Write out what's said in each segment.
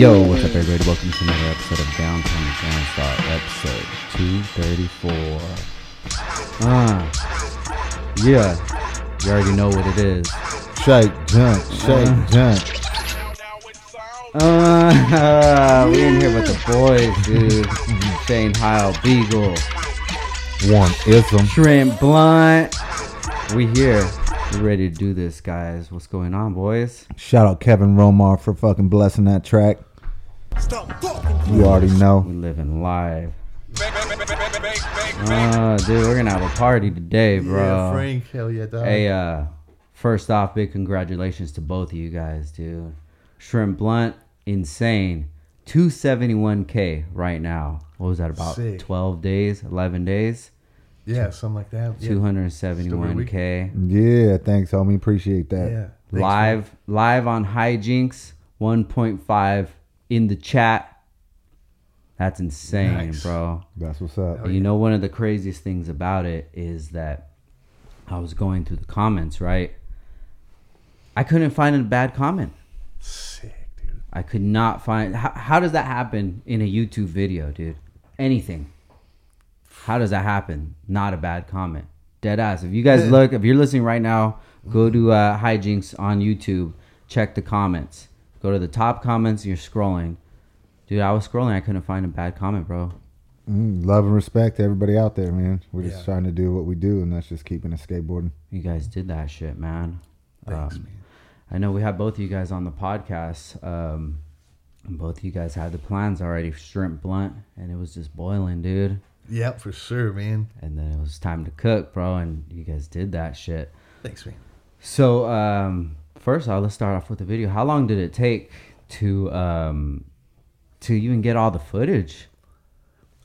Yo, what's up, everybody? Welcome to another episode of Downtown Gandstar, episode 234. Ah, yeah, you already know what it is. Shake, jump, shake, Uh. jump. Uh, we in here with the boys, dude. Shane Heyl, Beagle, One ism. Shrimp Blunt. We here. We ready to do this, guys. What's going on, boys? Shout out Kevin Romar for fucking blessing that track. You already know. We living live. Uh, dude, we're gonna have a party today, bro. Yeah, Frank, hell yeah, dog. Hey, uh, first off, big congratulations to both of you guys, dude. Shrimp Blunt, insane. 271k right now. What was that about? Sick. 12 days, 11 days? yeah, something like that. 271k. Yeah, thanks, homie. Appreciate that. Yeah. Thanks, Live, live on Hijinks, 1.5 in the chat. That's insane, Nice. bro. That's what's up. And you know, one of the craziest things about it is that I was going through the comments, right? I couldn't find a bad comment. Sick, dude. I could not find. How, how does that happen in a YouTube video, dude? Anything. How does that happen? Not a bad comment. Dead ass. If you guys look, if you're listening right now, go to uh, Hijinks on YouTube. Check the comments. Go to the top comments. You're scrolling. Dude, I was scrolling. I couldn't find a bad comment, bro. Mm, love and respect to everybody out there, man. We're just Yeah. trying to do what we do, and that's just keeping it skateboarding. You guys did that shit, man. Thanks, Um, man. I know we had both of you guys on the podcast. Um, both of you guys had the plans already, shrimp blunt, and it was just boiling, dude. Yep, for sure, man. And then it was time to cook, bro, and you guys did that shit. Thanks, man. So, um, first off, let's start off with the video. How long did it take to um, to even get all the footage?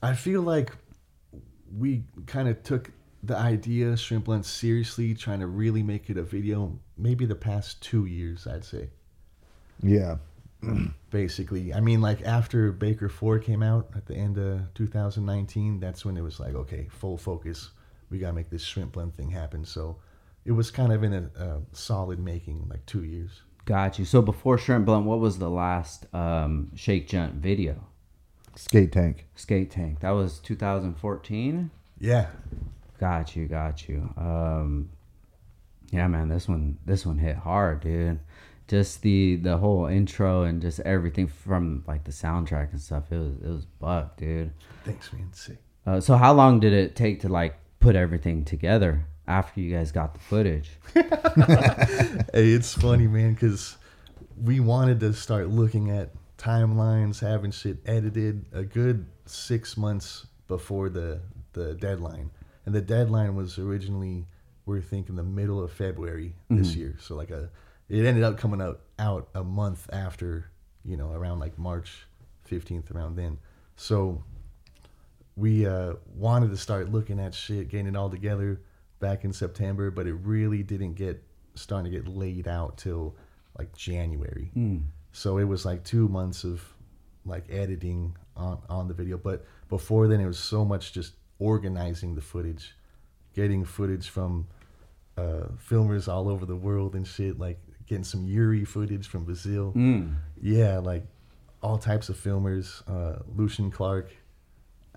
I feel like we kind of took the idea Shrimp Blunt seriously, trying to really make it a video. Maybe the past two years, I'd say. Yeah. Basically, I mean, like after Baker Four came out at the end of 2019, that's when it was like, okay, full focus. We gotta make this Shrimp Blunt thing happen. So, it was kind of in a, a solid making, like two years. Got you. So before shrimp blunt, what was the last um, shake junt video? Skate tank. Skate tank. That was 2014. Yeah, Got you, got you. Um, yeah, man, this one, this one hit hard, dude. Just the the whole intro and just everything from like the soundtrack and stuff. It was it was buck, dude. thanks, man. Sick. Uh, so how long did it take to like put everything together after you guys got the footage? Hey, it's funny, man, because we wanted to start looking at timelines, having shit edited a good six months before the the deadline, and the deadline was originally we are thinking the middle of February this year. So like a, it ended up coming out out a month after, you know, around like March fifteenth, around then. So we uh, wanted to start looking at shit, getting it all together back in September, but it really didn't get starting to get laid out till like January. So it was like two months of like editing on on the video, but before then it was so much just organizing the footage, getting footage from uh, filmers all over the world and shit, like getting some Yuri footage from Brazil. Yeah, like all types of filmers. Uh, Lucian Clark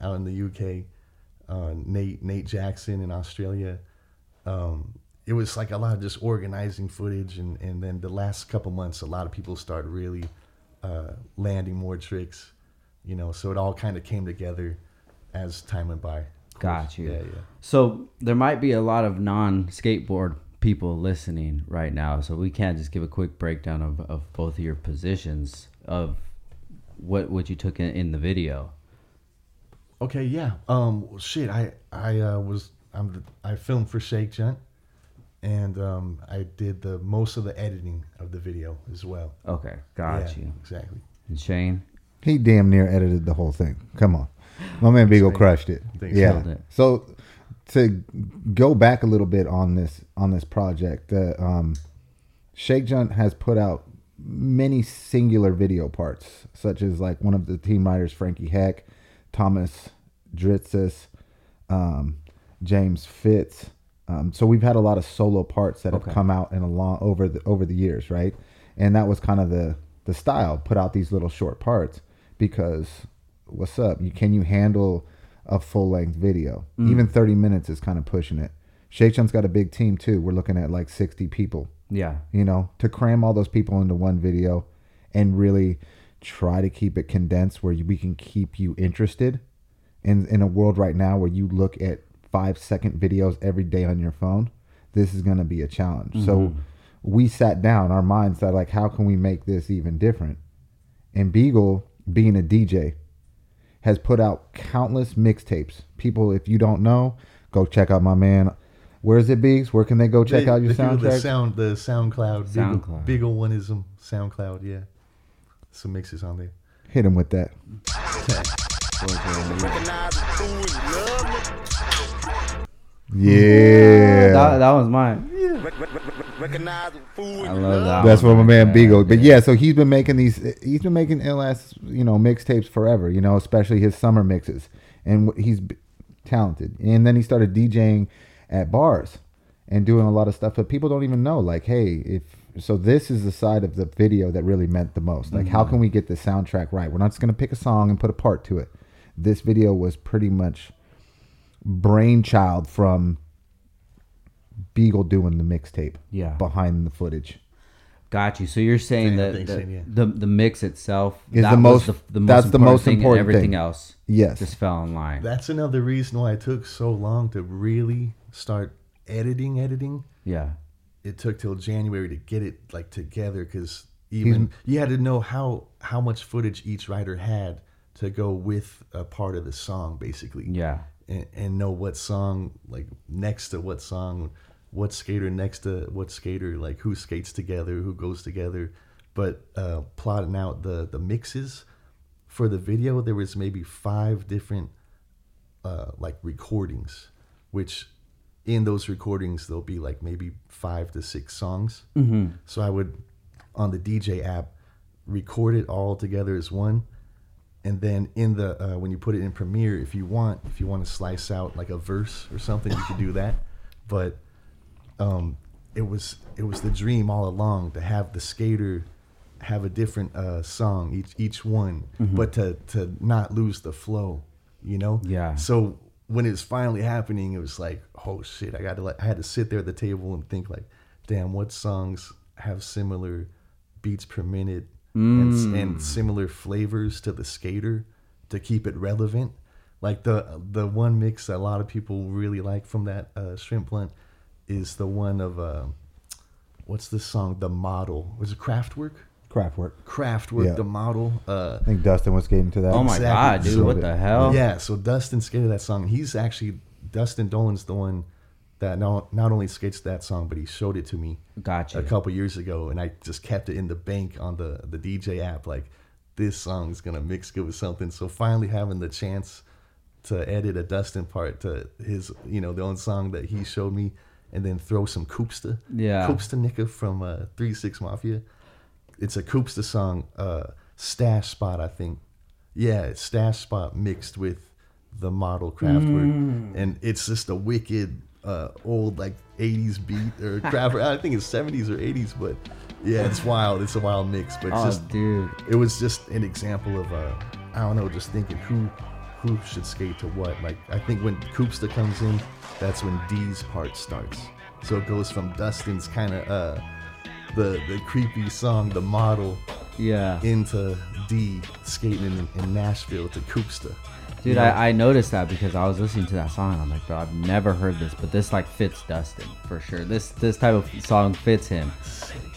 out in the UK, uh, Nate Nate Jackson in Australia. Um, it was like a lot of just organizing footage, and, and then the last couple months, a lot of people started really uh, landing more tricks, you know. So it all kind of came together as time went by. Got you. Yeah, yeah. So there might be a lot of non-skateboard people listening right now, so we can't just give a quick breakdown of, of both of your positions of what what you took in, in the video. Okay, yeah. Um, shit, I I uh, was I'm the, I filmed for Shake Junt, and um, I did the most of the editing of the video as well. Okay, got yeah, you. exactly. And Shane, He damn near edited the whole thing. Come on. My man Beagle crushed it. Thanks. Yeah. It. So to go back a little bit on this on this project, the um Shake Junt has put out many singular video parts, such as like one of the team writers, Frankie Heck, Thomas Dritzis, um, James Fitz. Um, so we've had a lot of solo parts that have come out in a long over the over the years, right? And that was kind of the the style, put out these little short parts because what's up? You can you handle a full length video? Even 30 minutes is kind of pushing it. Shake Junt's got a big team too. We're looking at like 60 people Yeah. you know, to cram all those people into one video and really try to keep it condensed where we can keep you interested in in a world right now where you look at 5 second videos every day on your phone this is going to be a challenge so mm-hmm. we sat down our minds thought like how can we make this even different and beagle being a dj has put out countless mixtapes people if you don't know go check out my man where's it beaks where can they go check They- out your they do The soundtrack sound, the SoundCloud, Beagle, SoundCloud. Beagle Oneism, SoundCloud. Yeah, some mixes on there. Hit him with that. Yeah. That, that was mine. Recognize the fool I love that. That's one what my man there. Beagle. But yeah, so he's been making these. He's been making LS, you know, mixtapes forever. You know, especially his summer mixes, and he's talented. And then he started DJing at bars and doing a lot of stuff that people don't even know. Like, hey, if so, this is the side of the video that really meant the most. Like, how mm-hmm. can we get the soundtrack right? We're not just gonna pick a song and put a part to it. This video was pretty much brainchild from Beagle doing the mixtape. Yeah. behind the footage. Got you. So you're saying Yeah, that thanks, the, Shane, yeah. the the mix itself Is that the was most- the, the that's most the most thing, important everything thing. else Yes. just fell in line. That's another reason why it took so long to really start editing. Editing. yeah. It took till January to get it like together because even you had to know how how much footage each writer had to go with a part of the song, basically. Yeah. And, and know what song like next to what song what skater next to what skater like who skates together who goes together. But uh plotting out the the mixes for the video there was maybe five different uh like recordings which in those recordings there'll be like maybe five to six songs. Mm-hmm. so i would on the dj app record it all together as one and then in the uh, when you put it in Premiere, if you want, if you want to slice out like a verse or something, you can do that. But um, it was it was the dream all along to have the skater have a different uh, song each each one, but to to not lose the flow, you know. Yeah. So when it was finally happening, it was like, oh shit! I got to like I had to sit there at the table and think like, damn, what songs have similar beats per minute and, and similar flavors to the skater to keep it relevant. Like the the one mix that a lot of people really like from that uh, shrimp blunt is the one of uh, what's the song? The model was it Kraftwerk? Kraftwerk. Kraftwerk, Yeah. the model. Uh, I think Dustin was getting to that. Oh my Exactly. god, dude! So what the- the hell? yeah, so Dustin skated that song. He's actually Dustin Dollin's the one that not not only sketched that song, but he showed it to me Gotcha. a couple years ago, and I just kept it in the bank on the the DJ app. Like this song is gonna mix good with something. So finally having the chance to edit a Dustin part to his, you know, the own song that he showed me, and then throw some Koopsta, Yeah. Koopsta Knicca from uh, Three Six Mafia. It's a Koopsta song, uh, Stash Spot, I think. Yeah, Stash Spot mixed with the model Kraftwerk, Mm. and it's just a wicked uh, old like '80s beat or Kraftwerk. I think it's '70s or '80s, but yeah, it's wild. It's a wild mix, but it's Oh, just dude. it was just an example of uh, I don't know, just thinking who who should skate to what. Like I think when Koopsta comes in, that's when D's part starts. So it goes from Dustin's kind of uh, the the creepy song, the model, Yeah. into D skating in, in Nashville to Koopsta. Dude, I, I noticed that because I was listening to that song and I'm like, bro, I've never heard this, but this like fits Dustin for sure. This this type of song fits him.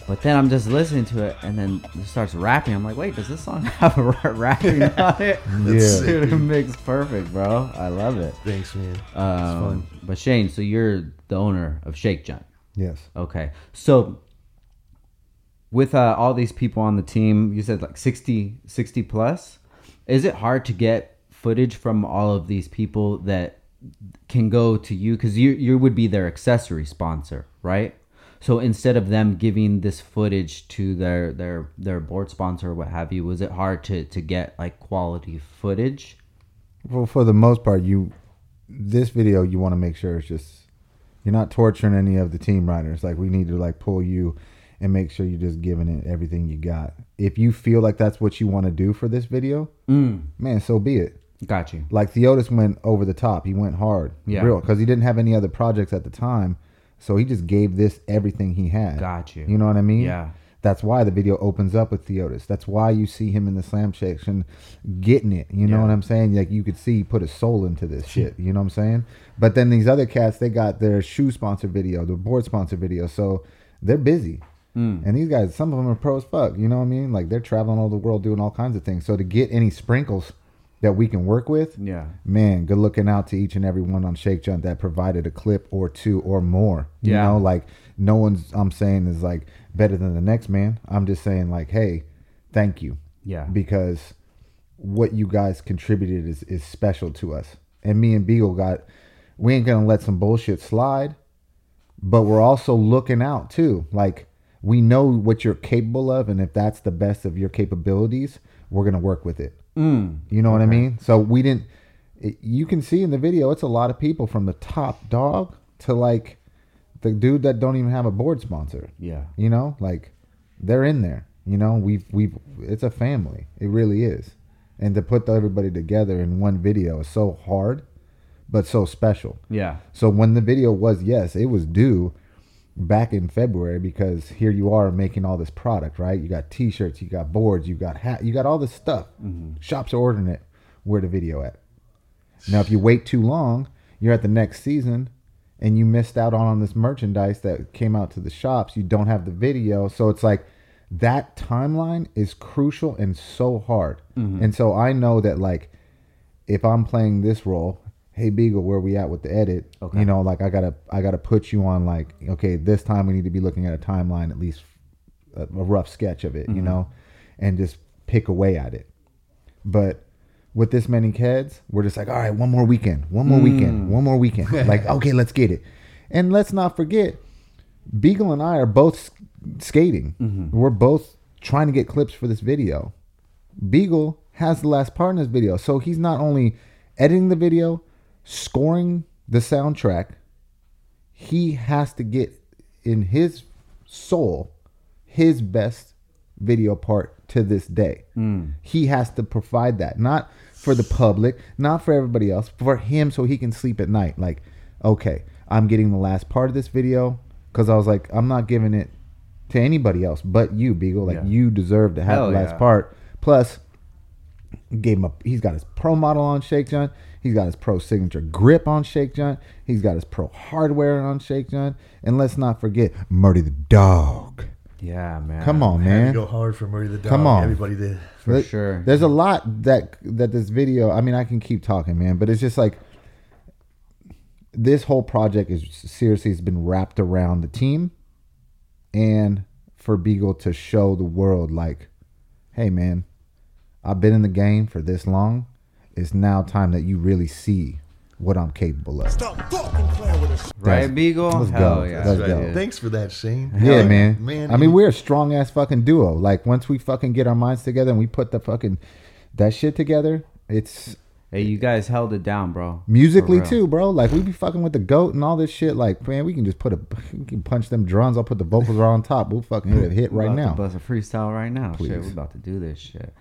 But then I'm just listening to it and then it starts rapping. I'm like, wait, does this song have a ra- rapping on it? Yeah. Dude, it makes perfect, bro. I love it. Thanks, man. it's Um, fun. but Shane, so you're the owner of Shake Junt. Yes. Okay. So with uh, all these people on the team, you said like 60, 60 plus. Is it hard to get footage from all of these people that can go to you? Because you you would be their accessory sponsor, right? So instead of them giving this footage to their their their board sponsor or what have you, was it hard to to get like quality footage? Well, for the most part, you this video you want to make sure it's just you're not torturing any of the team riders. Like we need to like pull you and make sure you're just giving it everything you got. If you feel like that's what you want to do for this video, Mm, man, so be it. Got you. Like Theotis went over the top. He went hard, Yeah. real, because he didn't have any other projects at the time. So he just gave this everything he had. Got you. You know what I mean? Yeah. That's why the video opens up with Theotis. That's why you see him in the slam section getting it. You know Yeah. what I'm saying? Like you could see he put his soul into this shit. You know what I'm saying? But then these other cats, they got their shoe sponsor video, the board sponsor video. So they're busy. Mm. And these guys, some of them are pro as fuck. You know what I mean? Like they're traveling all the world doing all kinds of things. So to get any sprinkles that we can work with, Yeah. man, good looking out to each and every one on Shake Junt that provided a clip or two or more. You Yeah. know, like no one's I'm saying is like better than the next man. I'm just saying like, hey, thank you. Yeah. Because what you guys contributed is, is special to us. And me and Beagle got we ain't gonna let some bullshit slide, but we're also looking out too. Like we know what you're capable of, and if that's the best of your capabilities, we're gonna work with it. Mm. You know what I mean? So we didn't. It, you can see in the video, it's a lot of people from the top dog to like the dude that don't even have a board sponsor. Yeah. You know, like they're in there. You know, we've we've it's a family. It really is. And to put everybody together in one video is so hard, but so special. Yeah. So when the video was yes, it was due back in February because here you are making all this product, right? You got t-shirts, you got boards, you got hat, you got all this stuff. Mm-hmm. Shops are ordering it. Where the video at? Now if you wait too long, you're at the next season and you missed out on, on this merchandise that came out to the shops. You don't have the video. So it's like that timeline is crucial and so hard. Mm-hmm. And so I know that like if I'm playing this role, hey Beagle, where we at with the edit? Okay. You know, like I gotta I gotta put you on like okay, this time we need to be looking at a timeline, at least a, a rough sketch of it, you mm-hmm. know, and just pick away at it. But with this many kids, we're just like, all right, one more weekend, one more weekend, mm. one more weekend. like, okay, let's get it. And let's not forget, Beagle and I are both skating. Mm-hmm. We're both trying to get clips for this video. Beagle has the last part in this video. So he's not only editing the video, scoring the soundtrack, he has to get in his soul his best video part to this day. Mm. He has to provide that, not for the public, not for everybody else, for him so he can sleep at night. Like, okay, I'm getting the last part of this video because I was like, I'm not giving it to anybody else but you, Beagle. Like, Yeah. you deserve to have Hell the last yeah. part. Plus, gave him a he's got his pro model on Shake Junt. He's got his pro signature grip on Shake Junt. He's got his pro hardware on Shake Junt. And let's not forget Murdy the dog. Yeah, man. Come on, I had to man. go hard for Murdy the dog. Come on. everybody did. For There- sure. There's a lot that that this video. I mean, I can keep talking, man, but it's just like this whole project is seriously has been wrapped around the team, and for Beagle to show the world, like, hey, man, I've been in the game for this long. It's now time that you really see what I'm capable of. Stop fucking playing with us. Right, Beagle? let's Hell go. yeah. Let's Right. go. Thanks for that, Shane. Yeah, Hell man. Man, I mean, we're a strong ass fucking duo. Like once we fucking get our minds together and we put the fucking that shit together, it's Hey, you guys held it down, bro. musically too, bro. Like we be fucking with the goat and all this shit. Like man, we can just put a we can punch them drums. I'll put the vocals right on top. We'll fucking hit a hit right about to now. bust a freestyle right now. Shit, we're about to do this shit.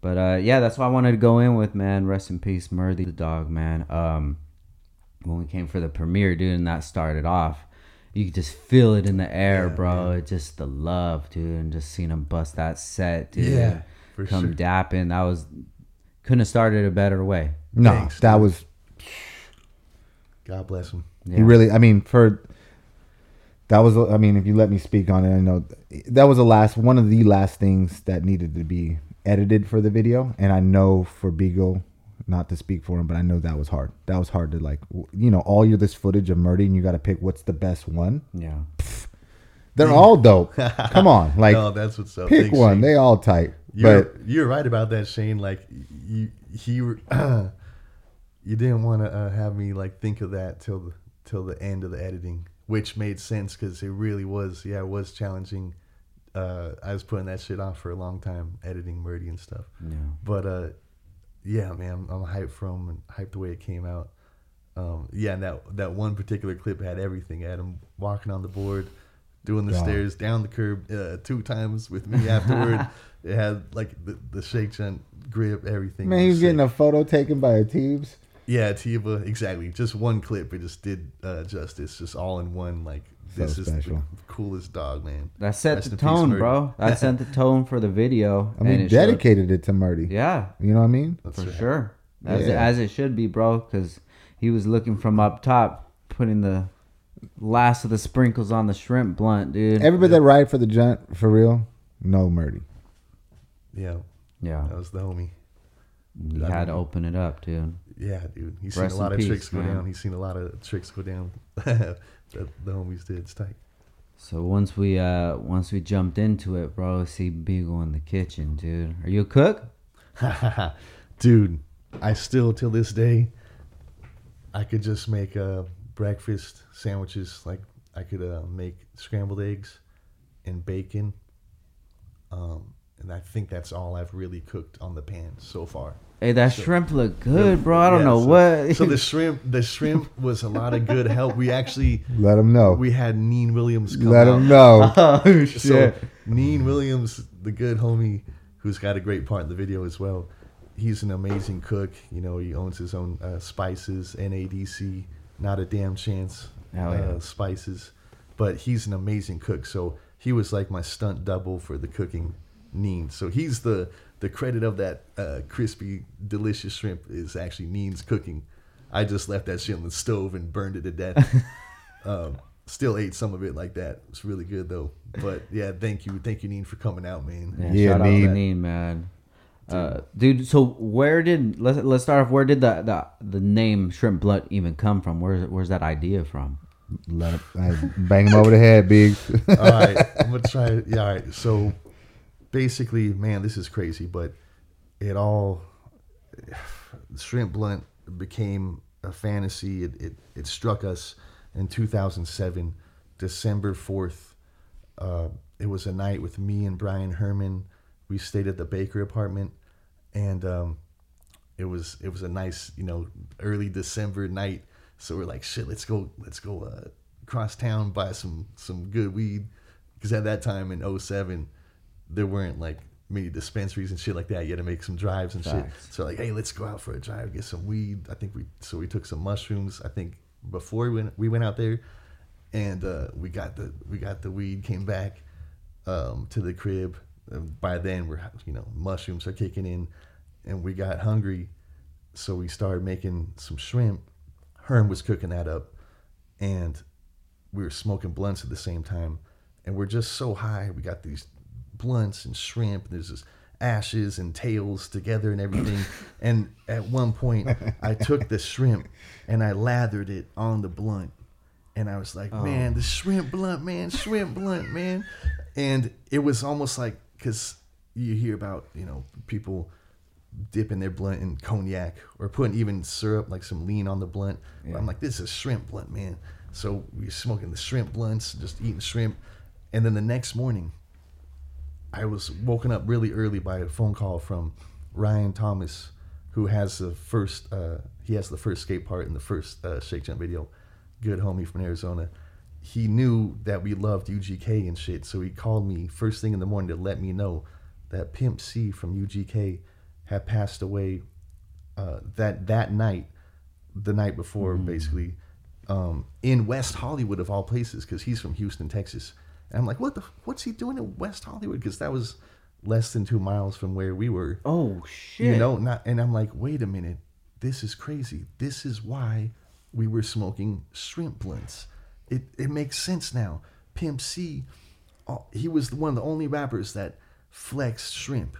But uh, yeah, that's why I wanted to go in with man. Rest in peace, Murdy the dog, man. Um, when we came for the premiere, dude, and that started off, you could just feel it in the air, Yeah, bro. It just the love, dude, and just seeing him bust that set, dude. Yeah, for come sure. dapping. That was couldn't have started a better way. No, Thanks, that dude. was God bless him. Yeah. he really. I mean, for that was. I mean, if you let me speak on it, I know that was the last one of the last things that needed to be edited for the video, and I know for Beagle. Not to speak for him, but I know that was hard. That was hard to like, you know, all your this footage of Murdy, and you got to pick what's the best one. Yeah. They're all dope. Come on, like no, that's what's up. pick Thanks, one. Shane. They all tight. You're, but you're right about that, Shane. Like you, he, were- you didn't want to uh, have me like think of that till the till the end of the editing, which made sense because it really was. Yeah, it was challenging. Uh, I was putting that shit off for a long time, editing Murdy and stuff. Yeah. But uh, yeah, man, I'm, I'm hyped from and hyped the way it came out. Um, yeah, and that that one particular clip had everything. Adam walking on the board, doing the stairs down the curb uh, two times with me afterward. it had like the, the shake Junt grip, everything. Man, he was sick. getting a photo taken by a Teebs. Yeah, Tiva, exactly. Just one clip, it just did uh, justice. Just all in one. Like So this is special. the coolest dog, man. That set Rest the in peace, tone, bro. That set the tone for the video. I mean, and it showed- dedicated it to Murdy. Yeah, You know what I mean? That's for right. sure. As Yeah. as it should be, bro. Because he was looking from up top, putting the last of the sprinkles on the shrimp blunt, dude. Everybody that ride for the Junt, for real, no Murdy. Yeah, yeah, that was the homie. you I had to open it up, dude. Yeah, dude. He's seen a lot of peace, tricks go man. down. He's seen a lot of tricks go down that the homies did. It's tight. So once we uh once we jumped into it, bro, see Beagle in the kitchen, dude. Are you a cook? dude, I still till this day, I could just make uh, breakfast sandwiches. Like I could uh, make scrambled eggs and bacon. Um, and I think that's all I've really cooked on the pan so far. Hey, that So- shrimp looked good, bro. I don't Yeah, know so, what. so the shrimp, the shrimp was a lot of good help. We actually Let him know. we had Neen Williams come Let out. him know. oh shit. So Neen Williams, the good homie, who's got a great part in the video as well. He's an amazing cook. You know, he owns his own uh, spices, NADC, not a damn chance. Hell uh, spices, but he's an amazing cook. So he was like my stunt double for the cooking. Neen. So he's the the credit of that uh, crispy, delicious shrimp is actually Neen's cooking. I just left that shit on the stove and burned it to death. um, still ate some of it like that. It's really good though. But yeah, thank you, thank you, Neen, for coming out, man. Yeah, Yeah, shout out Neen. to Neen, man. Uh, dude, so where did let's let's start off. Where did the the, the name Shrimp Blunt even come from? Where's where's that idea from? Let him, I bang him over the head, big. all right, I'm gonna try. it. Yeah, all right. So basically, man, this is crazy, but it all shrimp blunt became a fantasy. It it, it struck us in 2007, December 4th. Uh, it was a night with me and Bryan Herman. We stayed at the Baker apartment, and um, it was it was a nice you know early December night. So we're like, shit, let's go, let's go uh, across town buy some some good weed, because at that time in 07, there weren't like many dispensaries and shit like that. You had to make some drives and Facts. shit. So like, hey, let's go out for a drive, get some weed. I think we so we took some mushrooms. I think before we went we went out there, and uh, we got the we got the weed. Came back um, to the crib. And by then, we're you know mushrooms are kicking in, and we got hungry, so we started making some shrimp. Herm was cooking that up, and we were smoking blunts at the same time, and we're just so high. We got these blunts and shrimp. And there's this ashes and tails together and everything. and at one point, I took the shrimp and I lathered it on the blunt, and I was like, "Man, the oh. shrimp blunt, man, shrimp blunt, man." And it was almost like because you hear about you know people dipping their blunt in cognac or putting even syrup like some lean on the blunt. I'm like, this is shrimp blunt, man. So we were smoking the shrimp blunts, just eating shrimp, and then the next morning, I was woken up really early by a phone call from Ryan Thomas, who has the first uh, he has the first skate part in the first uh, Shake Junt video. Good homie from Arizona. He knew that we loved UGK and shit, so he called me first thing in the morning to let me know that Pimp C from UGK had passed away uh, that that night, the night before, basically, um, in West Hollywood of all places, because he's from Houston, Texas. And I'm like, what the? What's he doing in West Hollywood? Because that was less than two miles from where we were. Oh shit! You know, not. And I'm like, wait a minute, this is crazy. This is why we were smoking shrimp blunts. It it makes sense now. Pimp C, uh, he was one of the only rappers that flexed shrimp.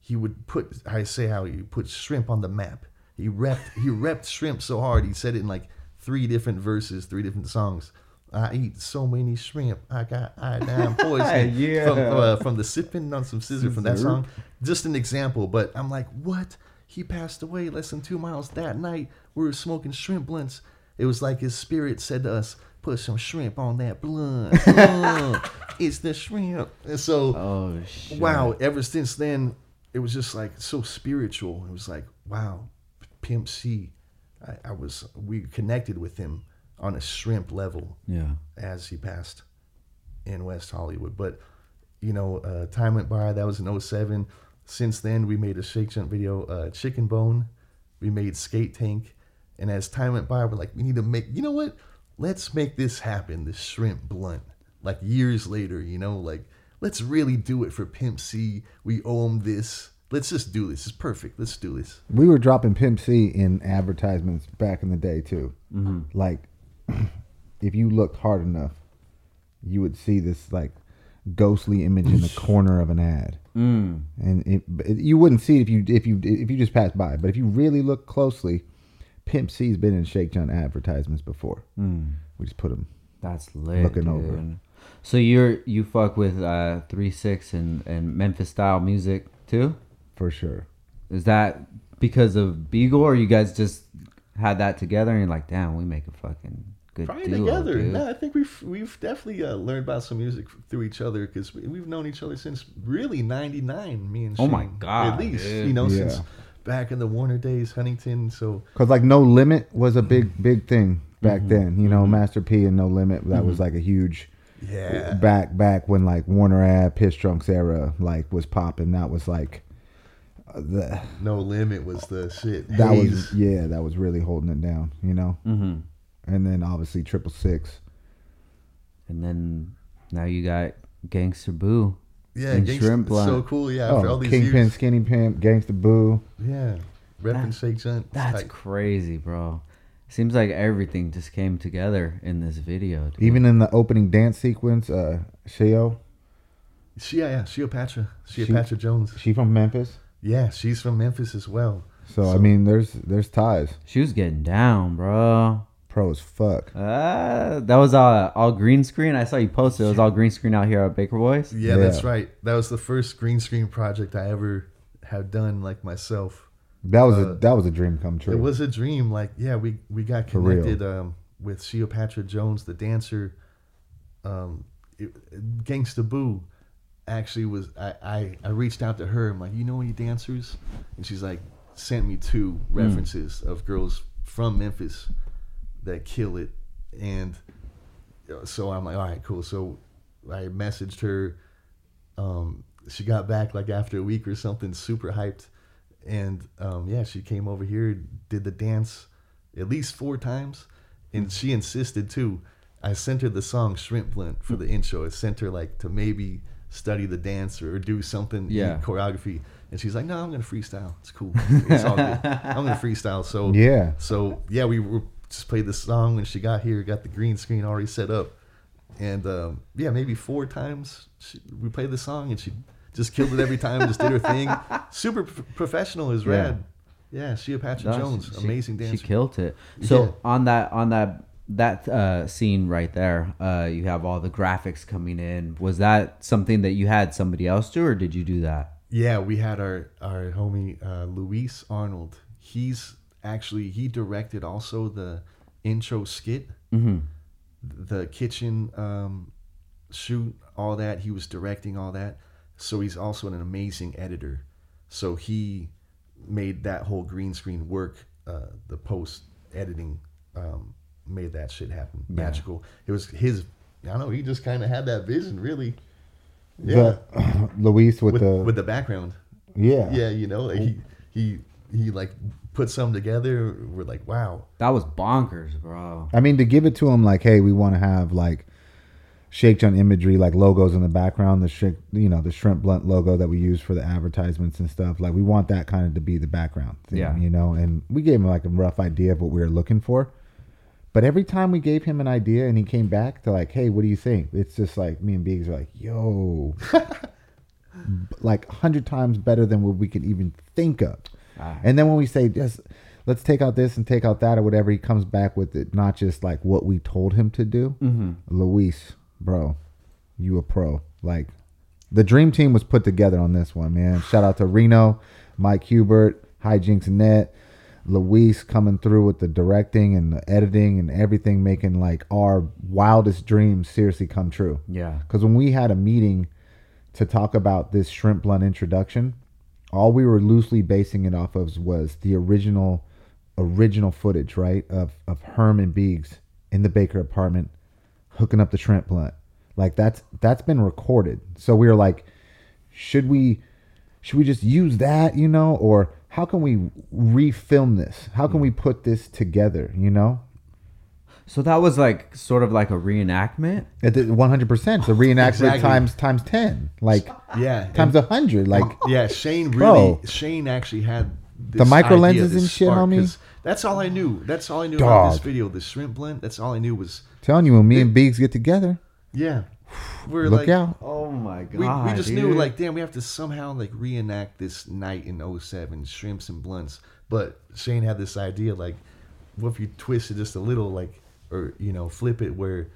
He would put, I say how he put shrimp on the map. He repped, he repped shrimp so hard. He said it in like three different verses, three different songs. I eat so many shrimp. I got iodine poison. Yeah. From, uh, from the sipping on some scissor from that song. Just an example, but I'm like, what? He passed away less than two miles that night. We were smoking shrimp blunts. It was like his spirit said to us, "Put some shrimp on that blunt. It's the shrimp." And so, Oh shit! wow. Ever since then, it was just like so spiritual. It was like, wow, Pimp C. I, I was we connected with him on a shrimp level Yeah. as he passed. in West Hollywood. But you know, uh, time went by. That was in 07. Since then, we made a Shake Junt video, uh, Chicken Bone. We made Skate Tank, and as time went by, we're like, we need to make. You know what? Let's make this happen. This shrimp blunt. Like years later, you know, like let's really do it for Pimp C. We owe him this. Let's just do this. It's perfect. Let's do this. We were dropping Pimp C in advertisements back in the day too. Like, if you looked hard enough, you would see this like ghostly image in the corner of an ad, Mm. and it, it, you wouldn't see it if you if you if you just passed by. But if you really look closely, Pimp C's been in Shake Junt advertisements before. Mm. We just put him. That's lit. Looking dude. over. So you're you fuck with uh three six and and Memphis style music too? For sure. Is that because of Beagle, or you guys just had that together and you're like, damn, we make a fucking good Probably duo, together. dude. No, I think we've we've definitely uh, learned about some music through each other because we, we've known each other since really '99. Me and Oh my God, at least dude. you know Yeah. since back in the Warner days, Huntington. So Cause like No Limit was a big big thing back Mm-hmm. then. You know, Master P and No Limit that was like a huge. yeah, back back when like Warner Ave, Piss Drunks era like was popping. That was like the No Limit was the shit. that Hayes. was yeah, that was really holding it down. You know, Mm-hmm. and then obviously Triple Six. And then now you got Gangsta Boo. yeah, and Gangsta- Shrimp it's so cool. Yeah, after all Oh, these Kingpin, years. Skinny Pimp, Gangsta Boo. Yeah, repping That- Shake Junt. It's That's tight. crazy, bro. Seems like everything just came together in this video. Dude. Even in the opening dance sequence, uh, Sheo, She, yeah, yeah, Sheopatra, She- Sheopatra Jones. she from Memphis. Yeah, she's from Memphis as well. So, I mean, there's there's ties. she was getting down, bro. Pro as fuck. Uh, that was uh, all green screen. I saw you posted. It was all green screen out here at Baker Boys. Yeah, Yeah. that's right. That was the first green screen project I ever have done like myself. That was a Uh, that was a dream come true. It was a dream. Like, yeah, we we got real. connected um, with Sheopatra Jones, the dancer. Um, it, Gangsta Boo actually was. I, I I reached out to her. I'm like, you know any dancers? And she's like, sent me two references of girls from Memphis that kill it. And uh, so I'm like, all right, cool. So I messaged her. Um, she got back like after a week or something, super hyped. And um, yeah, she came over here, did the dance at least four times, and she insisted too. I sent her the song Shrimp Blunt for the intro. I sent her like to maybe study the dance or do something, Yeah. choreography. And she's like, "No, I'm gonna freestyle. It's cool. It's all good. I'm gonna freestyle." So Yeah. so yeah, we were just played the song when she got here. Got the green screen already set up, and um, yeah, maybe four times she, we played the song, and she just killed it every time. just did her thing. Super p- professional is Yeah. rad. Yeah, Sheopatra No, Jones, she- amazing dancer. She killed it. So Yeah. on that on that that uh, scene right there, uh, you have all the graphics coming in. Was that something that you had somebody else do, or did you do that? Yeah, we had our our homie uh, Luis Arnold. He's actually he directed also the intro skit, Mm-hmm. the kitchen um, shoot, all that. He was directing all that. So he's also an amazing editor. So he made that whole green screen work. Uh, the post editing um, made that shit happen. Yeah. Magical. It was his. I don't know. He just kind of had that vision, really. Yeah. The Luis with, with, the with the background yeah yeah you know like he oh. he he like put some together we're like wow That was bonkers, bro. I mean, to give it to him, like, hey, we want to have like Shake Junt imagery, like logos in the background, the shrimp, you know, the shrimp blunt logo that we use for the advertisements and stuff. Like, we want that kind of to be the background, thing, Yeah. you know. And we gave him like a rough idea of what we were looking for. But every time we gave him an idea and he came back to like, hey, what do you think? It's just like me and Biggs are like, yo, like a hundred times better than what we can even think of. Ah. And then when we say just let's take out this and take out that or whatever, he comes back with it, not just like what we told him to do. Mm-hmm. Luis, bro, you a pro. Like the dream team was put together on this one, man. Shout out to Reno, Mike Hubert, Hijinks Net, Luis coming through with the directing and the editing and everything, making like our wildest dreams seriously come true. Yeah. Because when we had a meeting to talk about this shrimp blunt introduction, all we were loosely basing it off of was the original original footage, right? Of of Herm and Biggs in the Baker apartment hooking up the shrimp blunt. Like that's that's been recorded. So we were like, should we should we just use that, you know, or how can we refilm this? How can we hmm. put this together, you know? So that was like sort of like a reenactment. At the 100%. The reenactment Exactly. times times 10. Like Yeah, times and- a 100 like yeah, Shane really. Bro. Shane actually had The micro idea, lenses this and shit, spark, homie? 'cause That's all I knew. That's all I knew about this video. The shrimp blend. That's all I knew was telling you when me and Biggs get together, yeah. We're look like, out. Oh my god! We, we just knew like damn we have to somehow like reenact this night in 07 shrimps and blunts but shane had this idea like what if you twist it just a little like or you know flip it where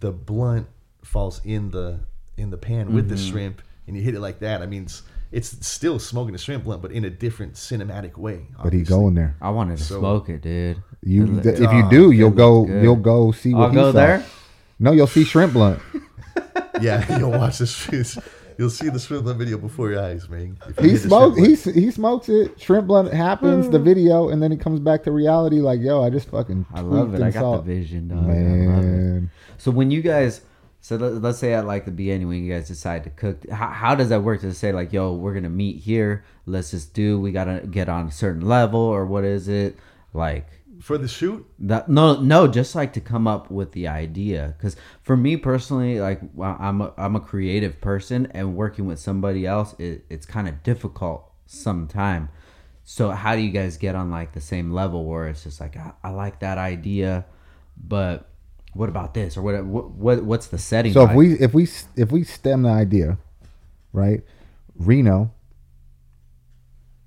the blunt falls in the in the pan with Mm-hmm. the shrimp and you hit it like that i mean it's, it's still smoking the shrimp blunt but in a different cinematic way but he obviously. going there. I wanted to So- smoke it, dude. You It look- if you do, you'll go good. you'll go see what I'll he go saw. there. No, you'll see shrimp blunt. yeah you'll watch this you'll see the shrimp blunt video before your eyes man you He smokes. He he smokes it. Shrimp blunt happens. The mm. video, and then he comes back to reality. Like, yo, I just fucking. I love tweaked it. I got saw the vision, dog. I love it. Man, So when you guys, so let, let's say at like the beginning when you guys decide to cook, how, how does that work? To say like, yo, we're gonna meet here. Let's just do. We gotta get on a certain level, or what is it like? For the shoot That no, no, just like to come up with the idea. Because for me personally, like I'm a, I'm a creative person, and working with somebody else, it, it's kind of difficult sometime. So how do you guys get on like the same level where it's just like I, I like that idea, but what about this or what what, what what's the setting? so if like? we if we if we stem the idea, right? Reno,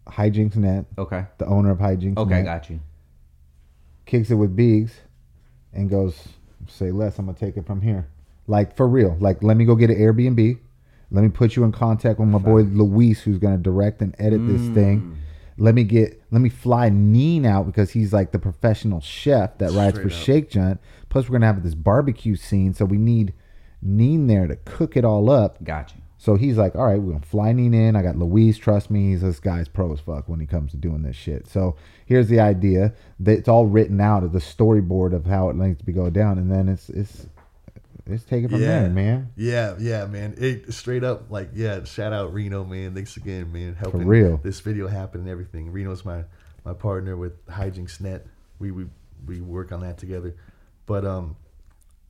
Hijinks Net, okay the owner of Hijinks okay Net, got you kicks it with Biggs, and goes, "Say less. I'm gonna take it from here." Like for real. Like let me go get an Airbnb. Let me put you in contact with my boy Luis, who's gonna direct and edit this Mm. thing. Let me get let me fly Neen out because he's like the professional chef that rides for Straight up. Shake Junt. Plus, we're gonna have this barbecue scene, so we need Neen there to cook it all up. got you So he's like, all right, we're gonna fly in. I got Luis, trust me, he's this guy's pro as fuck when he comes to doing this shit. So here's the idea. That it's all written out of the storyboard of how it needs to be go down, and then it's it's it's taken from there, man. Yeah, yeah, man. It straight up like yeah. Shout out Reno, man. Thanks again, man. Helping real. this video happen and everything. Reno's my my partner with Hijinks Net. We we we work on that together. But um,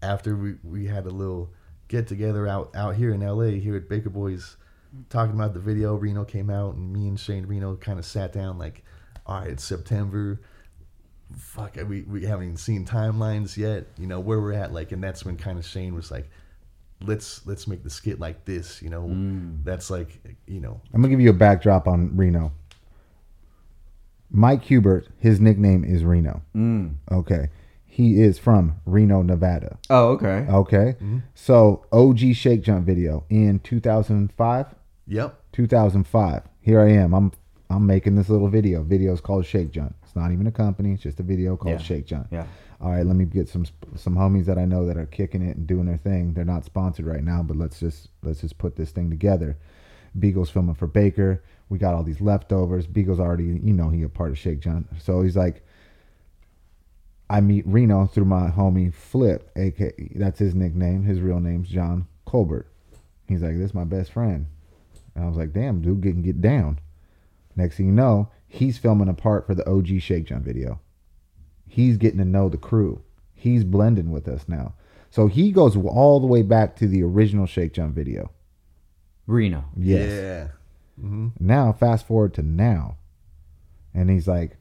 after we we had a little get together out out here in L.A. here at Baker Boys, talking about the video. Reno came out and me and Shane Reno kind of sat down like, all right, it's September fuck we, we haven't even seen timelines yet you know where we're at like and that's when kind of shane was like let's let's make the skit like this you know that's like you know I'm gonna give you a backdrop on Reno. Mike Hubert, his nickname is Reno. mm. Okay, he is from Reno, Nevada. oh okay Okay, mm-hmm. so OG Shake Junt video in 2005. yep 2005. Here I am. I'm I'm making this little video. Video's called Shake Junt. It's not even a company. It's just a video called Yeah. Shake Junt. yeah All right, let me get some some homies that I know that are kicking it and doing their thing. They're not sponsored right now, but let's just let's just put this thing together. Beagle's filming for Baker. We got all these leftovers. Beagle's already, you know, he a part of Shake Junt. So he's like, I meet Reno through my homie Flip, aka that's his nickname. His real name's John Colbert. He's like, this is my best friend. And I was like, damn, dude, get get down. Next thing you know, he's filming a part for the OG Shake Junt video. He's getting to know the crew. He's blending with us now. So he goes all the way back to the original Shake Junt video. reno Yes. yeah hmm Now fast forward to now. And he's like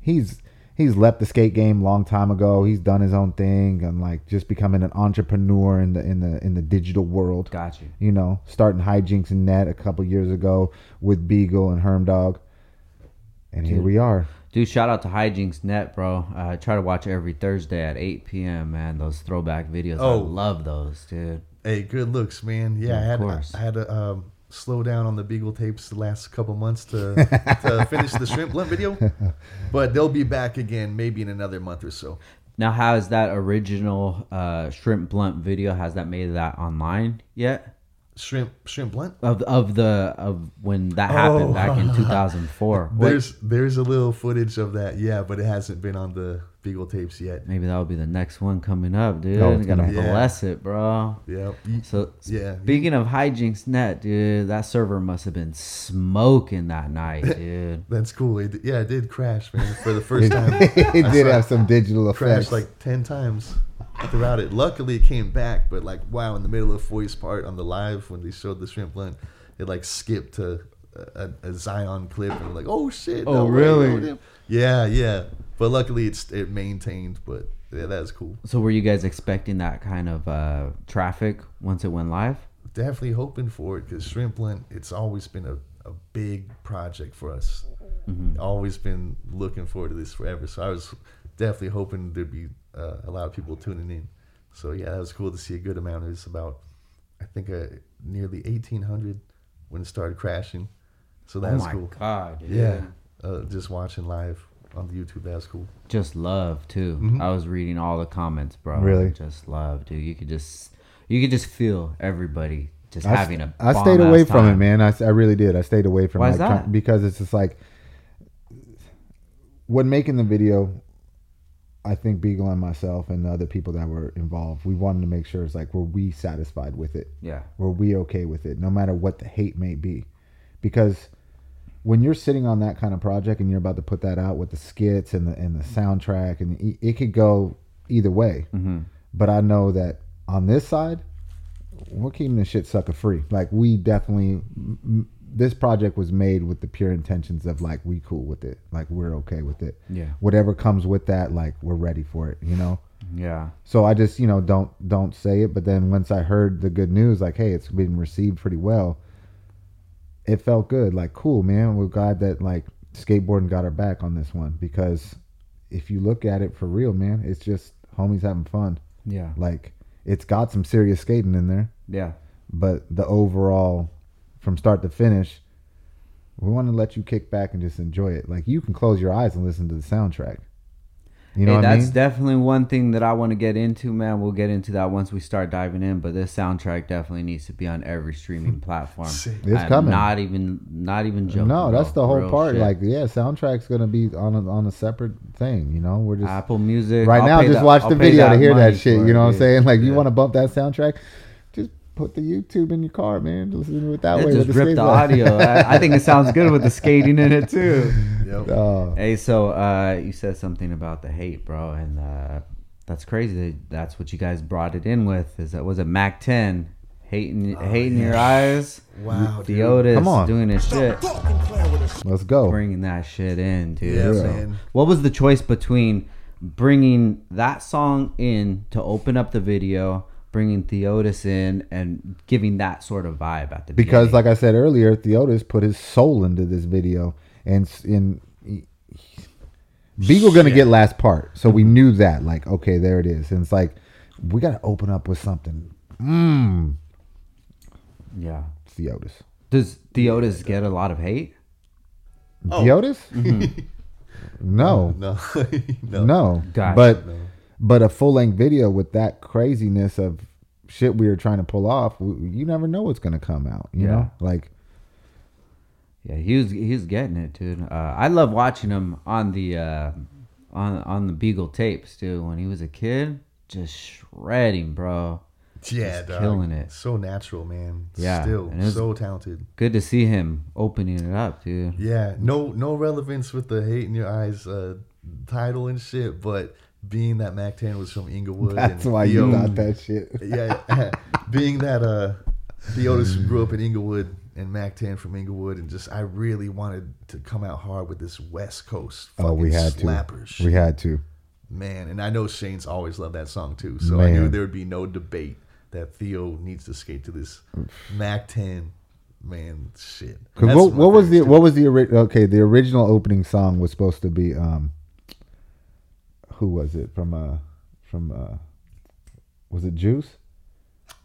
he's he's left the skate game long time ago. He's done his own thing and like just becoming an entrepreneur in the in the in the digital world. got you You know, starting hijinks and net a couple years ago with Beagle and Herm Dog. And here we are. Dude, shout out to Hijinks Net, bro. Uh, I try to watch every Thursday at 8 p.m. Man, those throwback videos. I Oh. love those, dude. hey good looks man yeah, Yeah, i of had course. I, had a um, slow down on the beagle tapes the last couple months to to finish the shrimp blunt video but they'll be back again maybe in another month or so Now, has that original uh, shrimp blunt video has that made that online yet? shrimp shrimp blunt Of of the of when that happened Oh. back in 2004. What- There's there's a little footage of that, yeah, but it hasn't been on the Beagle tapes yet. Maybe that'll be the next one coming up, dude. Oh, you gotta gonna- Yeah. bless it, bro. Yeah. So Yeah. speaking of hijinks net, dude, that server must have been smoking that night, dude. That's cool. It, yeah, it did crash, man, for the first time. it I did have some digital effects. crashed like 10 times throughout it. Luckily, it came back, but like, wow, in the middle of voice part on the live when they showed the shrimp blunt, it like skipped to a, a, Zion clip and like, oh shit. Oh, way, really? damn. yeah, yeah. But luckily, it's it maintained, but yeah, that's cool. So were you guys expecting that kind of uh, traffic once it went live? Definitely hoping for it because shrimp blunt, it's always been a, a big project for us. Always been looking forward to this forever. So I was definitely hoping there'd be uh, a lot of people tuning in. So yeah, that was cool to see a good amount. It was about, I think, uh, nearly 1,800 when it started crashing. So that's oh cool. god, dude. Yeah, uh, just watching live on the YouTube, that's cool. Just love too. Mhm. I was reading all the comments, bro. Really? Just love, dude. You could just you could just feel everybody just I, having a I stayed away from it, man. I really did. I stayed away from Why it is like, that? because it's just like when making the video. I think Beagle and myself and the other people that were involved, we wanted to make sure it's like were we satisfied with it? Yeah. Were we okay with it, no matter what the hate may be? Because when you're sitting on that kind of project and you're about to put that out with the skits and the and the soundtrack, and it, it could go either way. Mm-hmm. But I know that on this side, we're keeping the shit sucker free. Like we definitely, m- this project was made with the pure intentions of like we cool with it, like we're okay with it. Yeah. Whatever comes with that, like we're ready for it. You know. Yeah. So I just you know don't don't say it. But then once I heard the good news, like hey, it's been received pretty well. It felt good. Like cool, man. We're glad that like skateboarding got our back on this one because if you look at it for real, man, it's just homies having fun. Yeah. Like it's got some serious skating in there, Yeah. but the overall, from start to finish, we want to let you kick back and just enjoy it. Like you can close your eyes and listen to the soundtrack. You know hey, what I that's mean? definitely one thing that I want to get into, man. We'll get into that once we start diving in. But this soundtrack definitely needs to be on every streaming platform. It's I'm coming. Not even, not even joking. no, that's the whole part. shit. Like, yeah, soundtrack's gonna be on a, on a separate thing. You know, we're just Apple Music. right I'll now. Just the- watch I'll the video to hear that shit. You know what I'm saying? Like, you want to bump that soundtrack? Just put the YouTube in your car, man. Listen to it that Yeah, way. just rip the skateboard. audio. I, I think it sounds good with the skating in it too. Yep. Oh, Hey, so uh, you said something about the hate, bro, and uh, that's crazy. That's what you guys brought it in with. Is that was it Mack 10 hating, hating your eyes? Wow, dude. Theotis Come on. doing his shit, Fucking playing with us. let's go. bringing that shit in, dude. Yeah, So, man. what was the choice between bringing that song in to open up the video, bringing Theotis in, and giving that sort of vibe at the because beginning? like I said earlier, Theotis put his soul into this video, and in Beagle gonna get last part, so we knew that. Like, okay, there it is, and it's like we gotta open up with something. Mmm, yeah. Theotis. Does Theotis get a lot of hate? Oh. Theotis? Mm-hmm. no, No, no, no, Gotcha. But no. But a full length video with that craziness of shit we were trying to pull off, you never know what's gonna come out. You Yeah. know, like Yeah, he was he was getting it, dude. Uh, I love watching him on the uh, on on the Beagle tapes, dude. When he was a kid, just shredding, bro. Yeah, Just dog. killing it. So natural, man. Yeah, Still and it was- so talented. Good to see him opening it up, dude. Yeah, no no relevance with the hate in your eyes uh, title and shit, but being that Mack 10 was from Inglewood. that's and why you got that shit. Yeah, being that uh, Theotis grew up in Inglewood and Mack 10 from Inglewood, and just I really wanted to come out hard with this West Coast. Oh, we fucking had to. shit. We had to. man, and I know Shane's always loved that song too, so I knew there would be no debate that Theo needs to skate to this Mack 10. Man, shit. What, what was the what was the ori- okay? The original opening song was supposed to be um. Who was it from? Uh, from uh, was it Juice?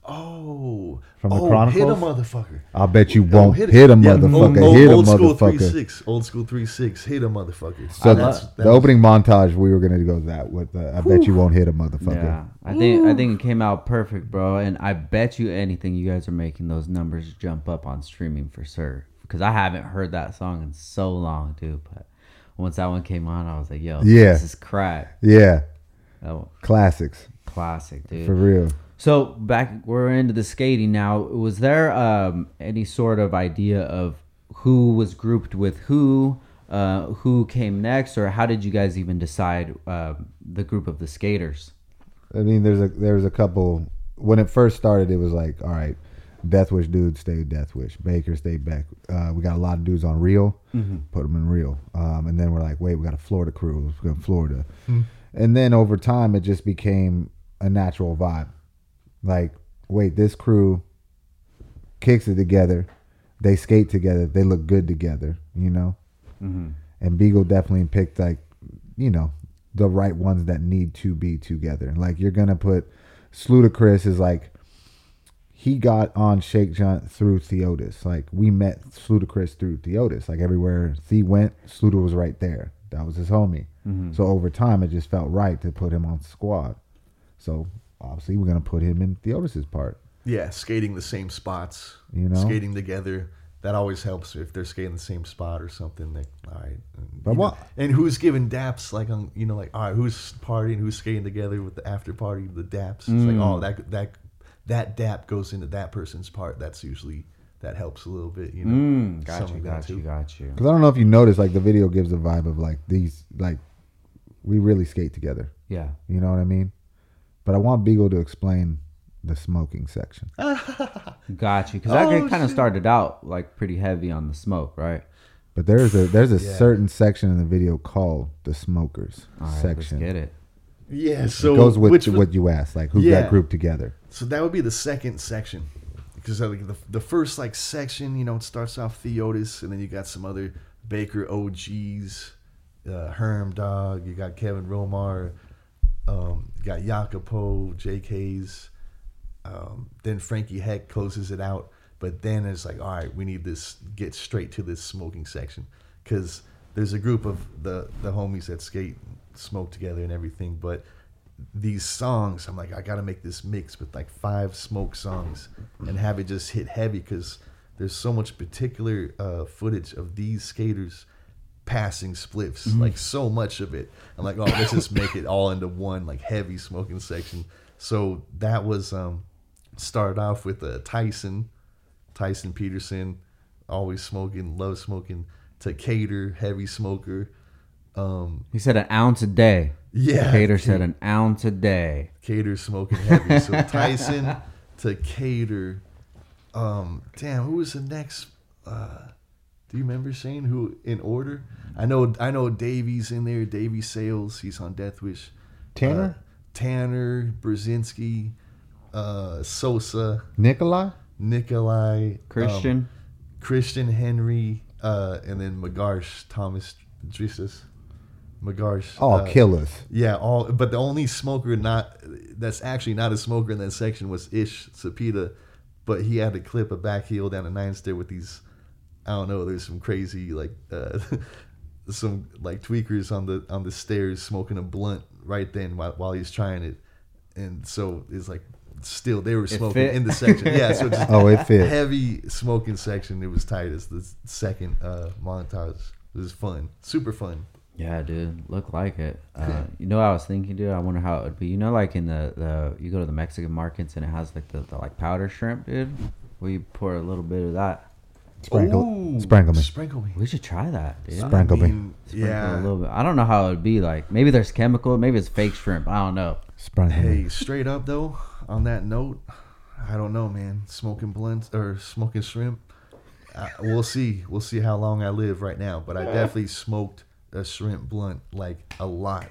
Oh, From the oh, hit a Chronicles? motherfucker. I'll bet you Oh, won't hit hit, it. a Yeah, motherfucker. old, hit a old school three motherfucker. six, old school three six, hit a motherfucker. So That's- the opening montage, we were gonna go that with. Uh, I bet you won't hit a motherfucker. Yeah, I think I think it came out perfect, bro. And I bet you anything, you guys are making those numbers jump up on streaming for sure. Because I haven't heard that song in so long, dude. But once that one came on, I was like, yo, Yeah. this is crack. Yeah, Oh, classics classic, dude. for real. So back, we're into the skating now. Was there um, any sort of idea of who was grouped with who, uh, who came next, or how did you guys even decide um the group of the skaters? I mean, there's a there's a couple. When it first started, it was like, all right, Death Wish dudes stay Death Wish. Baker stayed back. Uh, we got a lot of dudes on Real, put them in Real. Um, and then we're like, wait, we got a Florida crew. Let's go to Florida. And then over time, it just became a natural vibe. Like, wait, this crew kicks it together. They skate together. They look good together. You know. And Beagle definitely picked like, you know, the right ones that need to be together. Like you're gonna put Sludacris is like he got on Shake Junt through Theotis. Like we met Sludacris through Theotis. Like everywhere Thea went, Sluda was right there. That was his homie. So over time, it just felt right to put him on squad. So obviously, we're gonna put him in Theotis's part. Yeah, skating the same spots. You know? skating together. That always helps if they're skating the same spot or something. Like, all right, But you know, what- and who's giving daps? Like, on you know, like, all right, who's partying? Who's skating together with the after party? The daps. It's like, Mm. oh, that that that dap goes into that person's part. That's usually that helps a little bit. You know, Mm, got Something you, like that, got you, got you. Because I don't know if you noticed, like the video gives a vibe of like these, like we really skate together. Yeah. You know what I mean? But I want Beagle to explain the smoking section. Got you. Because that Oh, kind of started out like pretty heavy on the smoke, right? But there's a there's a Yeah. certain section in the video called the smokers All right, section. let's get it. Yeah. so It goes with which what you asked, like who Yeah. got grouped together. So that would be the second section, because like the the first like section, you know, it starts off Theotis, and then you got some other Baker OGs, uh, Herm Dog, you got Kevin Romar, um, you got Jacopo, JK's, um, then Frankie Heck closes it out, but then it's like, all right, we need this get straight to this smoking section, because there's a group of the the homies that skate, smoke together and everything, but these songs, I'm like, I gotta make this mix with like five smoke songs and have it just hit heavy because there's so much particular uh, footage of these skaters passing spliffs, like so much of it. I'm like, oh, let's just make it all into one like heavy smoking section. So that was um, started off with uh, Tyson, Tyson Peterson, always smoking, love smoking. To Cater, heavy smoker. Um, He said an ounce a day. yeah, Cater said an ounce a day. Cater smoking heavy. So Tyson to Cater. Um, damn, who was the next? Uh, do you remember saying who in order? I know, I know. Davies in there. Davy Sales. He's on Death Wish. Tanner? Uh, Tanner Brzezinski, uh, Sosa, Nikolai? Nikolai, um, Christian. Christian Henry, uh, and then Magarsh Thomas Drissus. Magarsh. All uh, killers. yeah, all but the only smoker not that's actually not a smoker in that section was Ish Cepeda, but he had to clip a back heel down a nine stair with these I don't know, there's some crazy like uh some like tweakers on the on the stairs smoking a blunt right then while, while he's trying it. And so it's like still they were smoking in the section. Yeah, so just Oh, it fit. heavy smoking section. It was tight as the second uh montage. It was fun. Super fun. Yeah, dude, look like it. Uh, you know, what I was thinking, dude. I wonder how it would be. You know, like in the, the you go to the Mexican markets and it has like the, the like powder shrimp, dude. We pour a little bit of that. Sprinkle, Ooh, sprinkle me. Sprinkle me. We should try that, dude. Sprinkle me. Sprinkle yeah. a little bit. I don't know how it would be like. Maybe there's chemical. Maybe it's fake shrimp. I don't know. Sprinkle me. Hey, straight up though, on that note, I don't know, man. Smoking blunts or smoking shrimp. Uh, we'll see. We'll see how long I live right now. But I definitely smoked a shrimp blunt like a lot.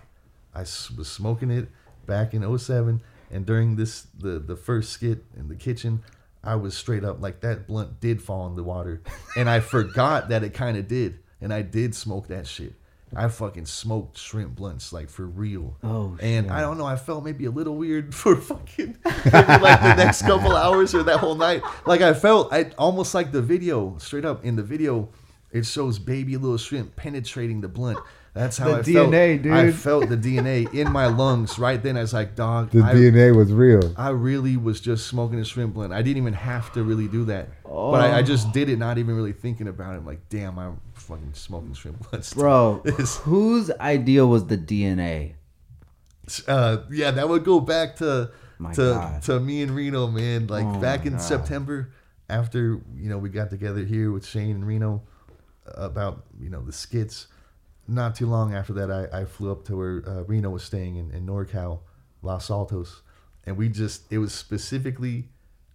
I was smoking it back in 07 and during this the the first skit in the kitchen. I was straight up like that blunt did fall in the water, and I forgot that it kind of did, and I did smoke that shit. I fucking smoked shrimp blunts like for real. Oh, and I don't know. I felt maybe a little weird for fucking like the next couple hours or that whole night. Like I felt, I almost like the video. Straight up in the video, it shows baby little shrimp penetrating the blunt. That's how The I felt. DNA, dude. I felt the DNA in my lungs right then. I was like, dog. The I, DNA was real. I really was just smoking a shrimp blunt. I didn't even have to really do that. But I, I just did it, not even really thinking about it. I'm like, damn, I'm fucking smoking shrimp still. Bro, whose idea was the DNA? uh, yeah, that would go back to My to God. to me and Reno, man. Like Oh back in God. September, after you know we got together here with Shane and Reno about you know the skits. Not too long after that, I, I flew up to where uh, Reno was staying in, in NorCal, Los Altos, and we just it was specifically,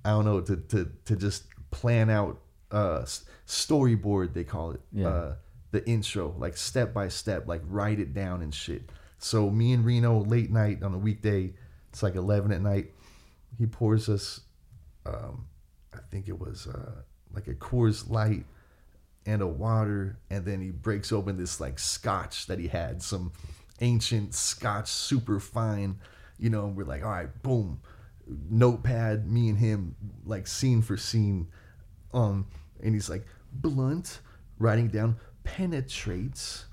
I don't know, to to to just plan out uh storyboard they call it, Yeah. uh, the intro like step by step, like write it down and shit. So me and Reno late night on a weekday, it's like eleven at night. He pours us, um, I think it was uh, like a Coors Light and a water, and then he breaks open this like scotch that he had, some ancient scotch, super fine. You know, we're like, all right, boom, notepad, me and him, like scene for scene. Um, and he's like, blunt, writing down penetrates.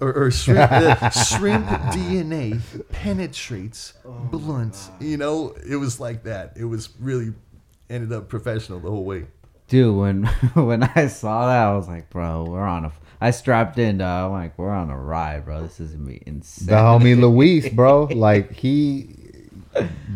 Or, or shrimp, uh, shrimp DNA penetrates blunt. You know, it was like that. It was really ended up professional the whole way. Dude, when when I saw that, I was like, bro, we're on a. I strapped in, dog. I'm like, we're on a ride, bro. This is gonna be insane. The homie Luis, bro. Like he,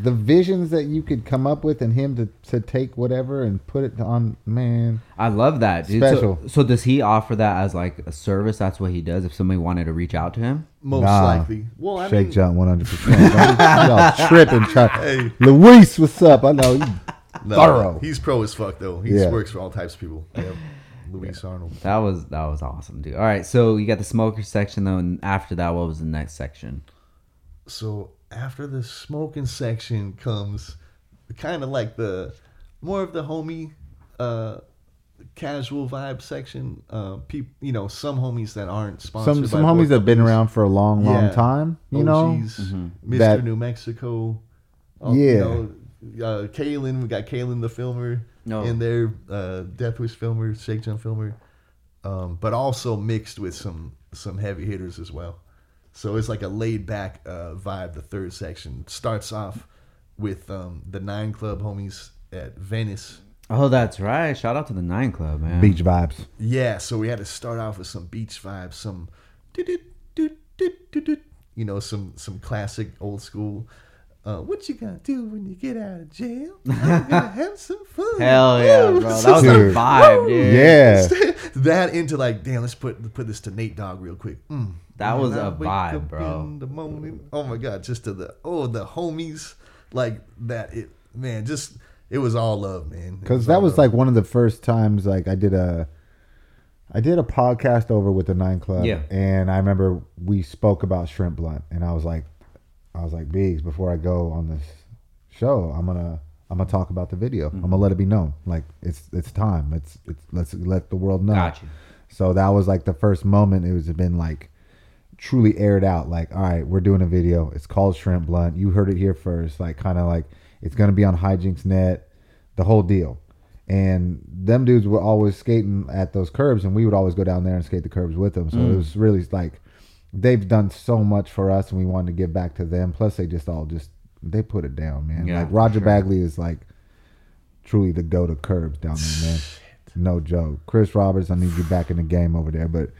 the visions that you could come up with, and him to to take whatever and put it on, man. I love that, dude. So- Special. So, does he offer that as like a service? That's what he does. If somebody wanted to reach out to him, Most Nah. likely. Well, I Shake mean, jump one hundred percent. Y'all tripping, try. Hey. Luis, what's up? I know you. No, thorough. He's pro as fuck though. He Yeah. works for all types of people. Yep. Luis Arnold. that was that was awesome, dude. All right, so you got the smoker section though, and after that, what was the next section? So after the smoking section comes kind of like the more of the homie uh casual vibe section. Uh peop, you know, some homies that aren't sponsored Some by some homies that have been around for a long, long Yeah. time. You know, OGs, Mr. That- New Mexico. Yeah. You know, uh, Kalen, we got Kalen the filmer No. in there, uh, Death Wish filmer, Shake Junt filmer, um, but also mixed with some some heavy hitters as well. So it's like a laid back uh, vibe. The third section starts off with um, the Nine Club homies at Venice. Oh, that's right. Shout out to the Nine Club, man. beach vibes. Yeah, so we had to start off with some beach vibes, some you know, some some classic old school. Uh, what you gonna do when you get out of jail? I'm gonna have some fun. Hell yeah, bro. That was a Dude. vibe, dude. Yeah, that into like, damn, let's put put this to Nate Dogg real quick. Mm. That was When I a wake vibe, bro. The morning, oh my god, just to the oh the homies like that. It man, just it was all love, man. It because that was love. like one of the first times like I did a I did a podcast over with the Nine Club. Yeah. And I remember we spoke about shrimp blunt and I was like I was like, Biggs, before I go on this show, I'm gonna I'm gonna talk about the video. I'm gonna let it be known. Like it's it's time. It's it's let's let the world know. Got you. So that was like the first moment it was been like truly aired out. Like, all right, we're doing a video. It's called Shrimp Blunt. You heard it here first. Like, kind of like it's gonna be on Hijinks Net, the whole deal. And them dudes were always skating at those curbs, and we would always go down there and skate the curbs with them. So Mm. it was really like they've done so much for us, and we wanted to give back to them. Plus, they just all just they put it down, man. Yeah, like Roger sure. Bagley is like truly the go to curbs down there, man. No joke. Chris Roberts, I need you back in the game over there, but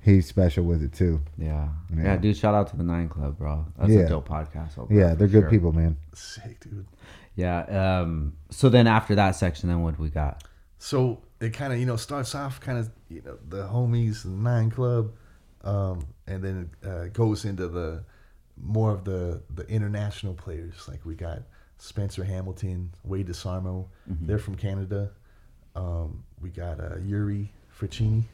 he's special with it too. Yeah. Yeah. yeah. dude, shout out to the Nine Club, bro. That's Yeah. a dope podcast. Over Yeah, they're for good sure. people, man. sick, dude. Yeah. Um. So then after that section, then what do we got? So it kind of you know starts off kind of you know the homies, the Nine Club, um, and then it uh, goes into the more of the the international players. Like we got Spencer Hamilton, Wade DeSarmo. They're from Canada. Um, we got uh, Yuri Facchini.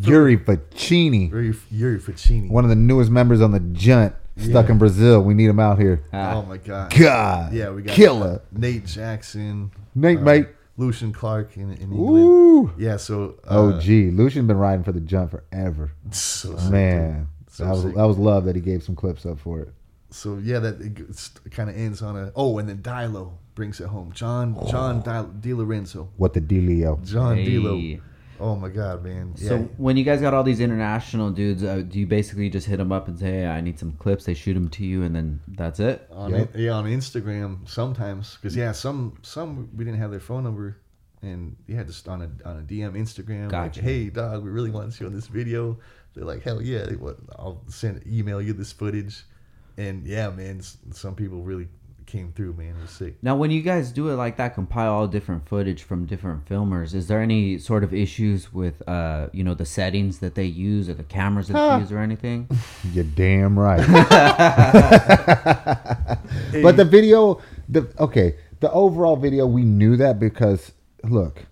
Yuri Facchini, Yuri, Yuri Facchini. one of the newest members on the Junt, stuck Yeah. in Brazil. We need him out here. Ah. oh my god. God, Yeah, we got killer. Nate Jackson, Nate, uh, mate. Lucien Clarke in, in England. Ooh. Yeah, so uh, Oh, gee, Lucien's been riding for the Junt forever. so sick, Man. So that was sick. that was love that he gave some clips up for it. So yeah, that it, kind of ends on a. Oh, and then Dilo brings it home. John John Di, Di Lorenzo. What the dealio? John Hey. Dilo. Oh my God, man. Yeah. So when you guys got all these international dudes, uh, do you basically just hit them up and say, "Hey, I need some clips"? They shoot them to you, and then that's it. on Yep. yeah on Instagram sometimes because yeah some some we didn't have their phone number and yeah, just on a on a DM Instagram. Gotcha. Like, hey, dog, we really want to see you on this video. They're like, hell yeah, they, what, I'll send email you this footage, and yeah, man, some people really came through, man. It was sick. Now, when you guys do it like that, compile all different footage from different filmers, is there any sort of issues with, uh, you know, the settings that they use or the cameras that they use or anything? You're damn right. but the video, the okay, the overall video, we knew that because look,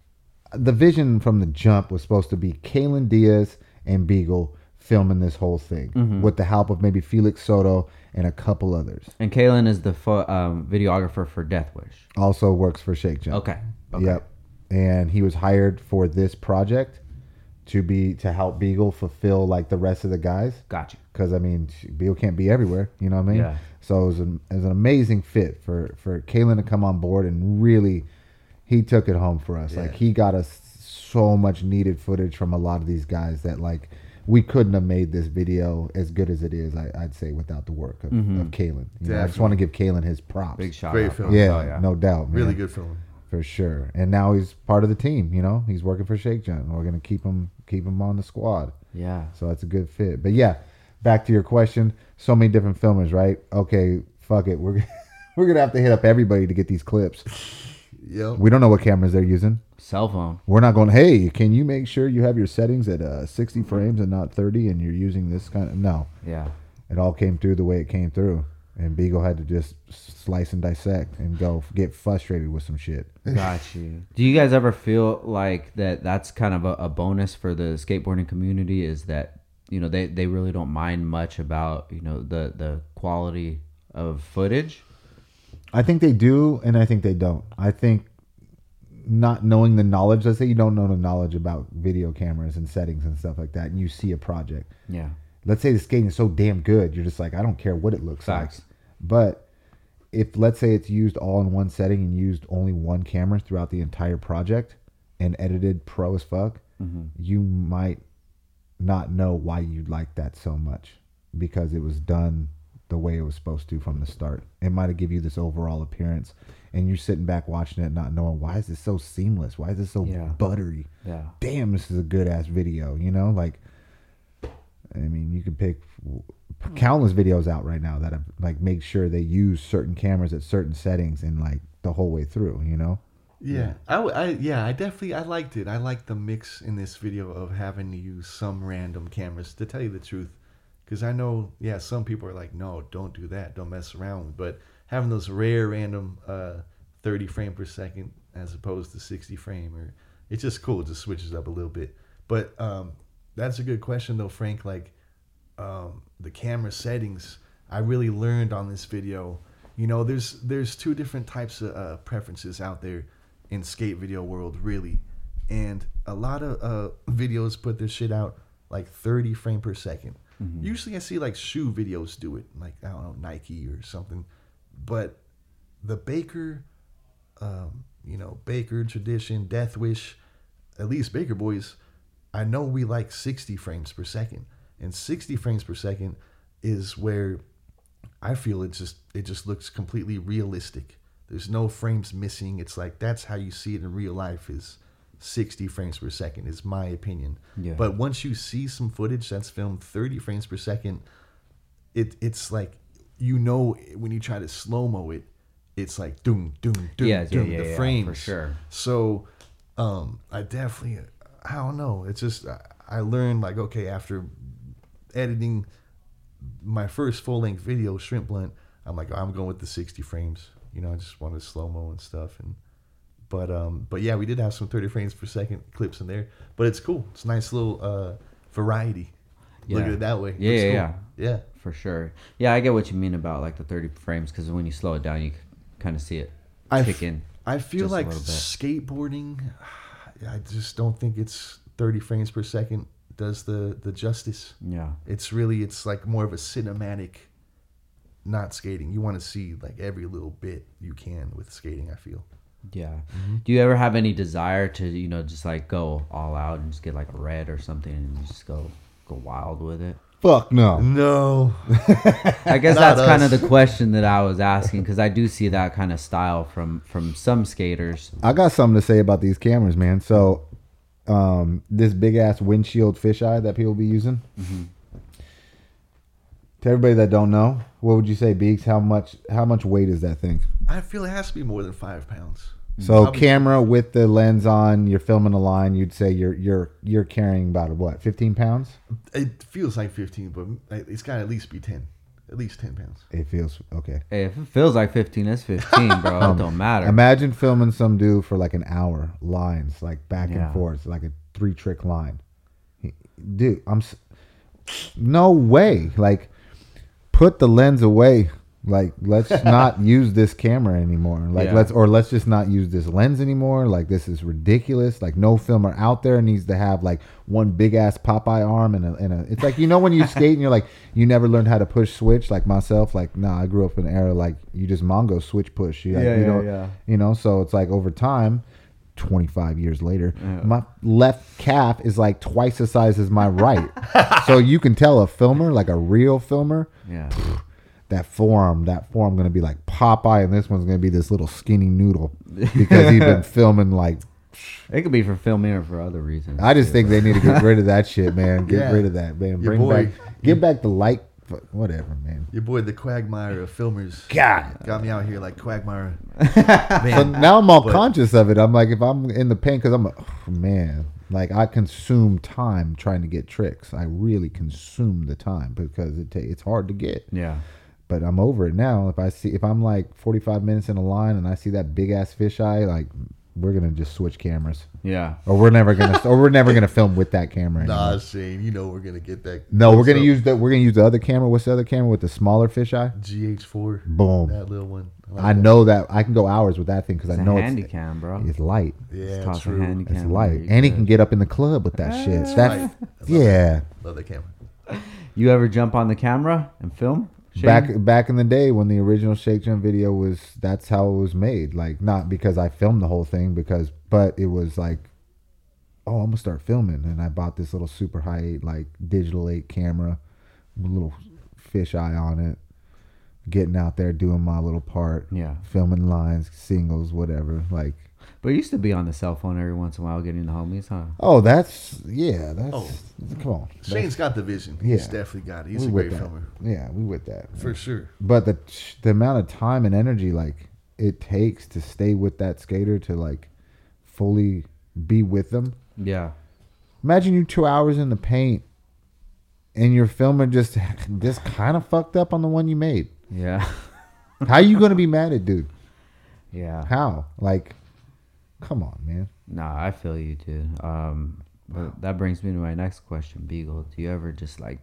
the vision from the jump was supposed to be Kalen Diaz and Beagle filming this whole thing with the help of maybe Felix Soto and a couple others. And Kalen is the fo- um, videographer for Death Wish. Also works for Shake Junt. Okay. okay. Yep. And he was hired for this project to be to help Beagle fulfill like the rest of the guys. Gotcha. because I mean, Beagle can't be everywhere. You know what I mean? Yeah. So it was, an, it was an amazing fit for for Kalen to come on board and really, he took it home for us. Like he got us so much needed footage from a lot of these guys that like we couldn't have made this video as good as it is. I, I'd say without the work of, of mm-hmm. Kalen. You know, I just want to give Kalen his props. Big shout Great out. film. Yeah, Oh, yeah. no doubt. Man Really good film. for sure. And now he's part of the team. You know, he's working for Shake Junt. We're gonna keep him keep him on the squad. Yeah. So that's a good fit. But yeah, back to your question. So many different filmers, right? Okay, fuck it. We're we're gonna have to hit up everybody to get these clips. Yep. We don't know what cameras they're using. Cell phone. We're not going. Hey, can you make sure you have your settings at uh, 60 frames and not 30, and you're using this kind of? No, Yeah. it all came through the way it came through, and Beagle had to just slice and dissect and go get frustrated with some shit. Got you. Do you guys ever feel like that? That's kind of a, a bonus for the skateboarding community. Is that you know they, they really don't mind much about you know the the quality of footage. I think they do, and I think they don't. I think not knowing the knowledge. Let's say you don't know the knowledge about video cameras and settings and stuff like that, and you see a project. Yeah. Let's say the skating is so damn good, you're just like, I don't care what it looks Facts. like. But if let's say it's used all in one setting and used only one camera throughout the entire project and edited pro as fuck, mm-hmm. you might not know why you like that so much because it was done the way it was supposed to from the start. It might have give you this overall appearance, and you're sitting back watching it, not knowing why is this so seamless? Why is this so Yeah. buttery? Yeah. Damn, this is a good ass video. You know, like, I mean, you could pick hmm. countless videos out right now that have like make sure they use certain cameras at certain settings and like the whole way through. You know. Yeah, I, w- I- yeah, I definitely I liked it. I liked the mix in this video of having to use some random cameras. To tell you the truth, because I know, yeah, some people are like, no, don't do that, don't mess around. But having those rare random uh, 30 frame per second as opposed to 60 frame, or it's just cool. It just switches up a little bit. But um, that's a good question though, Frank. Like um, the camera settings I really learned on this video. You know, there's there's two different types of uh, preferences out there in skate video world, really, and a lot of uh, videos put their shit out like 30 frame per 2nd Usually, I see like shoe videos do it, like I don't know Nike or something, but the Baker, um, you know, Baker tradition, Death Wish, at least Baker Boys, I know we like 60 frames per second. And 60 frames per second is where I feel it just it just looks completely realistic. There's no frames missing. It's like that's how you see it in real life is 60 frames per second is my opinion. Yeah. But once you see some footage that's filmed 30 frames per second, it it's like you know when you try to slow mo it, it's like doom doom doom Yeah, yeah, doom yeah, the yeah, frames for sure. So, um, I definitely I don't know. It's just I, I learned like okay after editing my first full length video shrimp blunt, I'm like I'm going with the 60 frames. You know, I just wanted slow mo and stuff and. But um, but yeah, we did have some 30 frames per second clips in there. But it's cool. It's a nice little uh variety. Look at it that way. Yeah, yeah, cool. yeah. Yeah. For sure. Yeah, I get what you mean about like the 30 frames because when you slow it down, you kind of see it I f- kick in. I feel like skateboarding. I just don't think it's 30 frames per second does the the justice. Yeah. It's really it's like more of a cinematic, not skating. You want to see like every little bit you can with skating. I feel. Yeah. Mm-hmm. Do you ever have any desire to, you know, just like go all out and just get like a red or something and just go go wild with it? Fuck no. No. I guess Not that's kind of the question that I was asking because I do see that kind of style from from some skaters. I got something to say about these cameras, man. So, um, this big ass windshield fisheye that people be using. To everybody that don't know, what would you say, Beeks? How much? How much weight is that thing? I feel it has to be more than five pounds. Mm. So, Probably- camera with the lens on, you're filming a line. You'd say you're you're you're carrying about what, 15 pounds? It feels like 15, but it's got to at least be 10. At least 10 pounds. It feels okay. Hey, if it feels like 15, it's 15, bro. it um, don't matter. Imagine filming some dude for like an hour, lines like back Yeah. and forth, like a three trick line. Dude, I'm s- no way. Like, put the lens away. Like, let's not use this camera anymore. Like, Yeah. let's or let's just not use this lens anymore. Like, this is ridiculous. Like, no filmer out there needs to have like one big ass Popeye arm and a, and a. It's like you know when you skate and you're like you never learned how to push switch. Like myself, like nah, I grew up in an era like you just Mongo switch push. You, like, Yeah, you yeah, don't- yeah. You know, so it's like over time. 25 years later, Yeah. my left calf is like twice the size as my right. so you can tell a filmer, like a real filmer, yeah. That forearm, that forearm going to be like Popeye, and this one's going to be this little skinny noodle because he's been filming like. It could be for filming or for other reasons. I just think they need to get rid of that shit, man. Get Yeah. rid of that, man. Your Bring boy- back, get back the light, whatever, man. Your boy, the Quagmire of filmers, God. got me out here like Quagmire. So now I'm all But- conscious of it. I'm like, if I'm in the paint, because I'm, a, oh, man, like I consume time trying to get tricks. I really consume the time because it ta- it's hard to get. Yeah. But I'm over it now. If I see, if I'm like 45 minutes in a line and I see that big ass fisheye, like we're gonna just switch cameras, Yeah. or we're never gonna, or we're never gonna film with that camera. nah, anymore. Shane, you know we're gonna get that. No, we're gonna close-up use the we're gonna use the other camera. What's the other camera with the smaller fisheye? GH4. Boom. That little one. like I that. know that I can go hours with that thing because I I a know handy it's, cam, bro. it's light. Yeah, Just toss a true. handy It's light, where and he can get up in the club with that shit. That's That's right. Yeah. Love that camera. You ever jump on the camera and film? Shane? Back back in the day when the original Shake Junt video was, that's how it was made. Like not because I filmed the whole thing, because but it was like, oh, I'm gonna start filming, and I bought this little super high eight like digital eight camera, with a little fish eye on it, getting out there doing my little part, Yeah. filming lines, singles, whatever. Like, But you used to be on the cell phone every once in a while getting the homies, huh? oh, that's yeah, that's Oh. come on, Shane's got the vision. Yeah. He's definitely got it. He's we a with great that. filmer. Yeah, we with that For sure. but the the amount of time and energy like it takes to stay with that skater to like fully be with them. Yeah. Imagine you two hours in the paint and your filmer just just kind of fucked up on the one you made. Yeah. How you gonna be mad at dude? yeah. How? Like, come on, man. Nah, I feel you, too. Um, but that brings me to my next question, Beagle. Do you ever just like,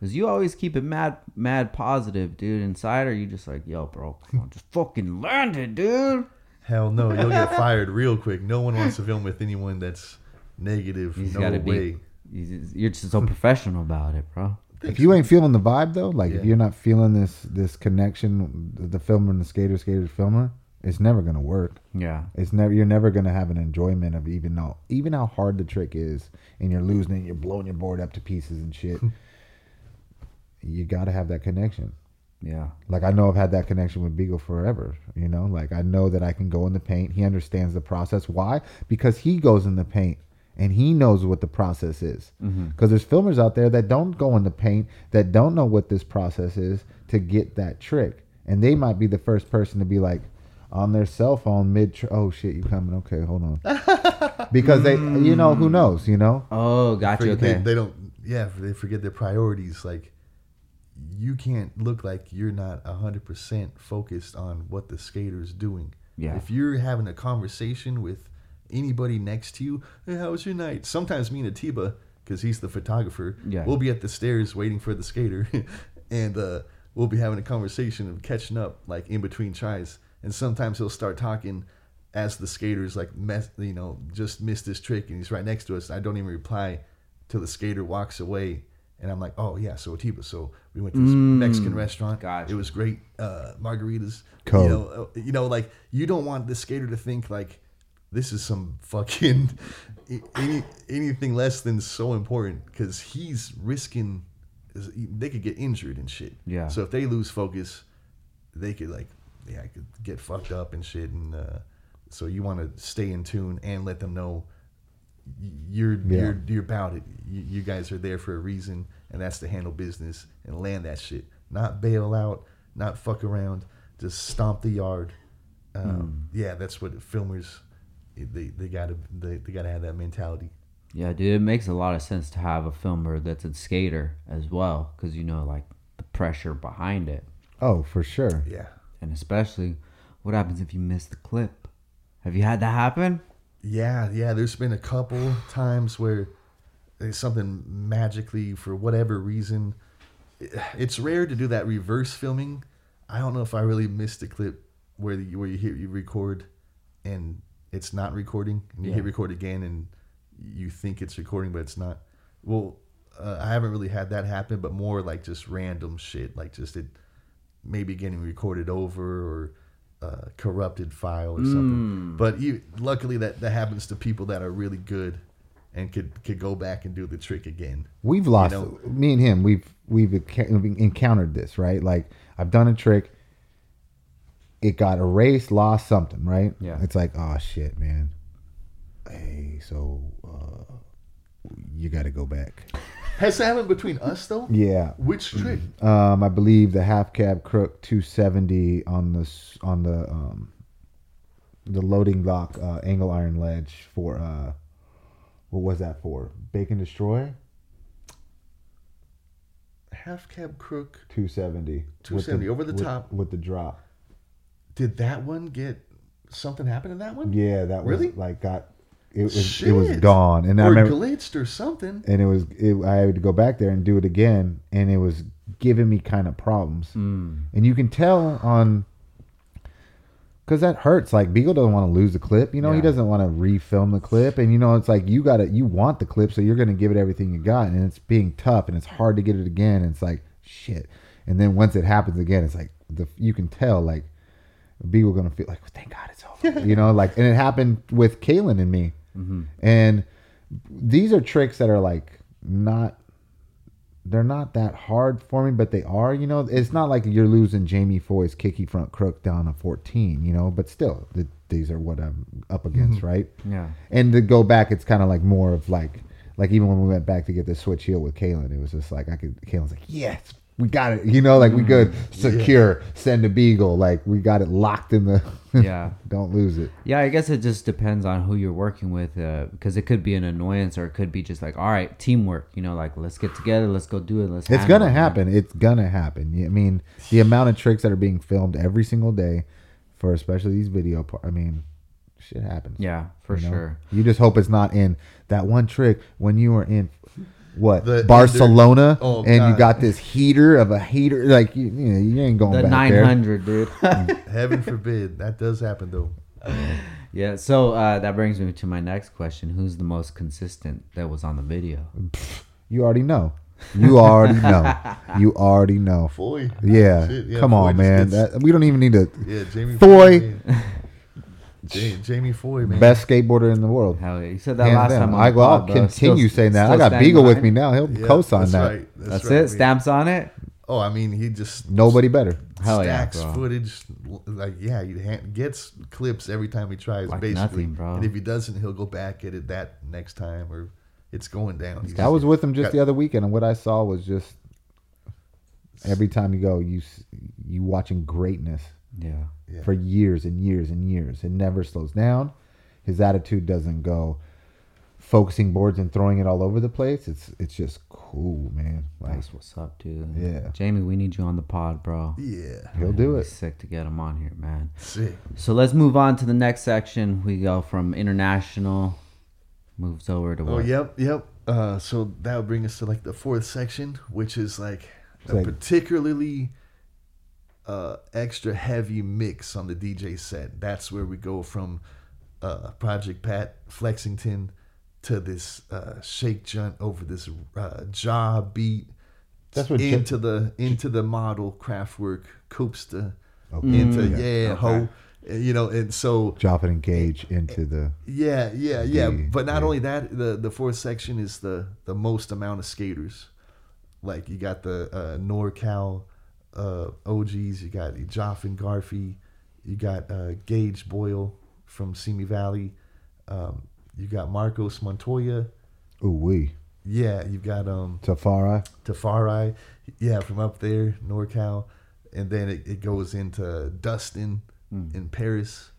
cause you always keep it mad, mad positive, dude, inside, or you just like, yo, bro, come on, just fucking land it, dude. Hell no, you'll get fired real quick. No one wants to film with anyone that's negative. You just no gotta way. be, you just- you're just so professional about it, bro. If you ain't feeling the vibe though, like if you're not feeling this this connection, the filmer and the skater, skater filmer, it's never gonna work. Yeah. It's never you're never gonna have an enjoyment of even though even how hard the trick is, and you're losing it, you're blowing your board up to pieces and shit. you gotta have that connection. Yeah. Like I know I've had that connection with Beagle forever. You know, like I know that I can go in the paint. He understands the process. Why? Because he goes in the paint and he knows what the process is. Mm-hmm. Because there's filmers out there that don't go in the paint that don't know what this process is to get that trick, and they might be the first person to be like on their cell phone mid. Tr- oh shit, you coming? Okay, hold on. because they, you know, who knows? You know. Oh, gotcha. Forget- Okay. They, they don't. Yeah, they forget their priorities. Like you can't look like you're not hundred percent focused on what the skater's doing. Yeah. If you're having a conversation with anybody next to you, hey, how was your night? Sometimes me and Atiba, because he's the photographer, Yeah. we'll be at the stairs waiting for the skater, and uh, we'll be having a conversation and catching up like in between tries. And sometimes he'll start talking as the skater's like mess, you know, just missed this trick, and he's right next to us. I don't even reply till the skater walks away. And I'm like, oh yeah, so Atiba. So we went to this Mexican restaurant. Gotcha. It was great. Uh, margaritas. Cool. You know, uh, you know, like you don't want the skater to think like this is some fucking any anything less than so important because he's risking they could get injured and shit. Yeah. So if they lose focus, they could like yeah, I could get fucked up and shit. And uh, so you want to stay in tune and let them know you're Yeah. you're you're about it. You, you guys are there for a reason, and that's to handle business and land that shit. Not bail out, not fuck around, just stomp the yard. Um, Yeah, that's what filmers they they gotta they, they gotta have that mentality. Yeah, dude, it makes a lot of sense to have a filmer that's a skater as well, because you know, like the pressure behind it, Oh, for sure. Yeah. And especially what happens if you miss the clip. Have you had that happen? Yeah, yeah. There's been a couple times where there's something magically, for whatever reason, it's rare to do that reverse filming. I don't know if I really missed the clip where you, where you hit you record and it's not recording, and you Yeah. hit record again and you think it's recording, but it's not. Well, uh, I haven't really had that happen, but more like just random shit, like just it maybe getting recorded over or uh, corrupted file or something. But you, luckily, that that happens to people that are really good and could could go back and do the trick again. We've lost know- me and him. We've we've encountered this, right? Like I've done a trick. It got erased, lost something, right? Yeah. It's like, oh shit, man. Hey, so uh, you got to go back. Has that happened between us though? Yeah. Which trick? Um, I believe the half cab crook 270 on the on the um, the loading dock uh, angle iron ledge for uh, what was that for? Bake and Destroy Half cab crook. 270. With 270, over the with- top. with the drop. Did that one get something happen in that one? Yeah, that was Really? like got it was it was gone, and I or remember, glitched or something. and it was it, I had to go back there and do it again, and it was giving me kind of problems, Mm. and you can tell on because that hurts. Like Beagle doesn't want to lose the clip, you know, he doesn't want to refilm the clip, and you know it's like you got to you want the clip, so you're gonna give it everything you got, and it's being tough, and it's hard to get it again, and it's like shit, and then once it happens again, it's like the you can tell like. Beagle gonna feel like, thank God it's over, you know, like, and it happened with Kalen and me, Mm-hmm. and these are tricks that are like not they're not that hard for me but they are you know? It's not like you're losing jamie foy's kicky front crook down a 14 you know? But still th- these are what i'm up against mm-hmm. right? Yeah. and to go back it's kind of like more of like like even when we went back to get the switch heel with Kalen, it was just like I could Kalen's like, Yes, we got it. You know, like we good, secure, send a beagle, like we got it locked in the Yeah. don't lose it. Yeah, I guess it just depends on who you're working with, uh, because it could be an annoyance or it could be just like, all right, teamwork. You know, like let's get together, let's go do it. Let's. It's gonna it, man. happen. It's gonna happen. I mean, the amount of tricks that are being filmed every single day for especially these video par- I mean, shit happens. Yeah, for you know? sure. You just hope it's not in that one trick when you were in what The- Barcelona Oh, and you got this heater of a heater like you, you know you ain't going The back nine there. hundred, dude. Heaven forbid that does happen though. yeah. So uh, that brings me to my next question: Who's the most consistent that was on the video? You already know. You already know. You already know. Foy. Yeah, yeah, come Foy on, man. gets- That, we don't even need to. Yeah, Jamie Foy. man. Ja- Jamie Foy, man. Best skateboarder in the world. Hell, yeah. you said that Hands last down. time. On I, the I'll pod, bro. continue Still- saying that. I got stand Beagle with by me it? now. He'll Yeah, co-sign that's that. Right. That's, That's right, it. man. Stamps on it. Oh, I mean, he just Nobody better. Hell yeah, stacks bro. footage. Like, yeah, he ha- gets clips every time he tries, Like basically. nothing, bro. And if he doesn't, he'll go back at it that next time, or it's going down. He's I was with him just got- the other weekend, and what I saw was just every time you go, you s- you watching greatness Yeah. Yeah. for years and years and years. It never slows down. His attitude doesn't go focusing boards and throwing it all over the place. It's it's just cool, man. Like That's what's up, dude. Yeah. Jamie, we need you on the pod, bro. Yeah, he'll do it. Sick to get him on here, man. sick. So let's move on to the next section. We go from international, moves over to Oh, what? yep, yep. Uh, so that would bring us to like the fourth section, which is like a like- particularly uh, extra heavy mix on the DJ set. That's where we go from uh, Project Pat Flexington to this uh, shake junt over this uh, jaw beat That's what J- into the into the model Kraftwerk Koopsta Okay. into Mm. yeah ho you know and so Drop it and gauge into the yeah, yeah, yeah. The- but not yeah. only that, the the fourth section is the the most amount of skaters. like you got the uh, NorCal uh, OGs. You got Joff and Garfy. You got uh, Gage Boyle from Simi Valley. Um, you got Marcos Montoya. Ooh wee. Yeah, you've got um Tafari. Tafari, yeah, from up there, NorCal, and then it, it goes into Dustin in Paris,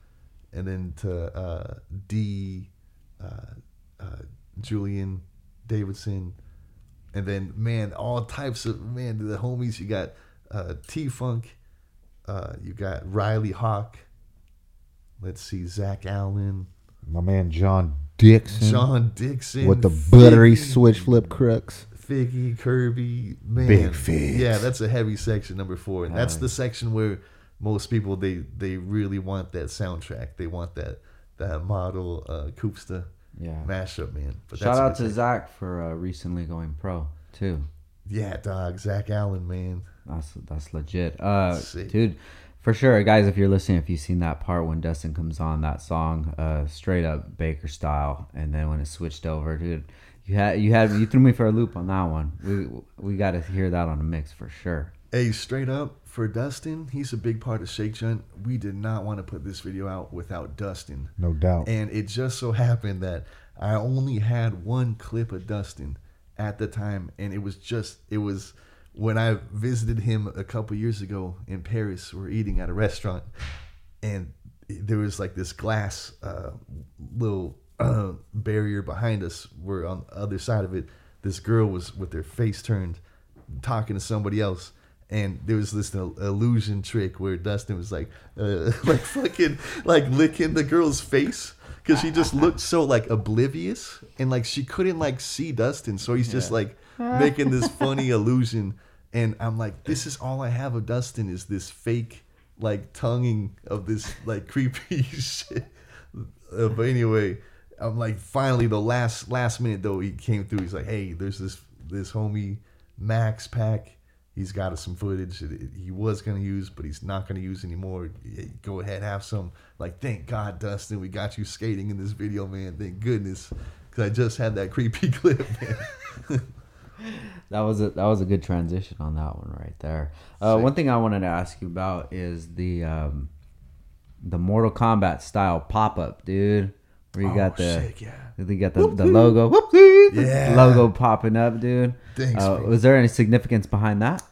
and then to uh, D, uh, uh, Julian Davidson, and then man, all types of man, the homies. You got uh, T Funk, uh, you got Riley Hawk. Let's see, Zach Allen, My man John Dixon. John Dixon with the buttery Figgy. switch flip crooks. Figgy, Kirby, man. Big Figs. Yeah, that's a heavy section number four. And that's the section where most people they they really want that soundtrack. They want that that model uh Koopsta Yeah. mashup, man. But Shout that's out to Zach for uh, recently going pro too. Yeah, dog, Zach Allen, man. That's that's legit. Uh, Sick. dude, for sure, guys. If you're listening, if you've seen that part when Dustin comes on that song, uh, straight up Baker style, and then when it switched over, dude, you had you had you threw me for a loop on that one. We we got to hear that on a mix for sure. Hey, straight up for Dustin, he's a big part of Shake Junt. We did not want to put this video out without Dustin. No doubt. And it just so happened that I only had one clip of Dustin at the time, and it was just it was when I visited him a couple years ago in Paris. We're eating at a restaurant, and there was like this glass uh, little uh, barrier behind us. Where on the other side of it, this girl was with her face turned, talking to somebody else. And there was this illusion trick where Dustin was like, uh, like fucking, like licking the girl's face because she just looked so like oblivious and like she couldn't like see Dustin, so he's just like making this funny illusion. And I'm like, this is all I have of Dustin is this fake like tonguing of this like creepy shit. Uh, but anyway, I'm like, finally the last last minute though he came through. He's like, hey, there's this this homie Max Pack. He's got us some footage that he was gonna use, but he's not gonna use anymore. Go ahead, have some. Like, thank God, Dustin, we got you skating in this video, man. Thank goodness, because I just had that creepy clip, man. That was a that was a good transition on that one right there. Uh, one thing I wanted to ask you about is the um, the Mortal Kombat style pop up, dude. Where you got Oh, the sick, yeah. you got the, the logo, the Yeah. logo popping up, dude. Thanks, Uh, was there any significance behind that?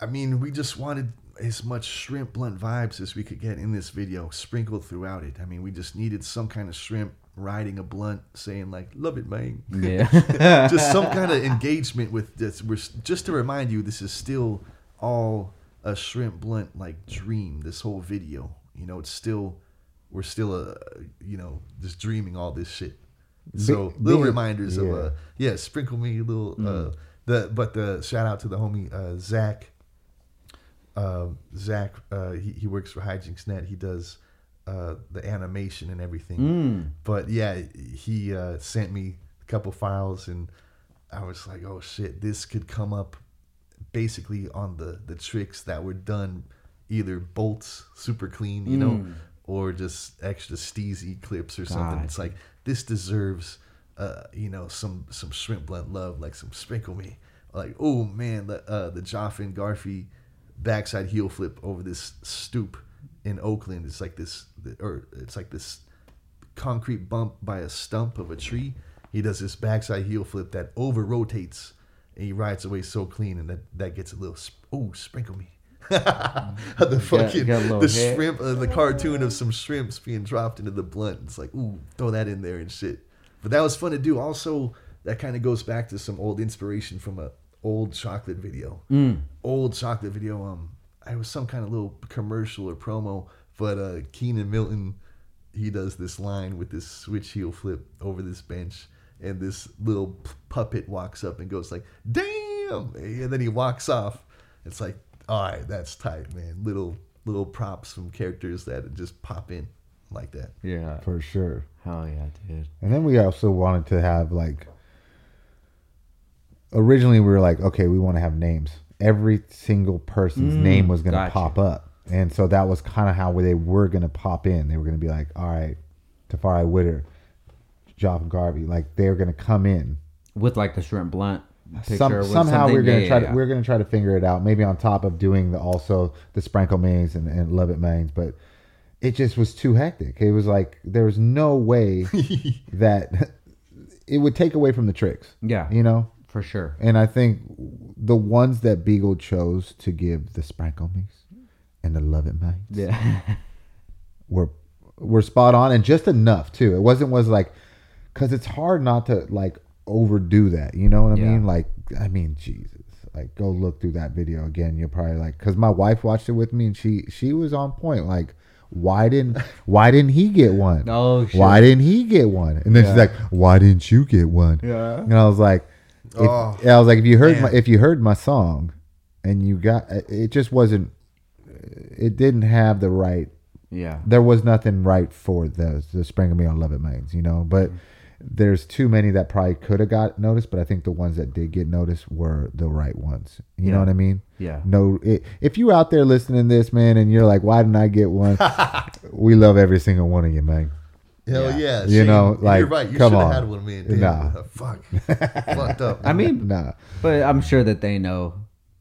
I mean, we just wanted as much shrimp blunt vibes as we could get in this video sprinkled throughout it. I mean, we just needed some kind of shrimp riding a blunt saying like love it man Yeah. just some kind of engagement with this we're just to remind you this is still all a shrimp blunt like dream this whole video you know it's still we're still uh you know just dreaming all this shit so little reminders of yeah. uh yeah sprinkle me a little uh the but the shout out to the homie uh zach uh, Zach, uh, he, he works for Hijinks Net. He does uh, the animation and everything. Mm. But yeah, he uh, sent me a couple files, and I was like, "Oh shit, this could come up basically on the the tricks that were done, either bolts super clean, you know, Mm. or just extra steezy clips or something. It's like this deserves, uh, you know, some some shrimp blunt love, like some sprinkle me, like oh man, the uh, the Joffin Garvey backside heel flip over this stoop in Oakland. It's like this, or it's like this concrete bump by a stump of a tree. He does this backside heel flip that over rotates, and he rides away so clean, and that that gets a little sp- oh sprinkle me. the fucking a little the shrimp, uh, the cartoon of some shrimps being dropped into the blunt. It's like ooh, throw that in there and shit. But that was fun to do. Also, that kind of goes back to some old inspiration from a old chocolate video. Old chocolate video. Um, I was some kind of little commercial or promo, but uh, Keenan Milton, he does this line with this switch heel flip over this bench, and this little p- puppet walks up and goes like, "Damn!" and then he walks off. It's like, all right, that's tight, man. Little little props from characters that just pop in like that. yeah. for sure. Hell yeah, dude. And then we also wanted to have like originally we were like, okay, we want to have names. Every single person's Mm, name was going to pop up. And so that was kind of how they were going to pop in. They were going to be like, all right, Tafari Witter, Joff Garvey, like they were going to come in. With like the shrimp blunt Some, somehow we're gonna yeah, try yeah, to yeah. we're gonna try to figure it out. Maybe on top of doing the also the sprinkle mains and, and love it mains, but it just was too hectic. It was like there was no way that it would take away from the tricks. Yeah. you know. For sure. And I think the ones that Beagle chose to give the sprinkle mix and the love it mains Yeah. were were spot on and just enough too. It wasn't was like because it's hard not to like overdo that. You know what I Yeah. mean? Like I mean Jesus. Like go look through that video again. You'll probably like because my wife watched it with me and she she was on point. Like why didn't why didn't he get one? Oh, shit. Why didn't he get one? And then she's like, why didn't you get one? Yeah. And I was like, if, Oh, I was like, if you heard man. my if you heard my song, and you got it, just wasn't. It didn't have the right Yeah. there was nothing right for the the Sprinkle Me on Love It Mains, you know. But mm-hmm. there's too many that probably could have got noticed, but I think the ones that did get noticed were the right ones. You Yeah. know what I mean? Yeah. No, i if you out there listening to this, man, and you're like, why didn't I get one? we love every single one of you, man. Hell Yeah. yeah. You know, like, you're right. You come should have on. had one, man. Damn, Nah. uh, Fuck. Fucked up. I mean, Nah, but I'm sure that they know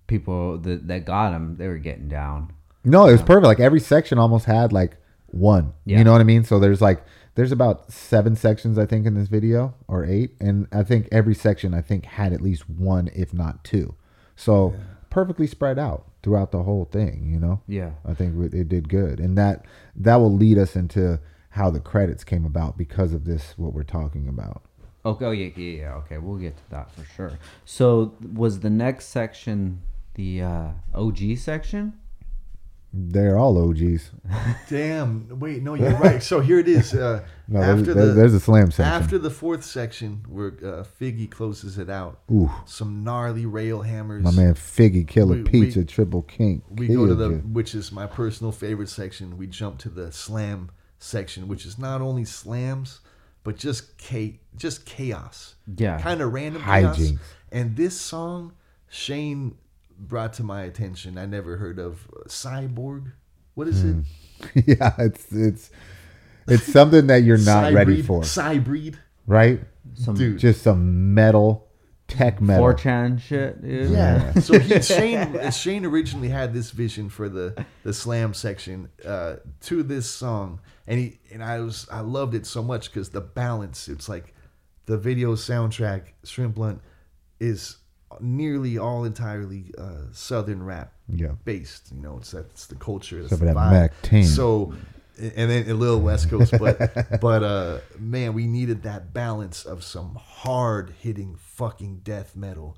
people that, that got them. They were getting down. no, it was perfect. Like every section almost had like one. Yeah. You know what I mean? So there's like there's about seven sections I think in this video or eight, and I think every section I think had at least one, if not two. So perfectly spread out throughout the whole thing. You know? Yeah. I think it it did good, and that that will lead us into how the credits came about because of this. What we're talking about. Okay. Oh, yeah, yeah, yeah. Okay, we'll get to that for sure. So, was the next section the uh, OG section? They're all OGs. Damn. Wait, no, you're right. So here it is. Uh, No, there's, after there's, the there's a slam section. after the fourth section, where uh, Figgy closes it out, Ooh. some gnarly rail hammers. My man Figgy Killer We- Pizza we- Triple King. we go to the killed ya. which is my personal favorite section. We jump to the slam section, which is not only slams, but just cha- just chaos. Yeah. kind of random chaos. And this song, Shane brought to my attention. I never heard of uh, Cyborg. What is Hmm. it? yeah, it's it's it's something that you're not ready for, Cybreed. right? Some Dude. Just some metal, tech metal. 4chan shit, dude. Yeah. so he, Shane Shane originally had this vision for the the slam section uh, to this song, and he and I was I loved it so much because the balance. It's like the video soundtrack. Shrimp Blunt is nearly all entirely uh, southern rap Yeah. based. You know, it's that's the culture. That's Except the that vibe. Mack 10. So, and then a little West Coast, but but uh, man, we needed that balance of some hard hitting fucking death metal,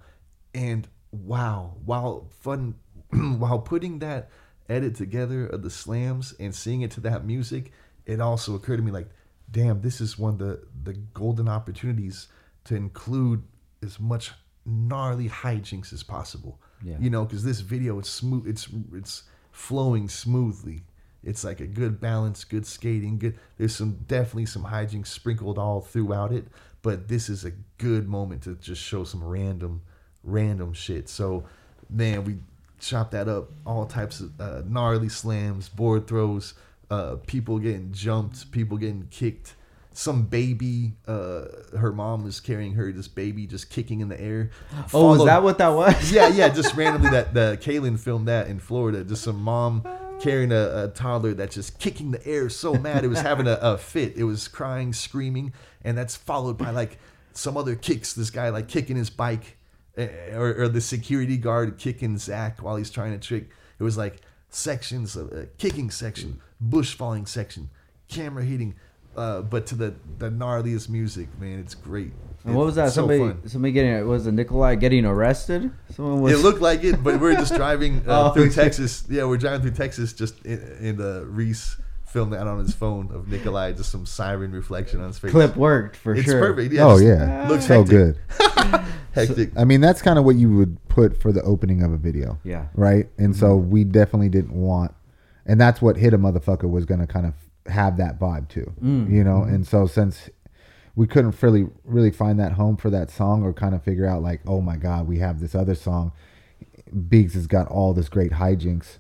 and wow, while fun, while putting that edit together of the slams and seeing it to that music, it also occurred to me like, damn, this is one of the the golden opportunities to include as much gnarly hijinks as possible. Yeah. You know, because this video is smooth. It's it's flowing smoothly. It's like a good balance, good skating, good. There's some definitely some hijinks sprinkled all throughout it, but this is a good moment to just show some random, random shit. So, man, we chop that up. All types of uh, gnarly slams, board throws, uh, people getting jumped, people getting kicked. Some baby, uh, her mom was carrying her, this baby just kicking in the air. Oh, is that what that was? yeah, yeah, just randomly that the Kalen filmed that in Florida. Just some mom carrying a, a toddler that's just kicking the air so mad it was having a, a fit. It was crying, screaming, and that's followed by like some other kicks. This guy like kicking his bike, eh, or, or the security guard kicking Zach while he's trying to trick. It was like sections of uh, kicking section, bush falling section, camera hitting. Uh, but to the the gnarliest music, man, it's great. And what was that? It's so somebody, fun. somebody getting was it Nikolai getting arrested? Someone was. It looked like it, but we're just driving uh, Oh, through shit. Texas. Yeah, we're driving through Texas. Just in, in the Reese filmed that on his phone of Nikolai, just some siren reflection on his face. clip worked for It's sure. It's perfect. Yeah, oh just yeah, looks ah. so hectic. good. Hectic. I mean, that's kind of what you would put for the opening of a video. Yeah. Right. And so mm-hmm. we definitely didn't want, and that's what hit a motherfucker was going to kind of have that vibe too. Mm. You know. Mm-hmm. And so since we couldn't really really find that home for that song or kind of figure out like, oh my god, we have this other song. Biggs has got all this great hijinks.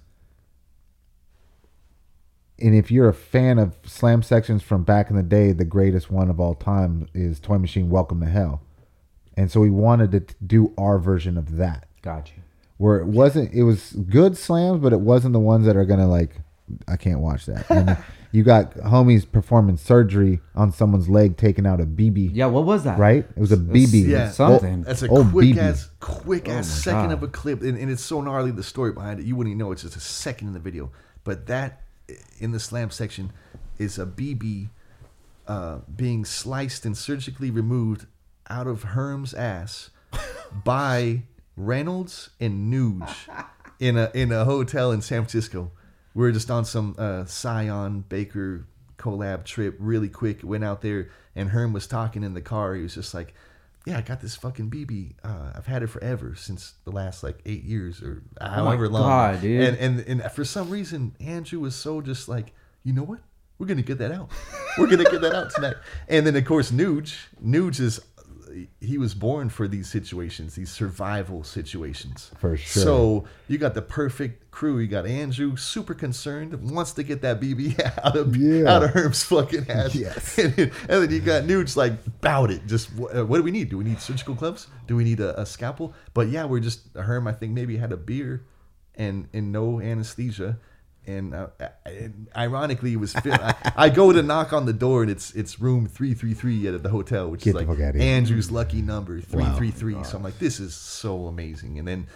And if you're a fan of slam sections from back in the day, the greatest one of all time is Toy Machine Welcome to Hell. and so we wanted to do our version of that, gotcha where it wasn't. It was good slams, but it wasn't the ones that are gonna like. I can't watch that. And you got homies performing surgery on someone's leg, taking out a BB. Yeah, what was that? Right? It was a BB. Yeah. Something. That's a Oh, quick BB. ass, quick ass my second God. of a clip, and, and it's so gnarly the story behind it. You wouldn't even know it's just a second in the video, but that in the slam section is a BB uh, being sliced and surgically removed out of Herm's ass by Reynolds and Nuge in a in a hotel in San Francisco. We were just on some uh, Scion Baker collab trip, really quick. Went out there, and Herm was talking in the car. He was just like, "Yeah, I got this fucking BB. Uh, I've had it forever since the last like eight years or however long." Oh God, dude. And, and and for some reason, Andrew was so just like, you know what? We're gonna get that out. We're gonna get that out tonight. And then of course, Nuge. Nuge is he was born for these situations, these survival situations. For sure. So you got the perfect crew. You got Andrew, super concerned, wants to get that BB out of Yeah. out of Herm's fucking ass. Yes. And, then- and then you got Nuge like bout it. Just what, uh, what do we need? Do we need surgical gloves? Do we need a, a scalpel? But yeah, we're just Herm. I think maybe had a beer and and no anesthesia. And, uh, ironically, it was. Fil- I, I go to knock on the door, and it's it's room three three three at the hotel, which Get is like fuck outta here. Andrew's lucky number three three three. So I'm like, this is so amazing. And then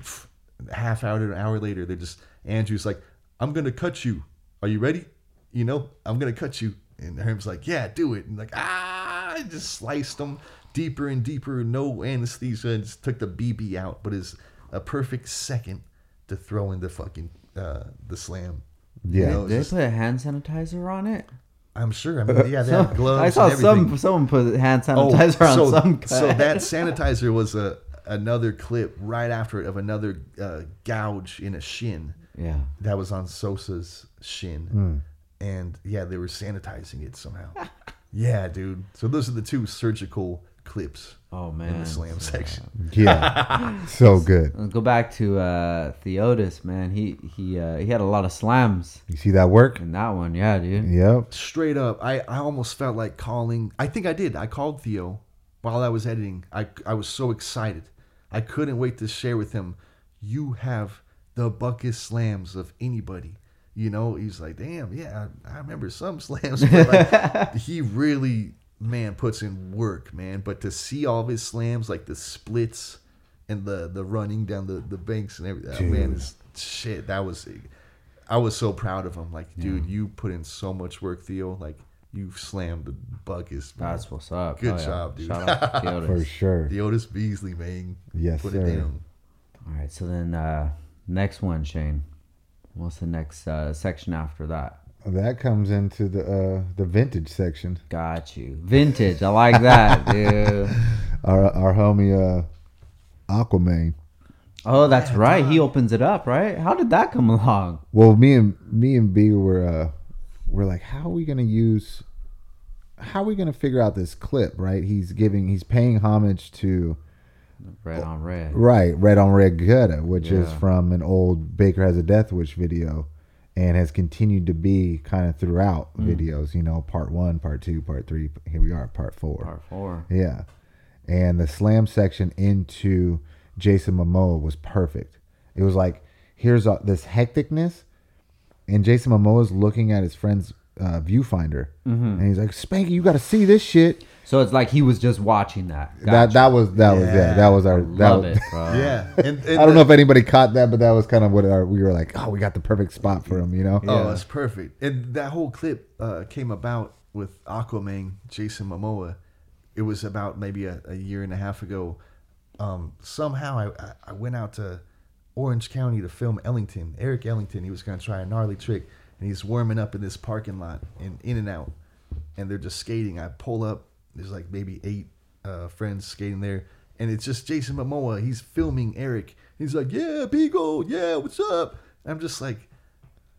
pff, half hour to an hour later, they're just Andrew's like, I'm gonna cut you. Are you ready? You know, I'm gonna cut you. And Herm's like, yeah, do it. And like, ah, I just sliced them deeper and deeper, no anesthesia, and just took the BB out. But it's a perfect second to throw in the fucking uh, the slam. You Yeah. know, it's Did they just- put a hand sanitizer on it? I'm sure. I mean, yeah, they have gloves. I saw and some someone put hand Oh, sanitizer on so, some. so that sanitizer was a another clip right after it of another uh, gouge in a shin yeah. that was on Sosa's shin, and yeah, they were sanitizing it somehow. yeah, dude. So those are the two surgical clips Oh in man. the slam section. Yeah. so good. Let's go back to uh, Theotis, man. He he uh, he had a lot of slams You see that work? in that one. Yeah, dude. Yep. Straight up, I, I almost felt like calling. I think I did. I called Theo while I was editing. I, I was so excited. I couldn't wait to share with him. You have the bucket slams of anybody. You know, he's like, damn, yeah, I, I remember some slams. But like, he really, man, puts in work, man. But to see all of his slams, like the splits and the the running down the, the banks and everything, man, is shit. That was I was so proud of him. Like, dude, you put in so much work, Theo. Like, you slammed the buckets. man. That's what's up. Good Oh, yeah. job, dude. Shout out For sure. Theotis Beasley, man. Yes, put sir. it down. All right, so then uh, next one, Shane. What's the next uh, section after that? That comes into the uh, the vintage section. Got you. Vintage. I like that, dude. Our our homie uh, Aquaman. Oh, that's right. He opens it up, right? How did that come along? Well, me and me and B were uh, we're like, how are we gonna use? How are we gonna figure out this clip? Right? He's giving, he's paying homage to Red on red. right Red on Red Gutta, which is from an old Baker has a Death Wish video, and has continued to be kind of throughout Mm. videos. You know, part one, part two, part three. Here we are, part four. Part four. Yeah. And the slam section into Jason Momoa was perfect. It was like, here's a, this hecticness, and Jason Momoa's looking at his friend's uh, viewfinder, Mm-hmm. and he's like, "Spanky, you got to see this shit." So it's like he was just watching that. That Gotcha. that was that was yeah, that was our that Love was, it, bro. Yeah. And, and I don't know if anybody caught that, but that was kind of what our, we were like. Oh, we got the perfect spot for him, you know? Oh, it's perfect. And that whole clip uh, came about with Aquaman, Jason Momoa. It was about maybe a, a year and a half ago. Um, somehow I, I- I went out to Orange County to film Ellington. Eric Ellington, he was going to try a gnarly trick. And he's warming up in this parking lot in In and Out. And they're just skating. I pull up. There's like maybe eight uh, friends skating there. And it's just Jason Momoa. He's filming Eric. He's like, yeah, Beagle. Yeah, what's up? I'm just like,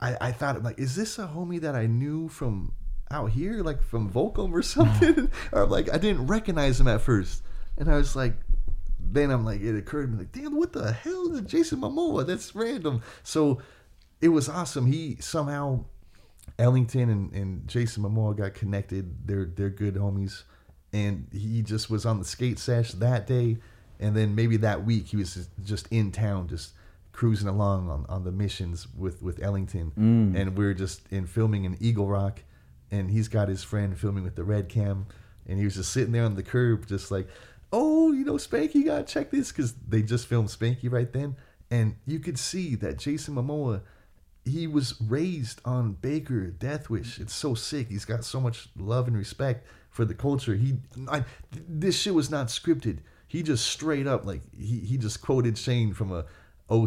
I, I thought I'm like, is this a homie that I knew from out here, like from Volcom or something? or I'm like I didn't recognize him at first, and I was like, then I'm like, it occurred to me like, damn, what the hell is Jason Momoa? That's random. So it was awesome. He somehow Ellington and, and Jason Momoa got connected. They're they're good homies, and he just was on the skate sesh that day, and then maybe that week he was just- just in town, just cruising along on, on the missions with with Ellington, mm. and we are just in filming in Eagle Rock, and he's got his friend filming with the red cam, and he was just sitting there on the curb, just like, oh, you know, Spanky, you gotta check this because they just filmed Spanky right then, and you could see that Jason Momoa he was raised on Baker Death Wish. It's so sick. He's got so much love and respect for the culture. He, I, this shit was not scripted. He just straight up like he he just quoted Shane from a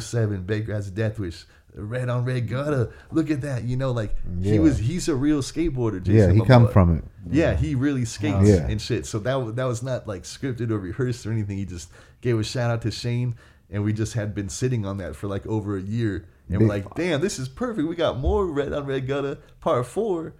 07 Baker has a Death Wish. Red on red gutter. Look at that. You know, like he was. He's a real skateboarder. Yeah, Jason he come from it. Yeah, he really skates Yeah. and shit. So that that was not like scripted or rehearsed or anything. He just gave a shout out to Shane, and we just had been sitting on that for like over a year, and we're like, damn, this is perfect. We got more Red on Red Gutter Part Four.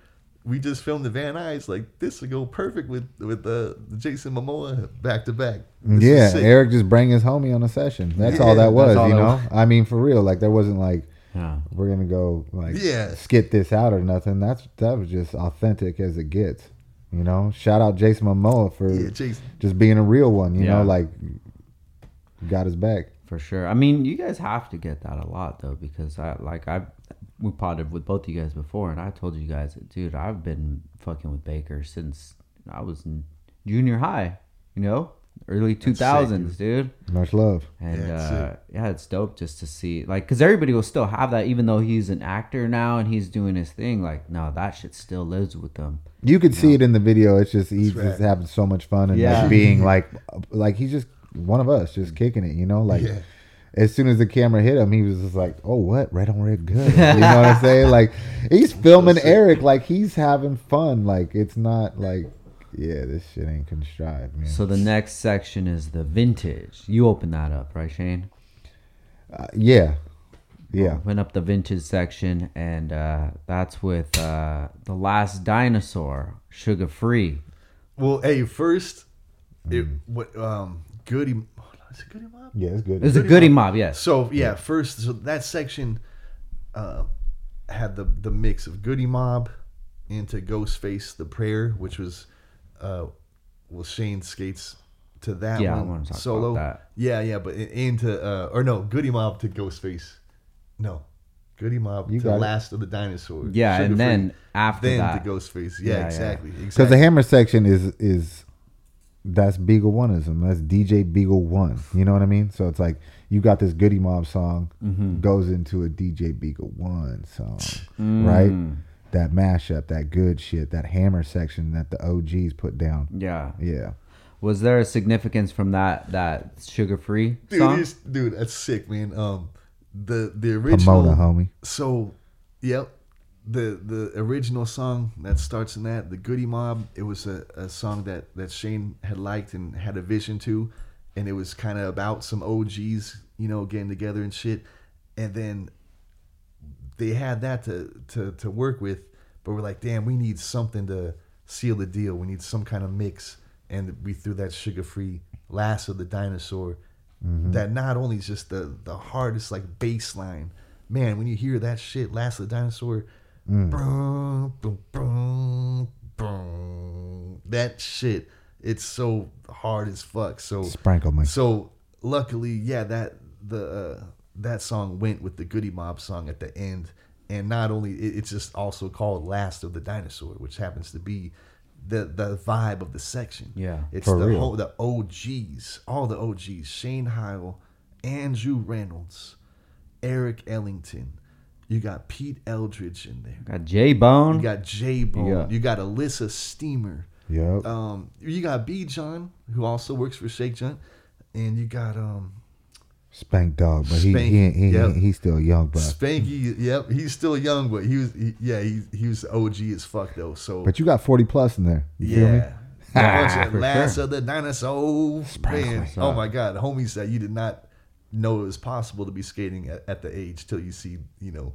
We just filmed the Van Nuys. Like this would go perfect with with the Jason Momoa back to back. This yeah. Eric just bring his homie on a session. That's Yeah, all that was, all you that know. was. I mean, for real, like there wasn't like Yeah. we're gonna go like Yeah. skit this out or nothing. That's that was just authentic as it gets. You know, shout out Jason Momoa for Yeah, Jason. just being a real one. You Yeah. know, like got his back. For sure. I mean, you guys have to get that a lot though, because I like I we potted with both of you guys before, and I told you guys, dude, I've been fucking with Baker since I was in junior high. You know, early two thousands, dude. Much love. And Yeah, it's uh, yeah, it's dope just to see, like, because everybody will still have that, even though he's an actor now and he's doing his thing. Like, no, that shit still lives with them. You could see it in the video. It's just he's That's just having so much fun and Yeah. like being like like he's just one of us, just kicking it. You know, like. Yeah. As soon as the camera hit him, he was just like, "Oh, what? Red on red, good." You know what I'm saying? Like, he's filming sick. Eric, like he's having fun. Like, it's not like, yeah, this shit ain't contrived, man. So the next section is the vintage. You open that up, right, Shane? Uh, yeah, yeah. Open up the vintage section, and uh, that's with uh, the last dinosaur, suga free. Well, hey, first, it Mm. what um Goody. Is it Goodie Mob? Yeah, it's good. It's a goodie mob, yes. So yeah, first so that section uh, had the the mix of Goodie Mob into Ghostface the Prayer, which was uh, well Shane skates to that Yeah, I one wanna talk about solo. that. Yeah, yeah, but in- into uh, or no Goodie Mob to Ghostface, no Goodie Mob You to got it. Last of the Dinosaurs. Yeah, and Sugar then Free, after then that- to Ghostface. Yeah, Yeah, yeah. exactly. Because exactly. the hammer section is is that's Beagle Oneism. That's DJ Beagle One. You know what I mean? So it's like you got this Goodie Mob song Mm-hmm. goes into a DJ Beagle One song, Mm. right? That mashup, that good shit, that hammer section that the OGs put down. Yeah. Yeah. Was there a significance from that that suga free dude, song? he's- dude, that's sick, man. Um, the the original Pomona, homie. So, yep, the the original song that starts in that the Goodie Mob. It was a, a song that that Shane had liked and had a vision to, and it was kind of about some OGs, you know, getting together and shit. And then they had that to to to work with, but we're like, damn, we need something to seal the deal. We need some kind of mix, and we threw that suga free last of the dinosaur. Mm-hmm. That not only is just the the hardest like bass line, man. When you hear that shit, last of the dinosaur, boom, boom, boom, boom, that shit, it's so hard as fuck. So Sprinkle me. so luckily, yeah, that the uh, that song went with the Goodie Mob song at the end, and not only it, it's just also called "Last of the Dinosaur," which happens to be the the vibe of the section. Yeah, it's the real. whole the OGs, all the OGs: Shane Heyl, Andrew Reynolds, Eric Ellington. You got Pete Eldridge in there. Got J Bone. You got J Bone. Yeah. You got Elissa Steamer. Yep. Um, you got B John, who also works for Shake Junt, and you got um Spank dog, but he Spank, he, he, yep. he's still young, bro. Spanky. Yep, he's still young, but he was he, yeah he he was OG as fuck though. So But you got forty plus in there. You feel me? yeah. A bunch of For last sure. of the dinosaurs. Man, oh my god, homie said you did not know it was possible to be skating at, at the age till you see you know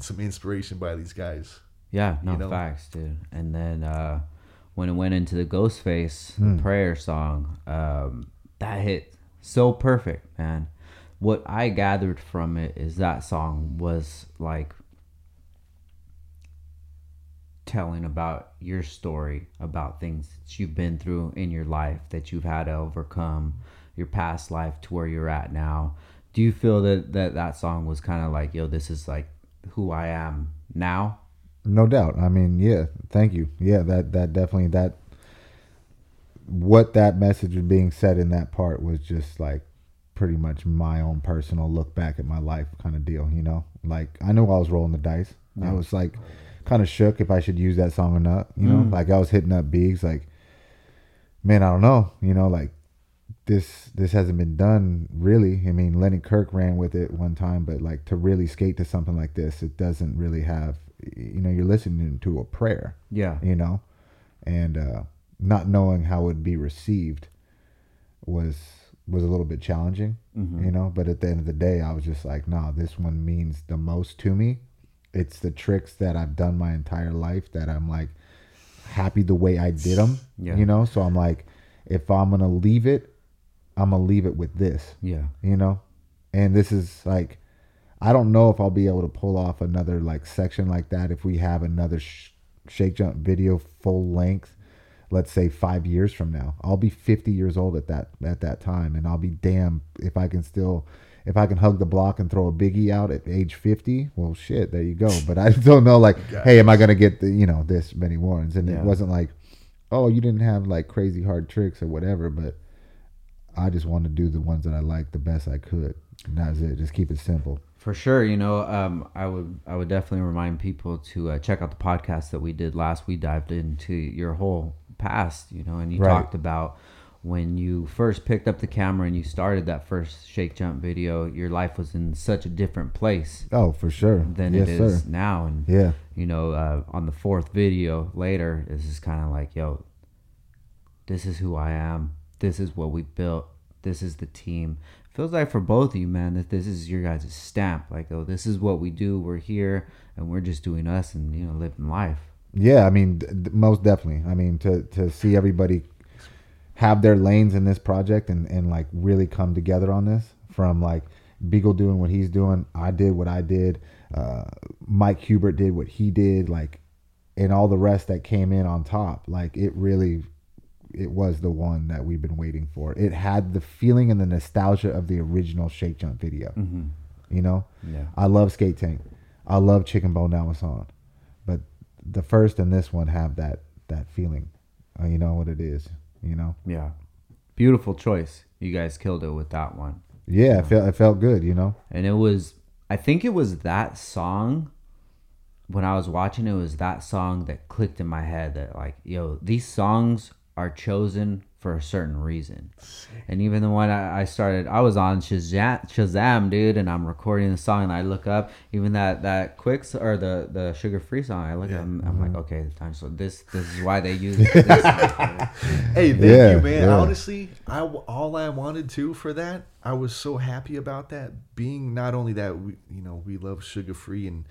some inspiration by these guys. Yeah, no you know? facts, dude. And then uh, when it went into the Ghostface Hmm. prayer song, um, that hit so perfect, man. What I gathered from it is that song was like telling about your story, about things that you've been through in your life that you've had to overcome, your past life to where you're at now. Do you feel that that, that song was kind of like, yo, this is like who I am now? No doubt. I mean, yeah. Thank you. Yeah, that that definitely that what that message was being said in that part was just like pretty much my own personal look back at my life kind of deal. You know, like I knew I was rolling the dice. I was like kind of shook if I should use that song or not. You know, Mm. like I was hitting up Biggs, like, man, I don't know. You know, like this this hasn't been done really. I mean, Lenny Kirk ran with it one time, but like to really skate to something like this, it doesn't really have. You know, you're listening to a prayer Yeah. you know, and uh, not knowing how it would be received was was a little bit challenging, Mhm. you know. But at the end of the day, I was just like, nah, this one means the most to me. It's the tricks that I've done my entire life that I'm like happy the way I did them, Yeah. you know. So I'm like, if I'm gonna leave it, I'm gonna leave it with this Yeah. you know? And this is like i don't know if i'll be able to pull off another like section like that if we have another sh- shake junt video full length let's say five years from now. I'll be 50 years old at that at that time and i'll be damn if i can still if i can hug the block and throw a biggie out at age 50 well shit there you go. But i don't know like hey am i gonna get the you know this many warrants? And Yeah. it wasn't like oh you didn't have like crazy hard tricks or whatever but I just want to do the ones that I like the best I could. And that was it. Just keep it simple. For sure, you know, um, I would I would definitely remind people to uh, check out the podcast that we did last. We dived into your whole past, you know, and you Right. talked about when you first picked up the camera and you started that first shake junt video. Your life was in such a different place Oh, for sure. than yes, it is sir. now, and Yeah. you know, uh, on the fourth video later, this is kind of like, yo, this is who I am. This is what we built. This is the team. Feels like for both of you, man, that this is your guys' stamp. Like, oh, this is what we do. We're here, and we're just doing us, and you know, living life. Yeah, I mean, most definitely. I mean, to to see everybody have their lanes in this project and and like really come together on this from like Beagle doing what he's doing, I did what I did, uh, Mike Hubert did what he did, like, and all the rest that came in on top. Like, it really, it was the one that we've been waiting for. It had the feeling and the nostalgia of the original Shake Junt video. Mm-hmm. You know, Yeah. I love Skate Tank. I love Chicken Bone Nowison, but the first and this one have that that feeling. Uh, you know what it is. You know. Yeah. Beautiful choice. You guys killed it with that one. Yeah, it felt it felt good. You know. and it was i think it was that song when i was watching it, it was that song that clicked in my head that like yo these songs are chosen for a certain reason and even the one I, I started i was on shazam, shazam dude and i'm recording the song and i look up even that that quicks or the the suga free song i look at them i'm like mm-hmm. okay time so this this is why they use this song. Hey, thank Yeah, you, man. yeah. Honestly, I w- all I wanted to for that, I was so happy about that. Being not only that we, you know, we love suga free and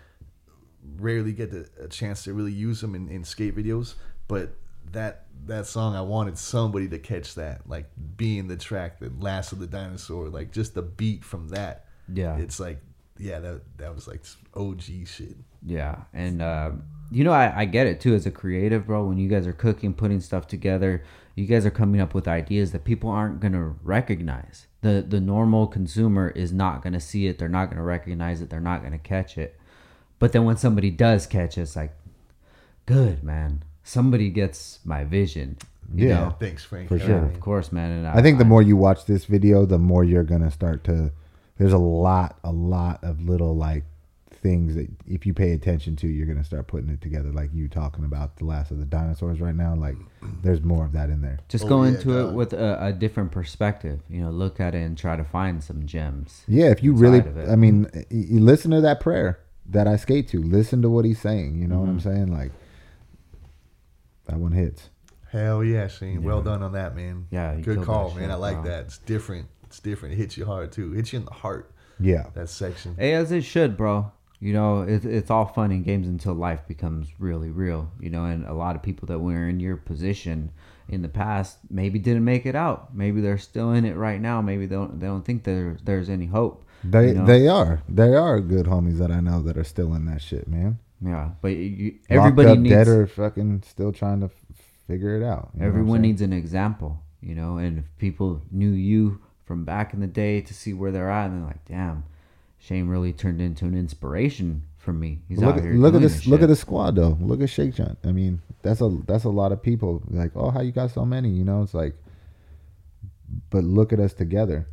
rarely get the, a chance to really use them in, in skate videos, but that that song, I wanted somebody to catch that, like being the track that Last of the Dinosaur, like just the beat from that. Yeah. it's like, yeah, that that was like OG shit. Yeah, and uh, you know, I, I get it too as a creative, bro. When you guys are cooking, putting stuff together, you guys are coming up with ideas that people aren't gonna recognize. the The normal consumer is not gonna see it. They're not gonna recognize it. They're not gonna catch it. But then when somebody does catch it, it's like, good man. Somebody gets my vision. You Yeah. know? Thanks, Frank. For Yeah, sure. Of course, man. And I think the more you watch this video, the more you're gonna start to. There's a lot, a lot of little like things that if you pay attention to, you're gonna start putting it together. Like you talking about the last of the dinosaurs right now. Like there's more of that in there. just Oh, go yeah, into it with a, a different perspective. You know, look at it and try to find some gems. Yeah, if you really, inside of it. I mean, you listen to that prayer that I skate to. Listen to what he's saying. You know what I'm Mm-hmm. saying? Like that one hits. Hell yeah, Shane. Well done on that, man. Yeah, good call, man. shit, I like bro. that. It's different. It's different. It hits you hard too. It hits you in the heart. Yeah, That section. Hey, as it should, bro. You know, it, it's all fun and games until life becomes really real. You know, and a lot of people that were in your position in the past maybe didn't make it out. Maybe they're still in it right now. Maybe they don't. They don't think there there's any hope. they you know? they are they are good homies that I know that are still in that shit, man. Yeah, but you, everybody up, needs dead or fucking still trying to f- figure it out. you know what I'm everyone needs an example, you know. And if people knew you from back in the day to see where they're at, and they're like, "Damn, Shane really turned into an inspiration for me." He's look out at, here. look at this. Look at the squad though. Look at Shake Junt. I mean, that's a that's a lot of people. Like, oh, how you got so many? You know, it's like, but look at us together,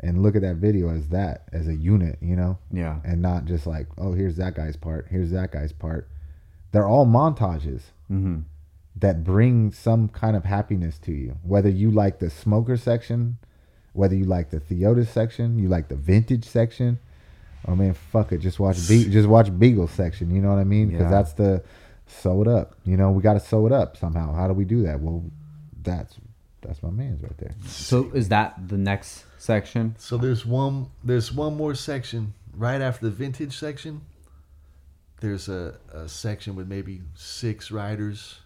and look at that video as that as a unit. You know, Yeah, and not just like, oh, here's that guy's part. Here's that guy's part. They're all montages mm-hmm. that bring some kind of happiness to you. Whether you like the smoker section, whether you like the Theotis section, you like the vintage section. I mean, fuck it, just watch Be- just watch Beagle section. You know what I mean? Because Yeah. that's the sew it up. You know, we got to sew it up somehow. How do we do that? Well, that's that's my man's right there. So is that the next section? So there's one there's one more section right after the vintage section. There's a, a section with maybe six riders,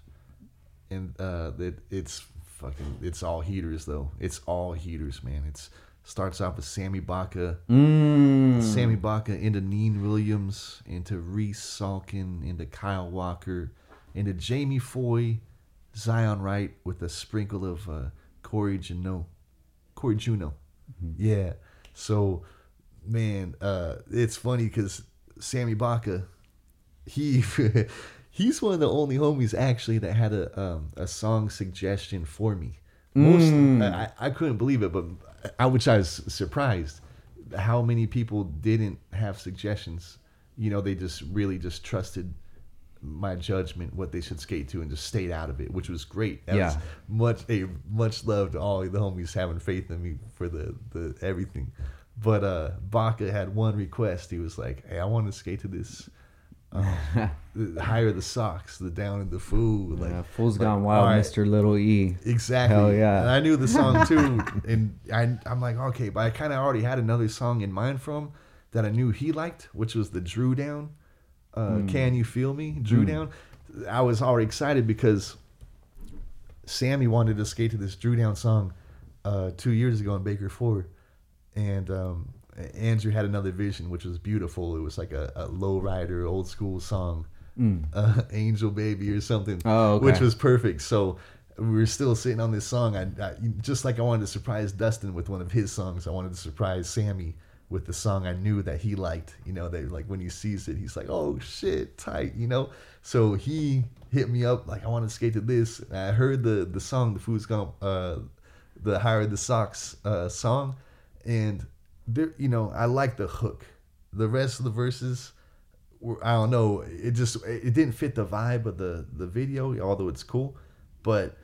and uh, that it's fucking it's all heaters though. It's all heaters, man. It's starts off with Sammy Baca, Mm. Sammy Baca into Neen Williams, into Reese Salkin, into Kyle Walker, into Jamie Foy, Zion Wright with a sprinkle of uh, Cory Juneau. Cory Juneau. Yeah. So, man, uh, it's funny because Sammy Baca, he he's one of the only homies actually that had a um, a song suggestion for me. Most I, I couldn't believe it, but I which I was surprised how many people didn't have suggestions. You know, they just really just trusted my judgment, what they should skate to, and just stayed out of it, which was great. That Yeah. was much a much love to all the homies having faith in me for the the everything. But uh Baca had one request. He was like, "Hey, I want to skate to this." Um, the higher the socks, the down in the food. Like yeah, Fool's like, Gone Wild, right, Mr. Little E. Exactly. Hell yeah. And I knew the song too, and I, I'm like, okay, but I kind of already had another song in mind from that I knew he liked, which was the Dru Down. Uh, Hmm. Can you feel me, Dru Down? I was already excited because Sammy wanted to skate to this Dru Down song uh, two years ago in Baker Ford, and um, Andrew had another vision, which was beautiful. It was like a, a low rider, old school song, uh, Angel Baby or something. Oh, okay. which was perfect. So we were still sitting on this song. I, I just like I wanted to surprise Dustin with one of his songs. I wanted to surprise Sammy with the song I knew that he liked. You know, that like when he sees it, he's like, "Oh shit, tight," you know. So he hit me up like, "I want to skate to this." And I heard the the song, the Food's Gone, uh, the Higher the Socks uh, song, and there, you know, I like the hook. The rest of the verses, were, I don't know. It just it didn't fit the vibe of the the video, although it's cool, but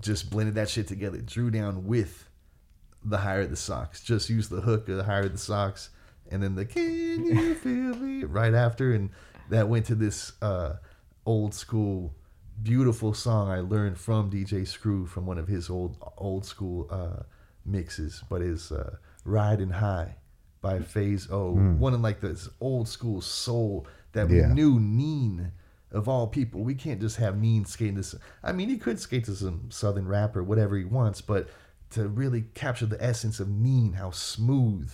just blended that shit together. Dru down with the higher the socks. Just use the hook of the higher the socks, and then the can you feel me right after, and that went to this uh, old school, beautiful song I learned from DJ Screw from one of his old old school uh, mixes, but is uh, "Riding High" by Faze-O, one of like this old school soul that we Yeah. knew Neen of all people. We can't just have Neen skating this. I mean, he could skate to some southern rap or whatever he wants, but to really capture the essence of Neen, how smooth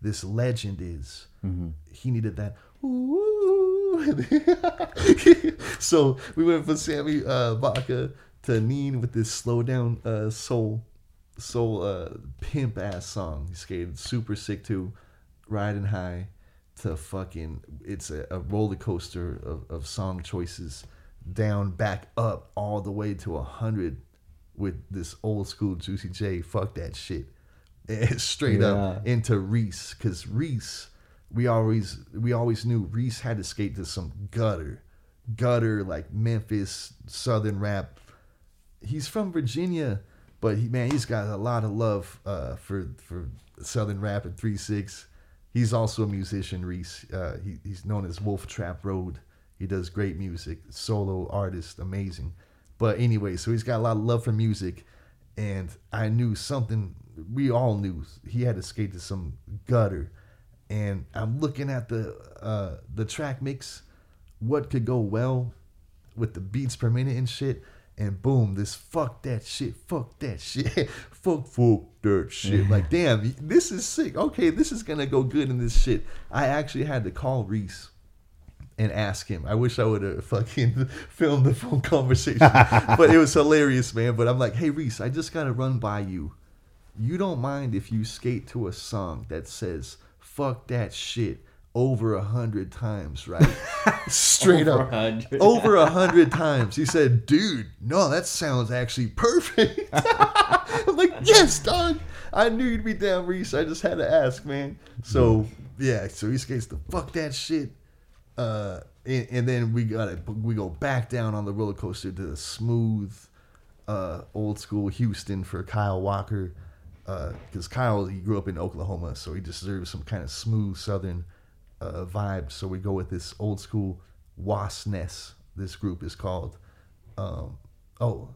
this legend is, he needed that. So we went from Sammy uh, Baca to Neen with this slow down uh, soul, soul uh, pimp ass song. He skated super sick too, riding high to fucking. It's a, a roller coaster of, of song choices, down, back, up, all the way to a hundred with this old school Juicy J. Fuck that shit. And straight up into Reese, because Reese, we always we always knew Reese had to skate to some gutter, gutter like Memphis Southern rap. He's from Virginia, but he man, he's got a lot of love uh, for for Southern rap and three six. He's also a musician. Reese, uh, he, he's known as Wolf Trap Road. He does great music, solo artist, amazing. But anyway, so he's got a lot of love for music, and I knew something. We all knew he had to skate to some gutter, and I'm looking at the uh, the track mix. What could go well with the beats per minute and shit? And boom, this fuck that shit, fuck that shit, fuck fuck that shit. Like damn, this is sick. Okay, this is gonna go good in this shit. I actually had to call Reese and ask him. I wish I would have fucking filmed the phone conversation, but it was hilarious, man. But I'm like, hey Reese, I just gotta run by you. You don't mind if you skate to a song that says "fuck that shit" over a hundred times, right? Straight Over up, hundred. over a hundred times. He said, "Dude, no, that sounds actually perfect." I'm like, "Yes, dog." I knew you'd be down, Reese. I just had to ask, man. So yeah, so he skates the fuck that shit, uh, and, and then we got it. We go back down on the roller coaster to the smooth, uh, old school Houston for Kyle Walker, because Kyle he grew up in Oklahoma, so he deserves some kind of smooth Southern uh, vibe. So we go with this old school Wasness. This group is called, um, oh,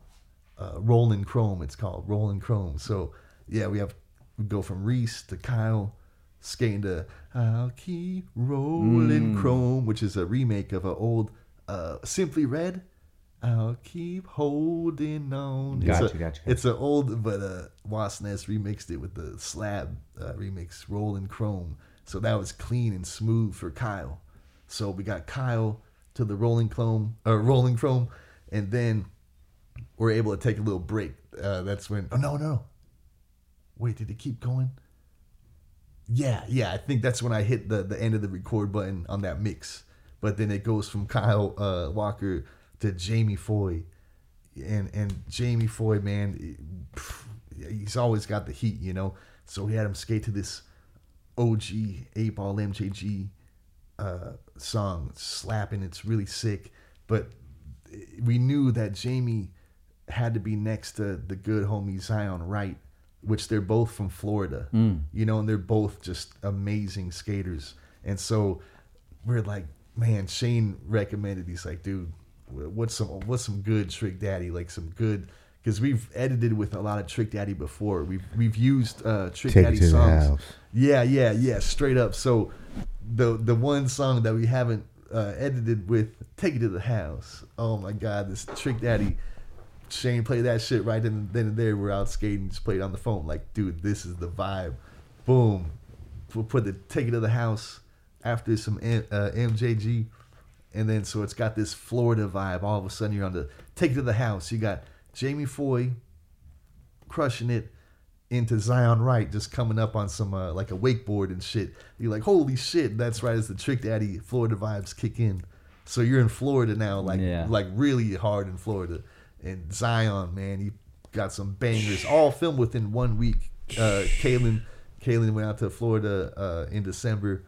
uh, Rolling Chrome. It's called Rolling Chrome. So yeah, we have we go from Reese to Kyle, skating to I'll keep rolling Chrome, which is a remake of an old uh, Simply Red. I'll keep holding on. Gotcha, it's a, gotcha. It's an old, but uh, Wasness remixed it with the slab uh, remix, Rolling Chrome. So that was clean and smooth for Kyle. So we got Kyle to the Rolling Chrome, uh, Rolling Chrome, and then we're able to take a little break. Uh, that's when. Oh no, no. Wait, did it keep going? Yeah, yeah. I think that's when I hit the the end of the record button on that mix. But then it goes from Kyle uh, Walker to Jamie Foy, and and Jamie Foy, man, he's always got the heat, you know. So we had him skate to this OG eight ball MJG uh, song, slapping. It's really sick, but we knew that Jamie had to be next to the good homie Zion Wright, which they're both from Florida, you know, and they're both just amazing skaters. And so we're like, man, Shane recommended. He's like, dude, what's some what's some good Trick Daddy, like some good. Because we've edited with a lot of Trick Daddy before. We've we've used uh, Trick Take Daddy songs. Yeah, yeah, yeah, straight up. So the the one song that we haven't uh, edited with "Take It to the House." Oh my God, this Trick Daddy Shane played that shit right then, then and there. We're out skating, just played on the phone. Like, dude, this is the vibe. Boom, we'll put the "Take It to the House" after some M- uh, MJG, and then so it's got this Florida vibe. All of a sudden, you're on the "Take It to the House." You got Jamie Foy crushing it into Zion Wright just coming up on some uh, like a wakeboard and shit. You're like, holy shit, that's right as the Trick Daddy Florida vibes kick in. So you're in Florida now, like Yeah. like really hard in Florida. And Zion, man, he got some bangers, all filmed within one week. Uh, Kalen, Kalen went out to Florida uh, in December,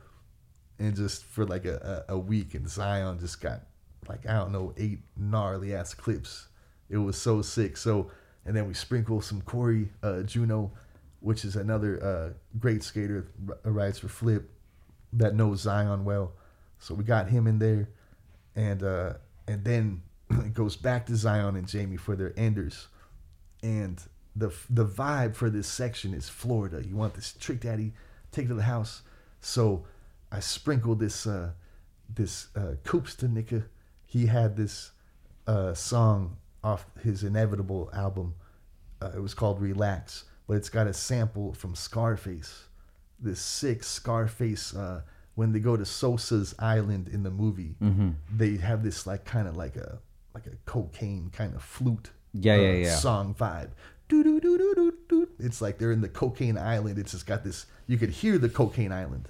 and just for like a, a, a week, and Zion just got like I don't know eight gnarly ass clips. It was so sick. So and then we sprinkle some Cory uh, Juneau, which is another uh, great skater, r- rides for Flip, that knows Zion well. So we got him in there, and uh, and then it goes back to Zion and Jamie for their enders, and the the vibe for this section is Florida. You want this trick daddy, take it to the house. So I sprinkled this uh, this uh, Koopsta Knicca. He had this uh, song off his Inevitable album. Uh, it was called Relax, but it's got a sample from Scarface. This sick Scarface. Uh, when they go to Sosa's Island in the movie, they have this like kind of like a like a cocaine kind of flute. Yeah, uh, yeah, yeah. Song vibe. It's like they're in the cocaine island. It's just got this. You could hear the cocaine island.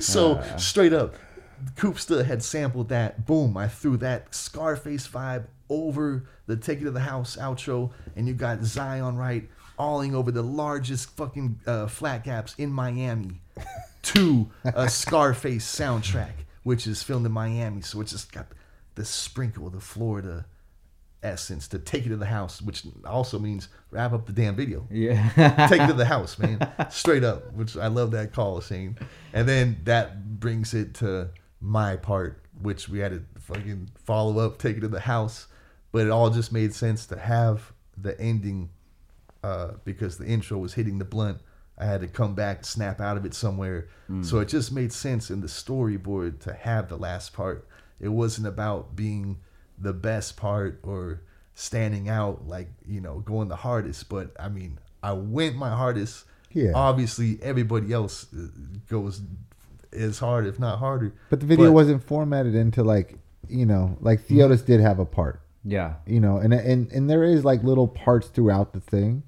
So Ah. straight up, Koopsta had sampled that. Boom! I threw that Scarface vibe over the "Take It to the House" outro, and you got Zion Wright ollieing over the largest fucking uh, flat gaps in Miami to a Scarface soundtrack, which is filmed in Miami. So it's just got the sprinkle of the Florida essence to take it to the house, which also means wrap up the damn video Yeah. take it to the house, man. Straight up, which I love that call, scene. And then that brings it to my part, which we had to fucking follow up, take it to the house. But it all just made sense to have the ending uh, because the intro was hitting the blunt. I had to come back, snap out of it somewhere. So it just made sense in the storyboard to have the last part. It wasn't about being the best part or standing out, like, you know, going the hardest. But I mean, I went my hardest. Yeah. Obviously, everybody else uh, goes as hard, if not harder. But the video But- wasn't formatted into like you know, like Theotis did have a part, Yeah. you know, and and and there is like little parts throughout the thing,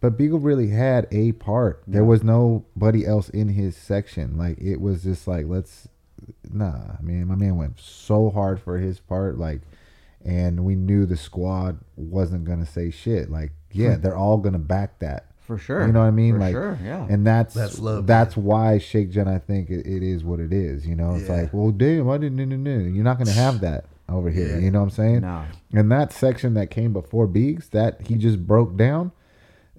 but Beagle really had a part. There was nobody else in his section. Like it was just like let's, nah, man, my man went so hard for his part, like, and we knew the squad wasn't gonna say shit. Like, yeah, they're all gonna back that. For sure. You know what I mean? For like, sure, yeah. And that's That's love, That's why Shake Junt, I think it, it is what it is. You know, it's Yeah. like, well, damn, I didn't. No, no, no. You're not gonna have that over here. Yeah. You know what I'm saying? No. And that section that came before Beegs, that he just broke down.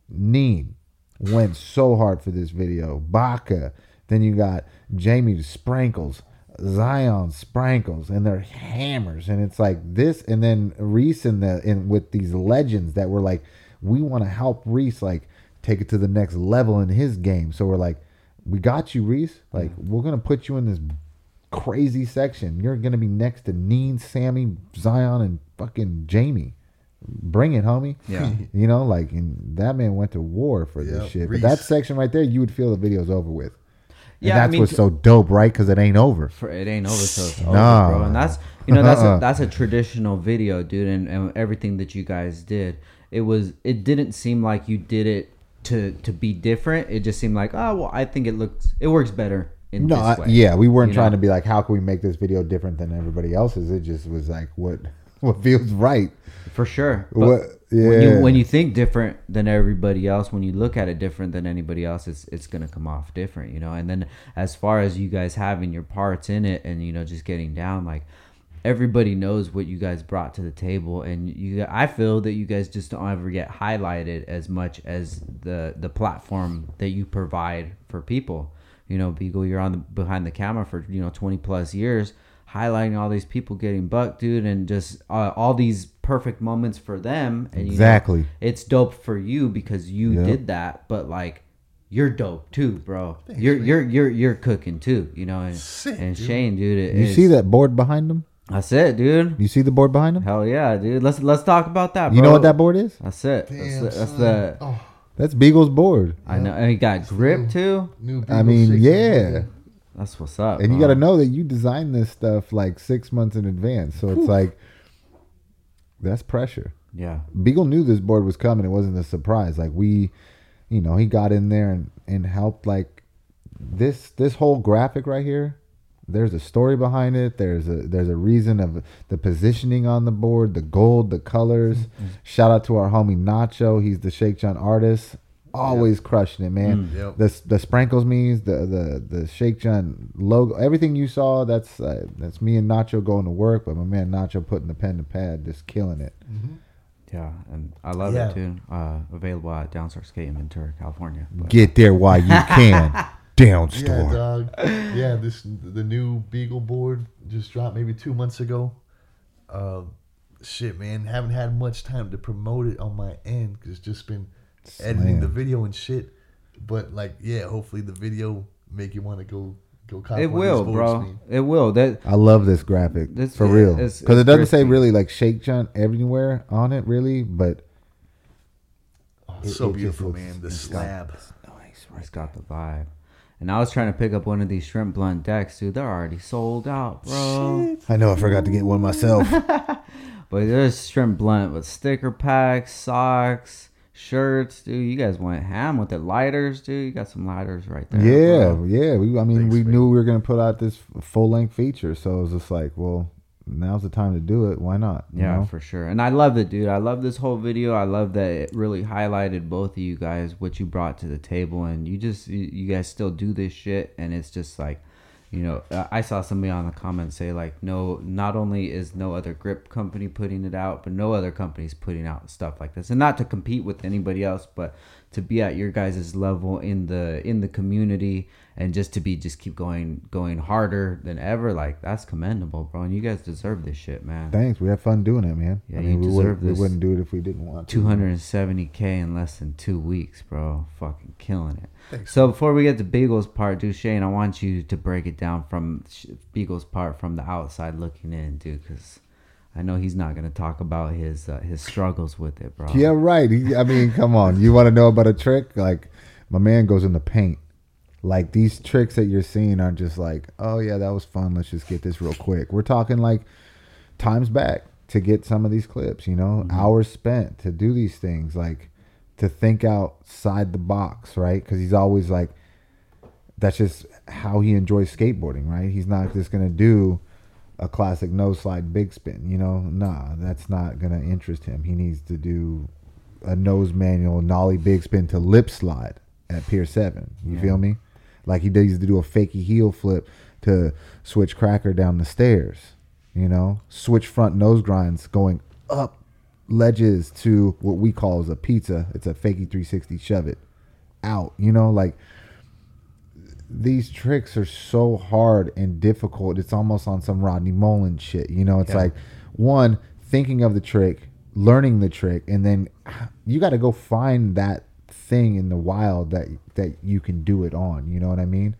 Neen went so hard for this video. Baca. Then you got Jamie Sprankles, Zion Sprankles, and they're hammers. And it's like this, and then Reese in the in with these legends that were like, we want to help Reese like take it to the next level in his game. So we're like, we got you, Reese. Like mm-hmm. we're gonna put you in this crazy section. You're gonna be next to Neen, Sammy, Zion, and fucking Jamie. Bring it, homie. Yeah. You know, like and that man went to war for this Yep, shit. But that section right there, you would feel the video's over with. And Yeah, I that's mean, what's so dope, right? Because it ain't over. For, it ain't over till it's over, Nah. bro. And that's you know that's Uh-uh. a, that's a traditional video, dude. And, and everything that you guys did, it was it didn't seem like you did it to to be different. It just seemed like oh well, I think it looks it works better in No, this I, yeah, we weren't You trying know? to be like, how can we make this video different than everybody else's? It just was like what what feels right. For sure. But What? Yeah. When you when you think different than everybody else, when you look at it different than anybody else, it's it's gonna come off different, you know. And then as far as you guys having your parts in it, and you know just getting down, like everybody knows what you guys brought to the table, and you I feel that you guys just don't ever get highlighted as much as the the platform that you provide for people. You know, Beagle, you're on the behind the camera for you know 20 plus years highlighting all these people getting bucked, dude, and just uh, all these perfect moments for them. And, you know, Exactly. it's dope for you because you Yep. did that, but like you're dope too, bro. you're you're you're you're cooking too, you know. And, Sick, and dude. Shane, dude, it you see that board behind him? That's it, dude. You see the board behind him? Hell yeah, dude. Let's let's talk about that. You know what that board is? That's it. Damn, that's the, that's the oh, That's Beagle's board. I know. And he got grip too. new. I mean, yeah. board. That's what's up. And you got to know that you designed this stuff like six months in advance. So it's like, that's pressure. Yeah. Beagle knew this board was coming. It wasn't a surprise. Like we, you know, he got in there and, and helped like this this whole graphic right here. There's a story behind it. There's a there's a reason of the positioning on the board, the gold, the colors. Mm-hmm. Shout out to our homie Nacho. He's the Shake Junt artist. Always crushing it, man. Mm. Yep. The the sprinkles means the the the Shake Junt logo. Everything you saw, that's uh, that's me and Nacho going to work, but my man Nacho putting the pen to pad, just killing it. Yeah, and I love Yeah. it too. Uh, available at Downstar Skate in Ventura, California. But- Get there while you can. Down Yeah, dog. Yeah, this the new Beagle board just dropped maybe two months ago. Uh, shit, man, haven't had much time to promote it on my end because it's just been editing the video and shit. But like, yeah, hopefully the video make you want to go go cop It one of these will, bro. man. It will. That I love this graphic. This- for yeah, real. Because it it's doesn't say really like Shake Junt everywhere on it, really, but Oh, It- so it beautiful, looks- man. The it's like- slab. nice. It's got the vibe. And I was trying to pick up one of these shrimp blunt decks, dude. They're already sold out, bro. I know I forgot to get one myself. But there's shrimp blunt with sticker packs, socks, shirts, dude. You guys went ham with the lighters, dude. You got some lighters right there. yeah, bro. yeah. We, I mean, Thanks, we man. knew we were gonna put out this full length feature, so it was just like, well, now's the time to do it. Why not? you Yeah, know? for sure. And I love it, dude. I love this whole video. I love that it really highlighted both of you guys, what you brought to the table, and you just you, you guys still do this shit, and it's just like, you know, uh, I saw somebody on the comments say like, no, not only is no other grip company putting it out, but no other company's putting out stuff like this, and not to compete with anybody else, but to be at your guys' level in the in the community and just to be just keep going going harder than ever like that's commendable bro and you guys deserve this shit man Thanks. We had fun doing it, man. Yeah, I you mean, we deserve wouldn't, we wouldn't do it if we didn't want to. 270k in less than two weeks, bro. Fucking killing it. Thanks. So before we get to Beagle's part, dude, Shane, I want you to break it down from Beagle's part from the outside looking in, dude, because I know he's not gonna talk about his uh, his struggles with it, bro. Yeah, right. He, I mean, come on. You want to know about a trick? Like, my man goes in the paint, Like these tricks that you're seeing are just like, oh yeah, that was fun. Let's just get this real quick. We're talking like times back to get some of these clips, you know, mm-hmm. hours spent to do these things, like to think outside the box, right? Because he's always like, that's just how he enjoys skateboarding, right? He's not just gonna do a classic no slide big spin, you know. Nah, that's not gonna interest him. He needs to do a nose manual nollie big spin to lip slide at Pier Seven. You feel me? Like he used to do a fakey heel flip to switch cracker down the stairs. You know, switch front nose grinds going up ledges to what we call as a pizza. It's a fakey 360 shove it out. You know, like these tricks are so hard and difficult. It's almost on some Rodney Mullen shit. You know, it's Yeah. like one thinking of the trick, learning the trick, and then you got to go find that thing in the wild that that you can do it on. You know what I mean?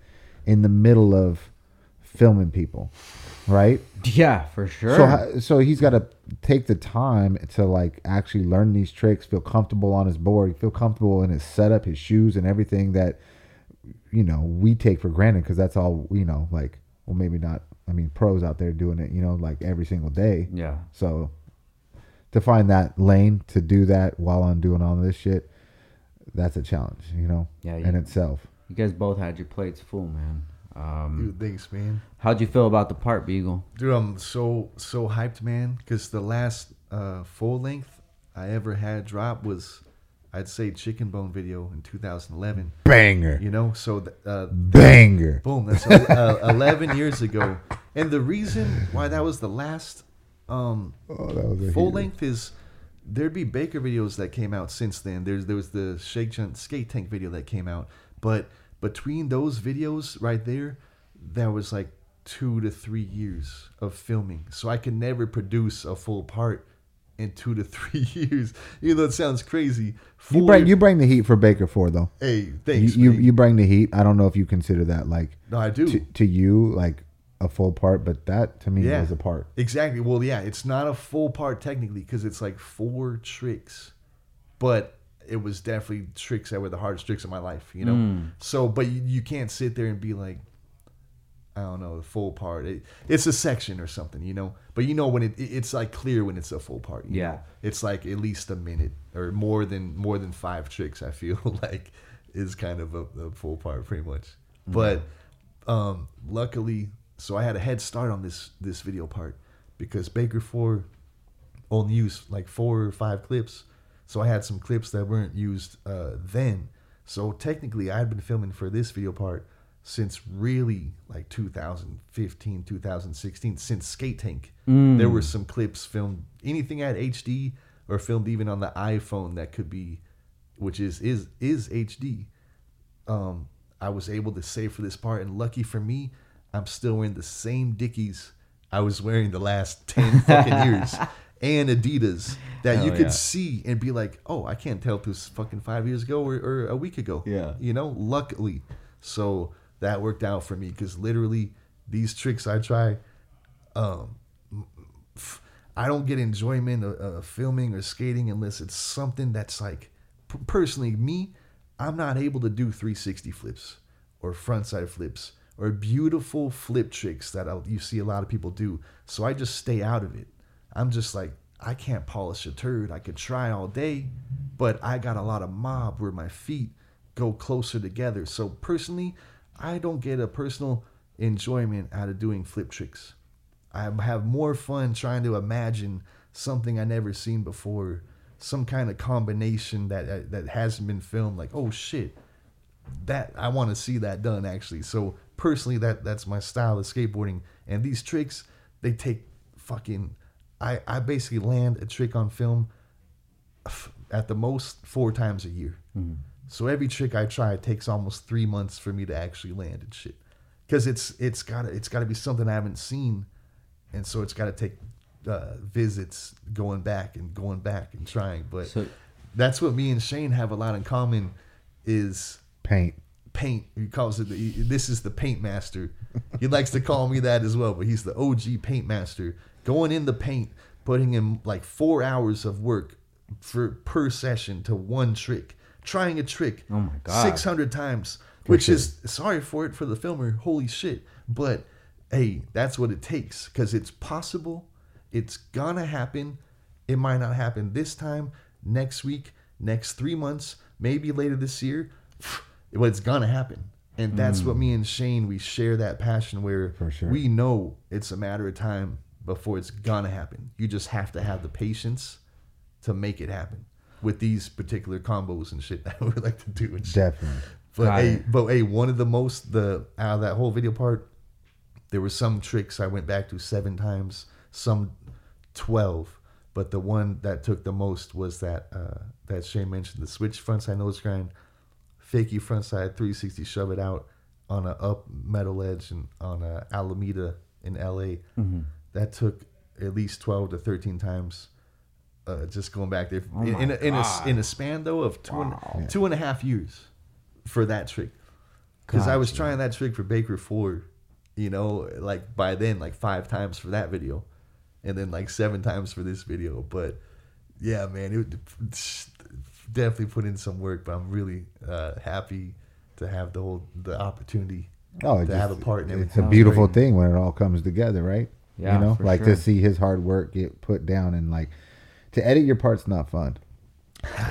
In the middle of filming people, right? Yeah, for sure. So, so he's got to take the time to like actually learn these tricks, feel comfortable on his board, feel comfortable in his setup, his shoes, and everything that you know we take for granted because that's all you know. Like, well, maybe not. I mean, pros out there doing it, you know, like every single day. yeah. So to find that lane to do that while I'm doing all this shit, that's a challenge, you know, Yeah, in itself. You guys both had your plates full, man. Um, Dude, thanks, man. how'd you feel about the part, Beagle? Dude, I'm so so hyped, man. Because the last uh, full length I ever had drop was, I'd say, Chicken Bone video in 2011. Banger, You know, so th- uh, banger. boom, that's uh, 11 years ago. And the reason why that was the last um, Oh, that was full heater. length is there'd be Baker videos that came out since then. There's there was the Shake Skate Tank video that came out, but between those videos right there, that was like two to three years of filming. So I could never produce a full part in two to three years. Even though it sounds crazy. You Four- bring you bring the heat for Baker Four though. hey, You, thanks. you man. you bring the heat. I don't know if you consider that like no, I do. to, to you like a full part, but that to me Yeah. was a part. Exactly. Well, yeah, it's not a full part technically because it's like four tricks, but it was definitely tricks that were the hardest tricks of my life, you know. Mm. So, but you, you can't sit there and be like, I don't know, the full part. It, it's a section or something, you know. But you know when it, it- it's like clear when it's a full part. you Yeah. know? It's like at least a minute or more than more than five tricks. I feel like is kind of a, a full part, pretty much. But um, luckily, so I had a head start on this this video part because Baker Four only used like four or five clips, so I had some clips that weren't used uh, then. So technically, I had been filming for this video part since really like 2015, 2016, since Skate Tank. There were some clips filmed, anything at HD or filmed even on the iPhone that could be, which is is is HD um, I was able to save for this part. And lucky for me, I'm still wearing the same Dickies I was wearing the last 10 fucking years. And Adidas that you could yeah. see and be like, oh, I can't tell if this was fucking five years ago or, or a week ago. Yeah. You know, luckily. So that worked out for me because literally these tricks I try, um, I don't get enjoyment of, of filming or skating unless it's something that's like, personally, me, I'm not able to do 360 flips or frontside flips or beautiful flip tricks that you see a lot of people do. So I just stay out of it. I'm just like, I can't polish a turd. I could try all day, but I got a lot of mob where my feet go closer together. So personally, I don't get a personal enjoyment out of doing flip tricks. I have more fun trying to imagine something I never seen before, some kind of combination that that hasn't been filmed. Like, oh shit, that I want to see that done actually. So personally, that that's my style of skateboarding. And these tricks, they take fucking. I I basically land a trick on film at the most four times a year. So every trick I try it takes almost three months for me to actually land and shit. Because it's it's gotta it's gotta be something I haven't seen, and so it's gotta take uh, visits going back and going back and trying. But So- that's what me and Shane have a lot in common. Is Paint. Paint. He calls it. The, this is the paint master. He likes to call me that as well, but he's the OG paint master. Going in the paint, putting in like four hours of work for per session to one trick, trying a trick Oh my God. 600 times, which is sorry for it for the filmer. Holy shit. But hey, that's what it takes because it's possible. It's gonna happen. It might not happen this time, next week, next three months, maybe later this year, but it's gonna happen. And that's what me and Shane we share that passion where For sure. we know it's a matter of time before it's gonna happen. You just have to have the patience to make it happen with these particular combos and shit that we like to do and. Definitely. But hey, but hey, one of the most the out of that whole video part, there were some tricks I went back to seven times, some twelve, but the one that took the most was that uh, that Shane mentioned the switch frontside nose grind, fakey frontside 360 shove it out on a up metal edge and on a Alameda in LA. Mm-hmm. That took at least 12 to 13 times. Uh, just going back there Oh in, in, a, in, a, in a span though of two, Wow. and, two and a half years for that trick because I was trying that trick for Baker Four, you know, like by then like five times for that video, and then like seven times for this video. But yeah, man, it definitely put in some work. But I'm really uh, happy to have the whole the opportunity Oh, to it have a part in everything. It's a beautiful great. thing when it all comes together, right? Yeah, you know, for like sure. to see his hard work get put down and like to edit your parts not fun.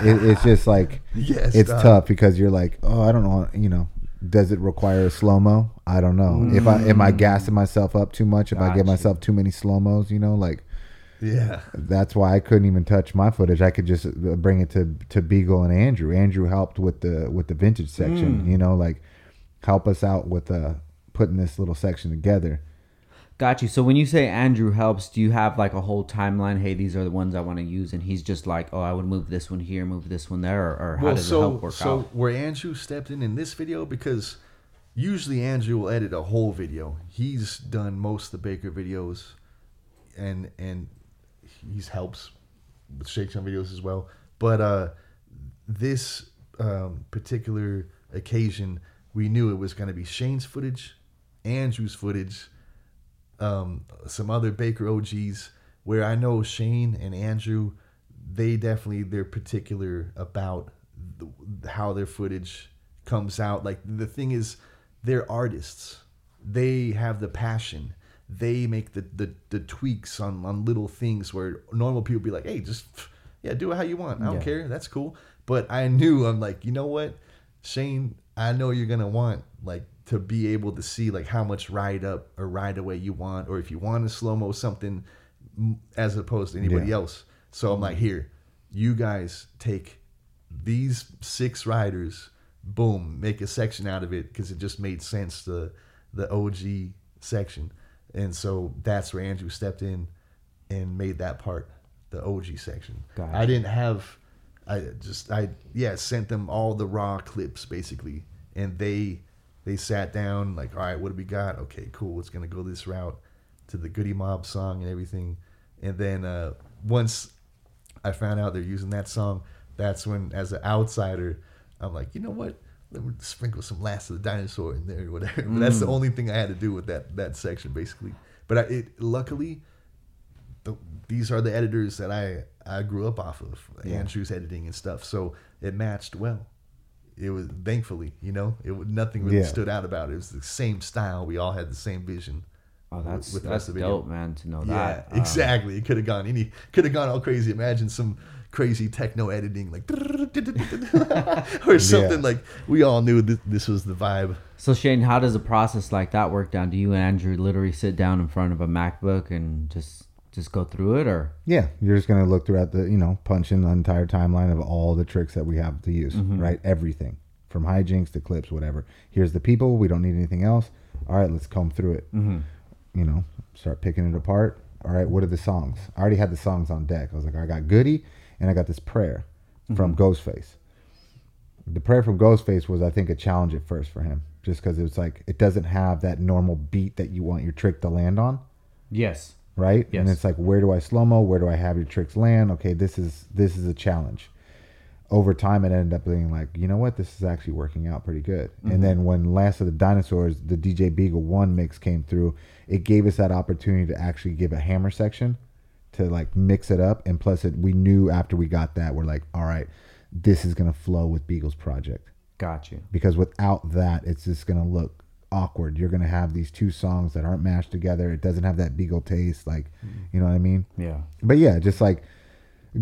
It, it's just like Yes, it's dog. tough because you're like, oh, I don't know, you know, does it require a slow mo? I don't know. If I am I gassing myself up too much? If I give myself too many slow mos, you know, like Yeah, that's why I couldn't even touch my footage. I could just uh, bring it to to Beagle and Andrew. Andrew helped with the with the vintage section, you know, like help us out with uh putting this little section together. Got you. So when you say Andrew helps, do you have like a whole timeline? Hey, these are the ones I want to use, and he's just like, oh, I would move this one here, move this one there, or, or how well, does so it help work so out? where Andrew stepped in in this video because usually Andrew will edit a whole video. He's done most of the Baker videos, and and he's helps with Shake Shack videos as well. But uh, this um, particular occasion, we knew it was going to be Shane's footage, Andrew's footage, um, some other Baker OGs where I know Shane and Andrew, they definitely they're particular about the, how their footage comes out. Like the thing is, they're artists. They have the passion. They make the the, the tweaks on on little things where normal people be like, hey, just yeah, do it how you want. I don't Yeah. care. That's cool. But I knew I'm like, you know what, Shane, I know you're gonna want like to be able to see like how much ride up or ride away you want, or if you want to slow mo something as opposed to anybody Yeah. else. So I'm like, here, you guys take these six riders, boom, make a section out of it because it just made sense the the OG section, and so that's where Andrew stepped in and made that part the OG section. I didn't have, I just I yeah sent them all the raw clips basically, and they they sat down like, all right, what do we got? Okay, cool, it's gonna go this route to the Goodie Mob song and everything, and then uh, once I found out they're using that song, that's when, as an outsider, I'm like, you know what? Let me sprinkle some Last of the Dinosaur in there or whatever. But that's the only thing I had to do with that that section, basically. But I, it luckily, the, these are the editors that I I grew up off of, Andrew's editing and stuff. So it matched well. It was thankfully, you know, it nothing really Yeah. stood out about it. It was the same style. We all had the same vision. Oh, that's with that's dope, man. To know Yeah, that. Um, exactly. It could have gone any, could have gone all crazy. Imagine some crazy techno editing, like, or something like. We all knew that this was the vibe. So Shane, how does a process like that work down? Do you and Andrew literally sit down in front of a MacBook and just just go through it, or Yeah, you're just gonna look throughout the, you know, punch in the entire timeline of all the tricks that we have to use, mm-hmm. right? Everything from hijinks to clips, whatever. Here's the people. We don't need anything else. All right, let's comb through it. Mm-hmm. You know, start picking it apart. All right, what are the songs? I already had the songs on deck. I was like, I got Goodie, and I got this prayer from mm-hmm. Ghostface. The prayer from Ghostface was, I think, a challenge at first for him, just because it was like it doesn't have that normal beat that you want your trick to land on yes? right? Yes. And it's like, where do I slow mo? Where do I have your tricks land? Okay, this is this is a challenge. Over time, it ended up being like, you know what, this is actually working out pretty good. And mm-hmm. then when Last of the Dinosaurs, the DJ Beagle One mix came through, it gave us that opportunity to actually give a hammer section to like mix it up. And plus, it we knew after we got that, we're like, all right, this is gonna flow with Beagle's project Got you. because without that, it's just gonna look awkward. You're gonna have these two songs that aren't mashed together. It doesn't have that Beagle taste, like you know what I mean. Yeah. But yeah, just like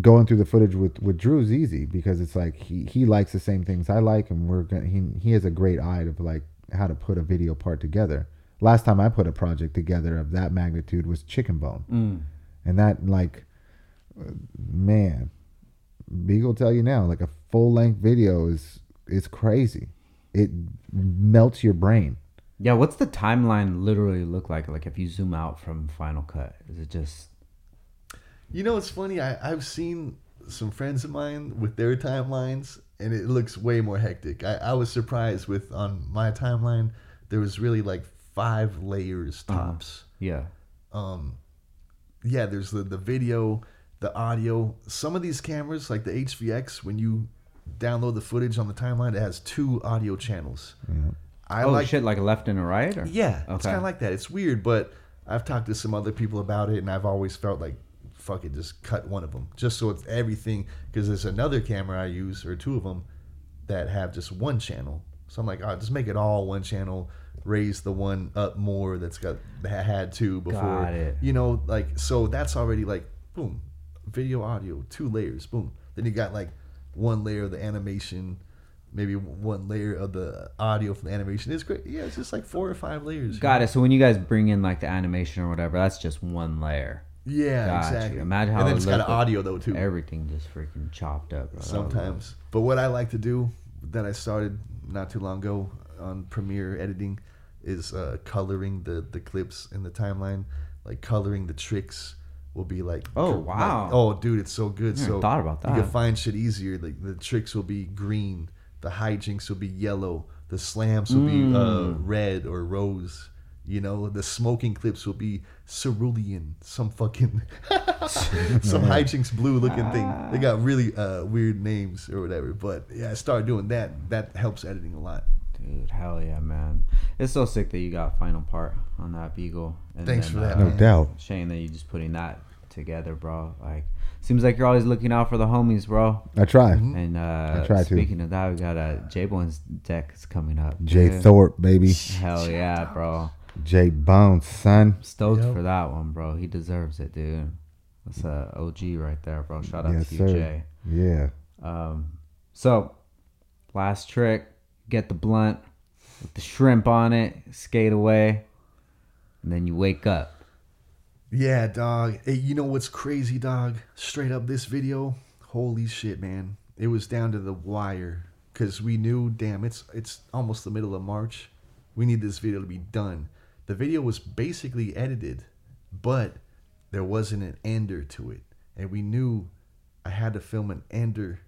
going through the footage with with Drew is easy because it's like he he likes the same things I like, and we're gonna he he has a great eye of like how to put a video part together. Last time I put a project together of that magnitude was Chicken Bone, Mm. And that like uh, man, Beagle tell you now like a full length video is is crazy. It melts your brain. Yeah. What's the timeline literally look like? Like if you zoom out from Final Cut, is it just You know, it's funny. I, I've seen some friends of mine with their timelines, and it looks way more hectic. I, I was surprised with on my timeline, there was really like five layers tops. yeah? Um, yeah, there's the the video, the audio. Some of these cameras, like the HVX, when you download the footage on the timeline, it has two audio channels. I oh like shit! Like a left and a right? Or? yeah, it's kind of like that. It's weird, but I've talked to some other people about it, and I've always felt like, fuck it, just cut one of them, just so it's everything. Because there's another camera I use, or two of them, that have just one channel. So I'm like, oh, just make it all one channel. Raise the one up more that's got had two before. Got it. You know, like so that's already like boom, video, audio, two layers, boom. Then you got like one layer of the animation, maybe one layer of the audio from the animation. It's great. Yeah, it's just like four or five layers. Got it. So when you guys bring in like the animation or whatever, that's just one layer. Yeah, Got you. exactly. Imagine how and then it's got looked audio though too. Everything just freaking chopped up. Bro. Sometimes. But what I like to do that I started not too long ago on Premiere editing is uh, coloring the the clips in the timeline, like coloring the tricks will be like Oh, like- wow. oh dude it's so good. So thought about that you can find shit easier. Like the tricks will be green the hijinks will be yellow the slams will be uh, Mm. red or rose you know? The smoking clips will be cerulean some fucking some hijinks blue looking thing. They got really uh, weird names or whatever but yeah i started doing that. That helps editing a lot Dude, hell yeah, man! It's so sick that you got final part on that Beagle. And Thanks then, for that, uh, No doubt. Shane, that you just putting that together, bro. Like, seems like you're always looking out for the homies, bro. I try. And uh, I try to. speaking of that, we got a Jay Bones deck is coming up. Jay dude. Thorpe, baby. Hell yeah, bro. Jay Bones, son. Stoked Yep. for that one, bro. He deserves it, dude. That's a OG right there, bro. Shout out Yes, to you, sir. Jay. Yeah. Um, so, last trick: get the blunt with the shrimp on it, skate away, and then you wake up. Yeah, dog. Hey, you know what's crazy, dog? Straight up, this video, holy shit, man! It was down to the wire because we knew, damn, it's it's almost the middle of March. We need this video to be done. The video was basically edited, but there wasn't an ender to it, and we knew I had to film an ender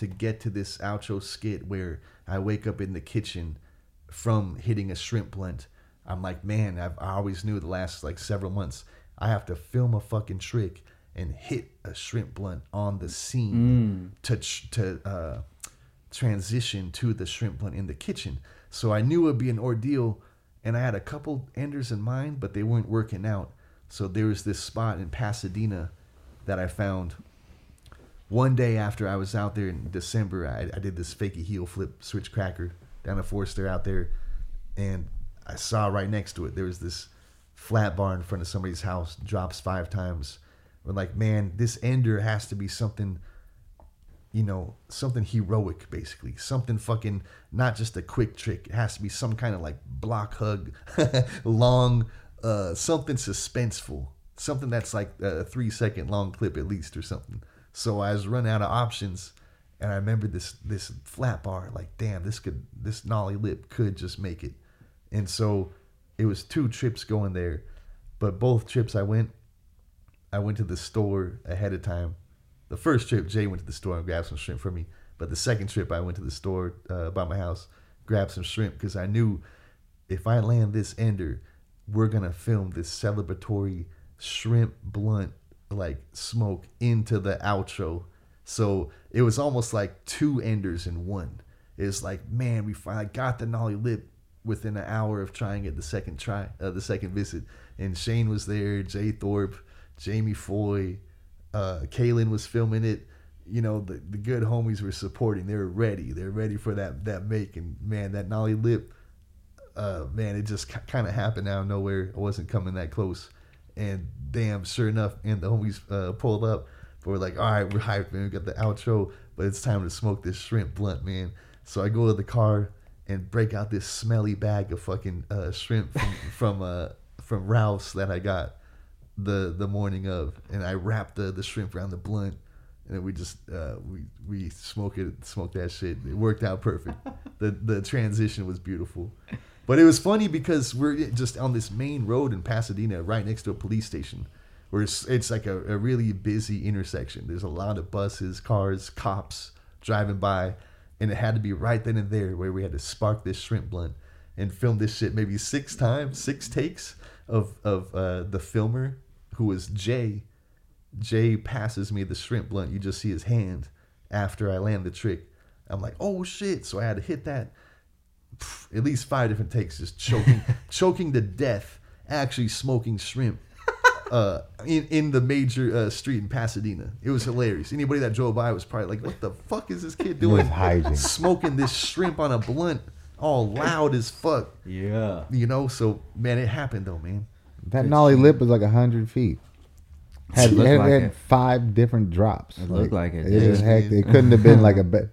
to get to this outro skit where I wake up in the kitchen from hitting a shrimp blunt. I'm like, man, I've, I always knew the last like several months I have to film a fucking trick and hit a shrimp blunt on the scene to tr- to uh, transition to the shrimp blunt in the kitchen. So I knew it would be an ordeal, and I had a couple enders in mind, but they weren't working out. So there was this spot in Pasadena that I found one day after I was out there in December, I, I did this fakey heel flip switch cracker down a Forster out there, and I saw right next to it there was this flat bar in front of somebody's house, drops five times. We're like, man, this ender has to be something, you know, something heroic, basically, something fucking not just a quick trick. It has to be some kind of like block hug, long, uh, something suspenseful, something that's like a three second long clip at least or something. So I was running out of options, and I remember this this flat bar. Like, damn, this could this nollie lip could just make it. And so it was two trips going there, but both trips I went, I went to the store ahead of time. The first trip, Jay went to the store and grabbed some shrimp for me. But the second trip, I went to the store uh, by my house, grabbed some shrimp because I knew if I land this ender, we're gonna film this celebratory shrimp blunt like smoke into the outro. So it was almost like two enders in one. It's like, man, we finally got the nollie lip within an hour of trying it the second try, uh, the second visit. And Shane was there, Jay Thorpe, Jamie Foy, uh, Kalen was filming it. you know the, the good homies were supporting. They were ready. They're ready for that that make. And man, that nollie lip, uh, man, it just kind of happened out of nowhere. I wasn't coming that close, and damn, sure enough, and the homies uh, pulled up. But We're like, all right, we're hyped, man. We got the outro, but it's time to smoke this shrimp blunt, man. So I go to the car and break out this smelly bag of fucking uh, shrimp from from uh, from Ralph's that I got the the morning of, and I wrap the the shrimp around the blunt, and then we just uh, we we smoke it, smoke that shit. It worked out perfect. the The transition was beautiful, but it was funny because we're just on this main road in Pasadena, right next to a police station, where it's, it's like a, a really busy intersection. There's a lot of buses, cars, cops driving by, and it had to be right then and there where we had to spark this shrimp blunt and film this shit maybe six times, six takes of of uh, the filmer who was Jay. Jay passes me the shrimp blunt. You just see his hand after I land the trick. I'm like, oh shit! So I had to hit that pff, at least five different takes, just choking, choking to death, actually smoking shrimp. Uh, in in the major uh, street in Pasadena, it was hilarious. Anybody that drove by was probably like, "What the fuck is this kid was doing? Smoking this shrimp on a blunt, all loud as fuck." Yeah. You know, so man, it happened though, man. That nollie lip was like hundred feet. Had, It had, like had it. five different drops. It looked like it, It, was yeah. heck, it couldn't have been like a bet.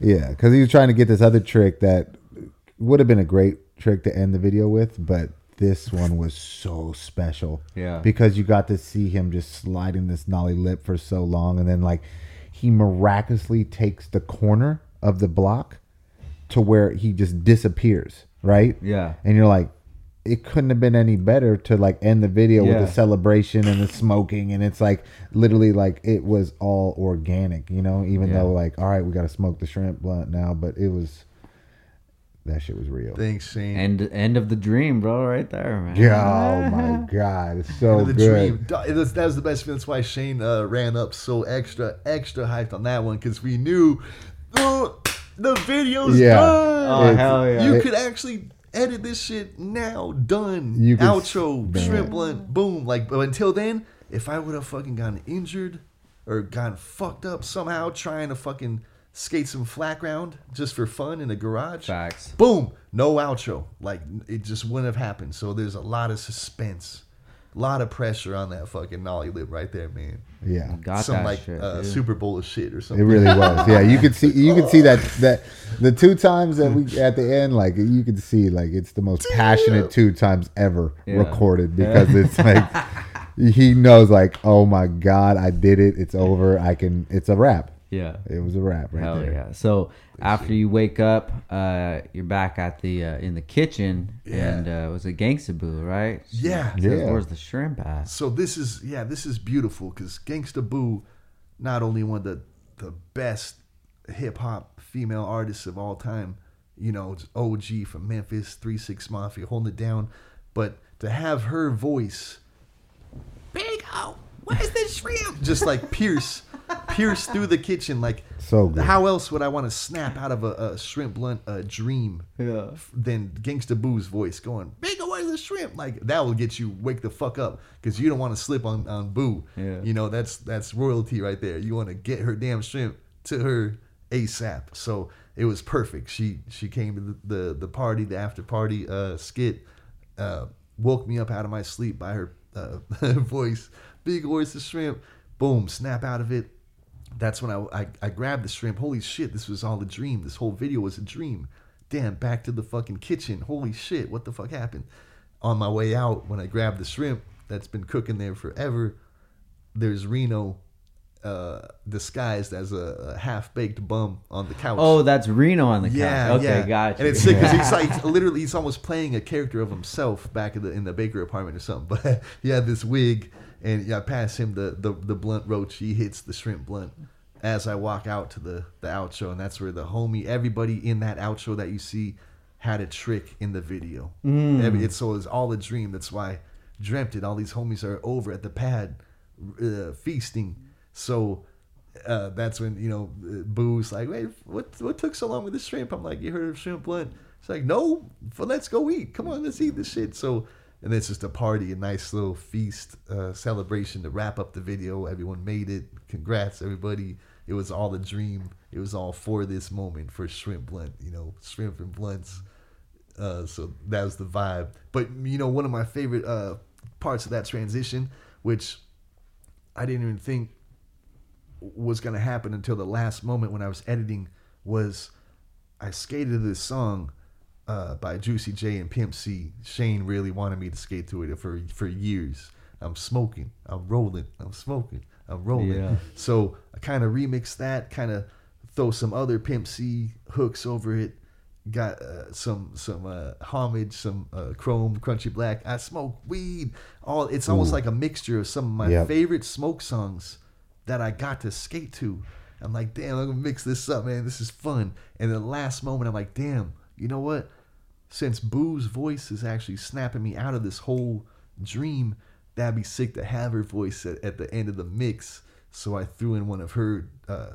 Yeah, because he was trying to get this other trick that would have been a great trick to end the video with, but this one was so special. Yeah. because you got to see him just sliding this nollie lip for so long, and then like he miraculously takes the corner of the block to where he just disappears. Right. Yeah. and you're like it couldn't have been any better to like end the video Yeah. with the celebration and the smoking and it's like literally like it was all organic you know even Yeah. though like all right we got to smoke the shrimp blunt now but it was that shit was real Thanks, Shane. End end of the dream, bro. Right there, man. yeah oh my god it's so the good dream. Da- it was- That was the best feeling. That's why Shane uh, ran up so extra, extra hyped on that one because we knew oh, the video's Yeah. done. Oh It's- hell yeah. You It- could actually edit this shit now. Done. You could- Outro, man. shrimp blunt, boom. Like, but until then, if I would have fucking gotten injured or gotten fucked up somehow trying to fucking skate some flat ground just for fun in the garage, Facts. boom, no outro. Like it just wouldn't have happened. So there's a lot of suspense, a lot of pressure on that fucking nollie lip right there, man. yeah Got Some that like shit. uh, dude. Super Bowl of shit or something. it really was yeah you could see you could see that that the two times that we at the end like you could see like it's the most passionate two times ever Yeah. recorded because it's like he knows like oh my god i did it it's over i can it's a wrap Yeah. it was a wrap right Hell there yeah! So after you wake up, uh, you're back at the uh, in the kitchen, Yeah. and uh, it was a gangsta boo, right? Yeah. Says, Yeah. Where's the shrimp at? So this is yeah, this is beautiful because Gangsta Boo, not only one of the the best hip hop female artists of all time, you know, it's OG from Memphis, Three Six Mafia, holding it down, but to have her voice, Big O, where's the shrimp? Just like pierce, pierce through the kitchen, like So good. How else would I want to snap out of a, a shrimp blunt a dream? Yeah. than Gangsta Boo's voice going, Big away the shrimp. Like that will get you wake the fuck up because you don't want to slip on, on Boo. Yeah. You know, that's that's royalty right there. You want to get her damn shrimp to her ASAP. So it was perfect. She she came to the, the, the party, the after party uh, skit, uh, woke me up out of my sleep by her uh, voice. Big oyster shrimp. Boom, snap out of it that's when I, I I grabbed the shrimp. Holy shit, this was all a dream. This whole video was a dream. Damn, back to the fucking kitchen. Holy shit, what the fuck happened? On my way out, when I grabbed the shrimp that's been cooking there forever, there's Reno uh, disguised as a, a half baked bum on the couch. Oh, that's Reno on the couch. Yeah, okay, yeah. gotcha. And it's sick because he's like literally he's almost playing a character of himself back in the in the Baker apartment or something. But he had this wig, and I pass him the, the the blunt roach. He hits the shrimp blunt as I walk out to the the outro, and that's where the homie, everybody in that outro that you see, had a trick in the video. Mm. Every, it's so it's all a dream. That's why dreamt it. All these homies are over at the pad, uh, feasting. So uh, that's when you know Boo's like, wait, what what took so long with the shrimp? I'm like, you heard of shrimp blunt? It's like, no, but let's go eat. Come on, let's eat this shit. So and it's just a party, a nice little feast uh, celebration to wrap up the video. Everyone made it. Congrats, everybody! It was all a dream. It was all for this moment for Shrimp Blunt. You know, shrimp and blunts. Uh, so that was the vibe. But you know, one of my favorite uh, parts of that transition, which I didn't even think was gonna happen until the last moment when I was editing, was I skated this song uh, by Juicy J and Pimp C. Shane really wanted me to skate to it for for years. I'm smoking, I'm rolling, I'm smoking, I'm rolling. Yeah. So I kind of remixed that, kind of throw some other Pimp C hooks over it. Got uh, some some uh, homage, some uh, Chrome Crunchy Black. I smoke weed. All it's almost Ooh. like a mixture of some of my Yep. favorite smoke songs that I got to skate to. I'm like, damn, I'm gonna mix this up, man. This is fun. And the last moment, I'm like, damn, you know what? Since Boo's voice is actually snapping me out of this whole dream, that'd be sick to have her voice at, at the end of the mix. So I threw in one of her uh,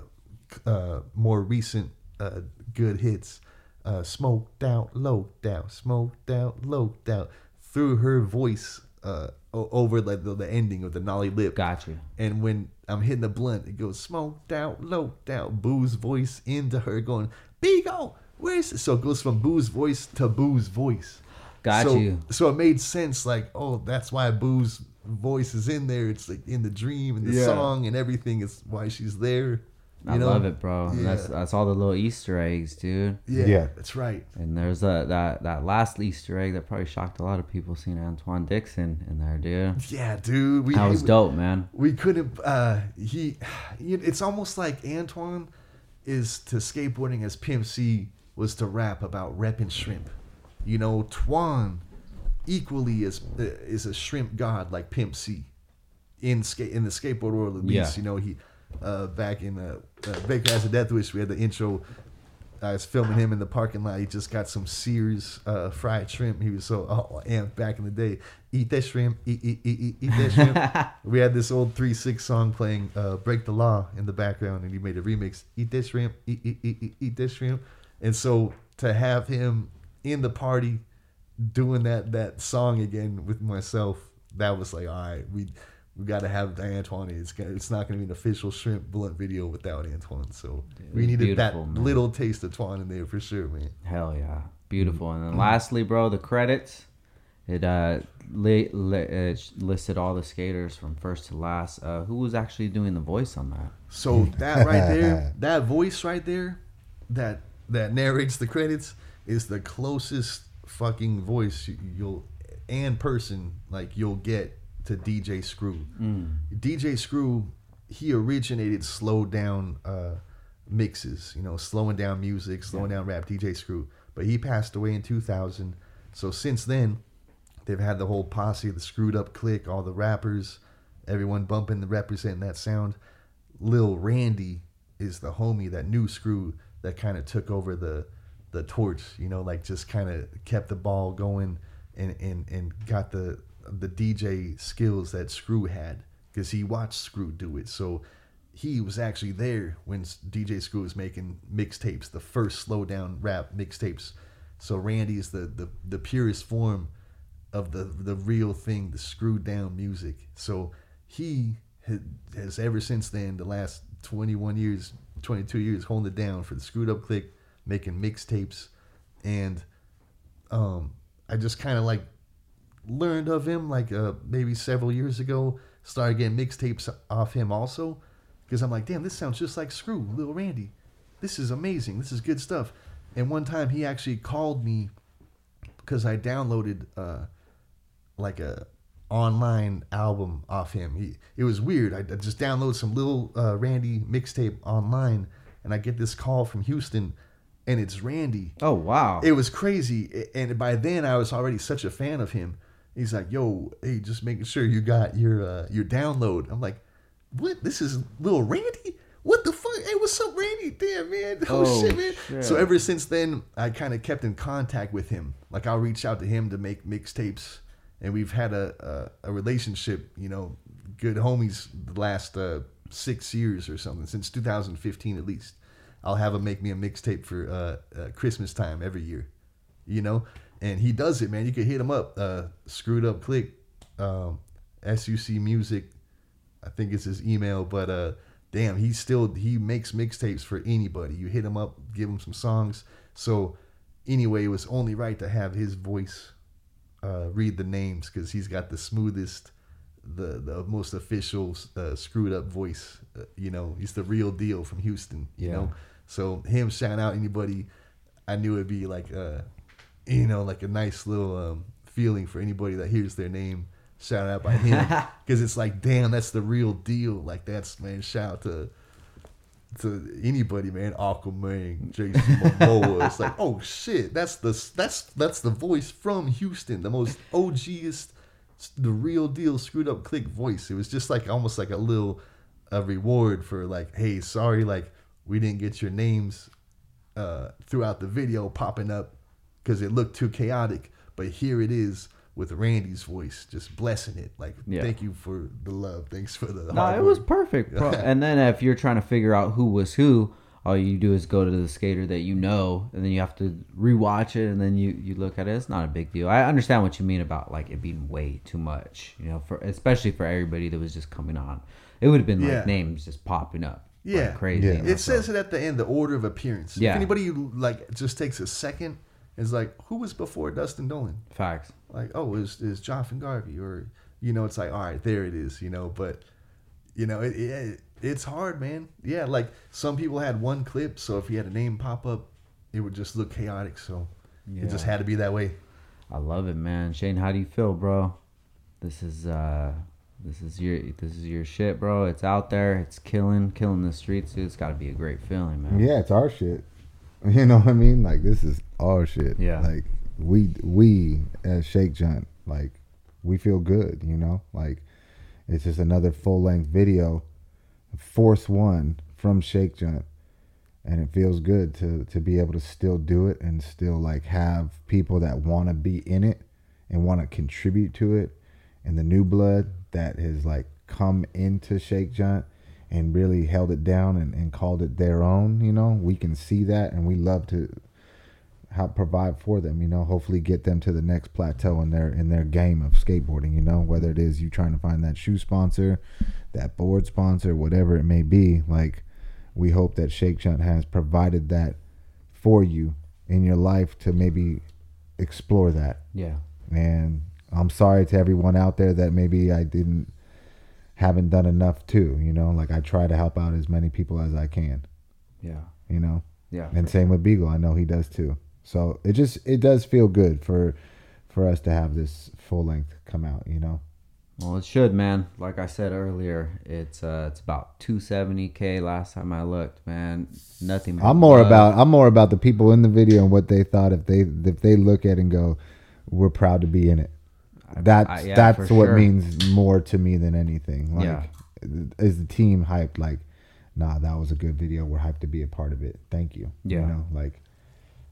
uh, more recent uh, good hits, uh, "Smoked Out, Loced Out, Smoked Out, Loced Out." Threw her voice uh, over like the, the ending of the Nollie Lip. Gotcha. And when I'm hitting the blunt, it goes smoked out, loced out. Boo's voice into her going, Bigo, where's it? So it goes from Boo's voice to Boo's voice. Got so, you. So it made sense, like, oh, that's why Boo's voice is in there. It's like in the dream and the Yeah. song and everything is why she's there. I You know? love it, bro. Yeah. That's that's all the little Easter eggs, dude. Yeah, Yeah. that's right. And there's a, that that last Easter egg that probably shocked a lot of people seeing Antoine Dixon in there, dude. Yeah, dude. We, That was we- dope, man. we couldn't uh he you it's almost like antoine is to skateboarding as pimp c was to rap about repping shrimp you know twan equally is is a shrimp god like pimp c in skate in the skateboard world at least Yeah. you know he uh back in uh, uh baker has a death wish we had the intro I was filming him in the parking lot. He just got some Sears uh, fried shrimp. He was so oh, amped back in the day. Eat that shrimp. Eat, eat, eat, eat, eat that shrimp. we had this old 3 6 song playing uh, Break the Law in the background, and he made a remix. Eat that shrimp. Eat, eat, eat, eat, eat that shrimp. And so to have him in the party doing that that song again with myself, that was like, all right, we we got to have Antoine. It's gonna, it's not going to be an official shrimp blunt video without Antoine. So we needed that man. little taste of Twan in there for sure, man. Hell yeah, beautiful. And Mm-hmm. then lastly, bro, the credits. It uh, li- li- it listed all the skaters from first to last. Uh, who was actually doing the voice on that? So that right there, that voice right there, that that narrates the credits is the closest fucking voice you- you'll and person like you'll get to DJ Screw. DJ Screw, he originated slow down uh, mixes, you know, slowing down music, slowing down rap. DJ Screw, but he passed away in 2000. So since then, they've had the whole posse, the screwed up click, all the rappers, everyone bumping the representing that sound. Lil Randy is the homie, that new screw that kind of took over the the torch, you know, like just kind of kept the ball going and and and got the the DJ skills that Screw had because he watched Screw do it. So he was actually there when DJ Screw was making mixtapes, the first slow down rap mixtapes. So Randy is the the, the purest form of the the real thing, the screwed down music. So he ha- has ever since then, the last 21 years, 22 years, holding it down for the screwed up click, making mixtapes, and um, I just kind of like learned of him like uh, maybe several years ago. Started getting mixtapes off him also, because I'm like, damn, this sounds just like Screw, Lil Randy. This is amazing. This is good stuff. And one time he actually called me because I downloaded uh, like a online album off him. He, it was weird. I, I just downloaded some little uh, Randy mixtape online, and I get this call from Houston, and it's Randy. Oh wow, It was crazy, and by then I was already such a fan of him. He's like, "Yo, hey, just making sure you got your uh, your download." I'm like, "What? This is little Randy? What the fuck? Hey, what's up, Randy? Damn, man! Oh, Oh, shit, man!" shit. So ever since then, I kind of kept in contact with him. Like I'll reach out to him to make mixtapes, and we've had a a, a relationship. You know, good homies the last uh, six years or something since 2015 at least. I'll have him make me a mixtape for uh, uh, Christmas time every year, you know. and he does it, man. You can hit him up. Uh, screwed up click, um, SUC Music. I think it's his email, but uh, damn, he still he makes mixtapes for anybody. You hit him up, give him some songs. So anyway, it was only right to have his voice uh, read the names because he's got the smoothest, the the most official uh, screwed up voice. Uh, you know, he's the real deal from Houston. You Yeah. know, so him shout out anybody, I knew it'd be like uh, you know, like a nice little um, feeling for anybody that hears their name shout out by him because it's like, damn, that's the real deal. Like that's man, shout out to to anybody, man. Aquaman, Jason Momoa. it's like, oh shit, that's the that's that's the voice from Houston, the most OGest, the real deal, screwed up click voice. It was just like almost like a little a reward for like, hey, sorry, like we didn't get your names uh, throughout the video popping up because it looked too chaotic. But here it is with Randy's voice, just blessing it. Like, Yeah. thank you for the love. Thanks for the. No, hard it was perfect. Bro. and then if you're trying to figure out who was who, all you do is go to the skater that you know, and then you have to rewatch it, and then you you look at it. It's not a big deal. I understand what you mean about like it being way too much, you know, for especially for everybody that was just coming on. It would have been Yeah. like names just popping up, like Yeah, crazy. Yeah. It says it at the end, the order of appearance. Yeah. If anybody like just takes a second, is like, who was before Dustin Dollin? facts. Like, oh, is is Jonathan Garvey or you know, it's like, all right, there it is, you know. But you know, it, it it's hard, man. Yeah, like some people had one clip, so if you had a name pop up, it would just look chaotic. So it just had to be that way. I love it, man. Shane, how do you feel, bro? This is uh this is your this is your shit, bro. It's out there. It's killing, killing the streets. Dude. It's got to be a great feeling, man. Yeah, it's our shit. You know what I mean? Like this is our shit. Yeah. Like we we as Shake Junt, like we feel good, you know? Like it's just another full length video, fourth one from Shake Junt. And it feels good to to be able to still do it and still like have people that want to be in it and want to contribute to it and the new blood that has like come into Shake Junt and really held it down and, and called it their own, you know, we can see that and we love to help provide for them, you know, hopefully get them to the next plateau in their in their game of skateboarding, you know, whether it is you trying to find that shoe sponsor, that board sponsor, whatever it may be, like we hope that Shake Junt has provided that for you in your life to maybe explore that. Yeah. And I'm sorry to everyone out there that maybe I didn't haven't done enough too, you know, like I try to help out as many people as I can, Yeah. you know. Yeah. And same with Beagle, I know he does too. So it just it does feel good for for us to have this full length come out, you know. Well, it should, man. Like I said earlier, it's uh it's about 270k last time I looked, man. Nothing. I'm more love. about I'm more about the people in the video and what they thought if they if they look at it and go, we're proud to be in it. That's I- yeah, that's what sure. means more to me than anything. Like, Yeah. is the team hyped? Like, nah, that was a good video. We're hyped to be a part of it. Thank you. Yeah. You know, like,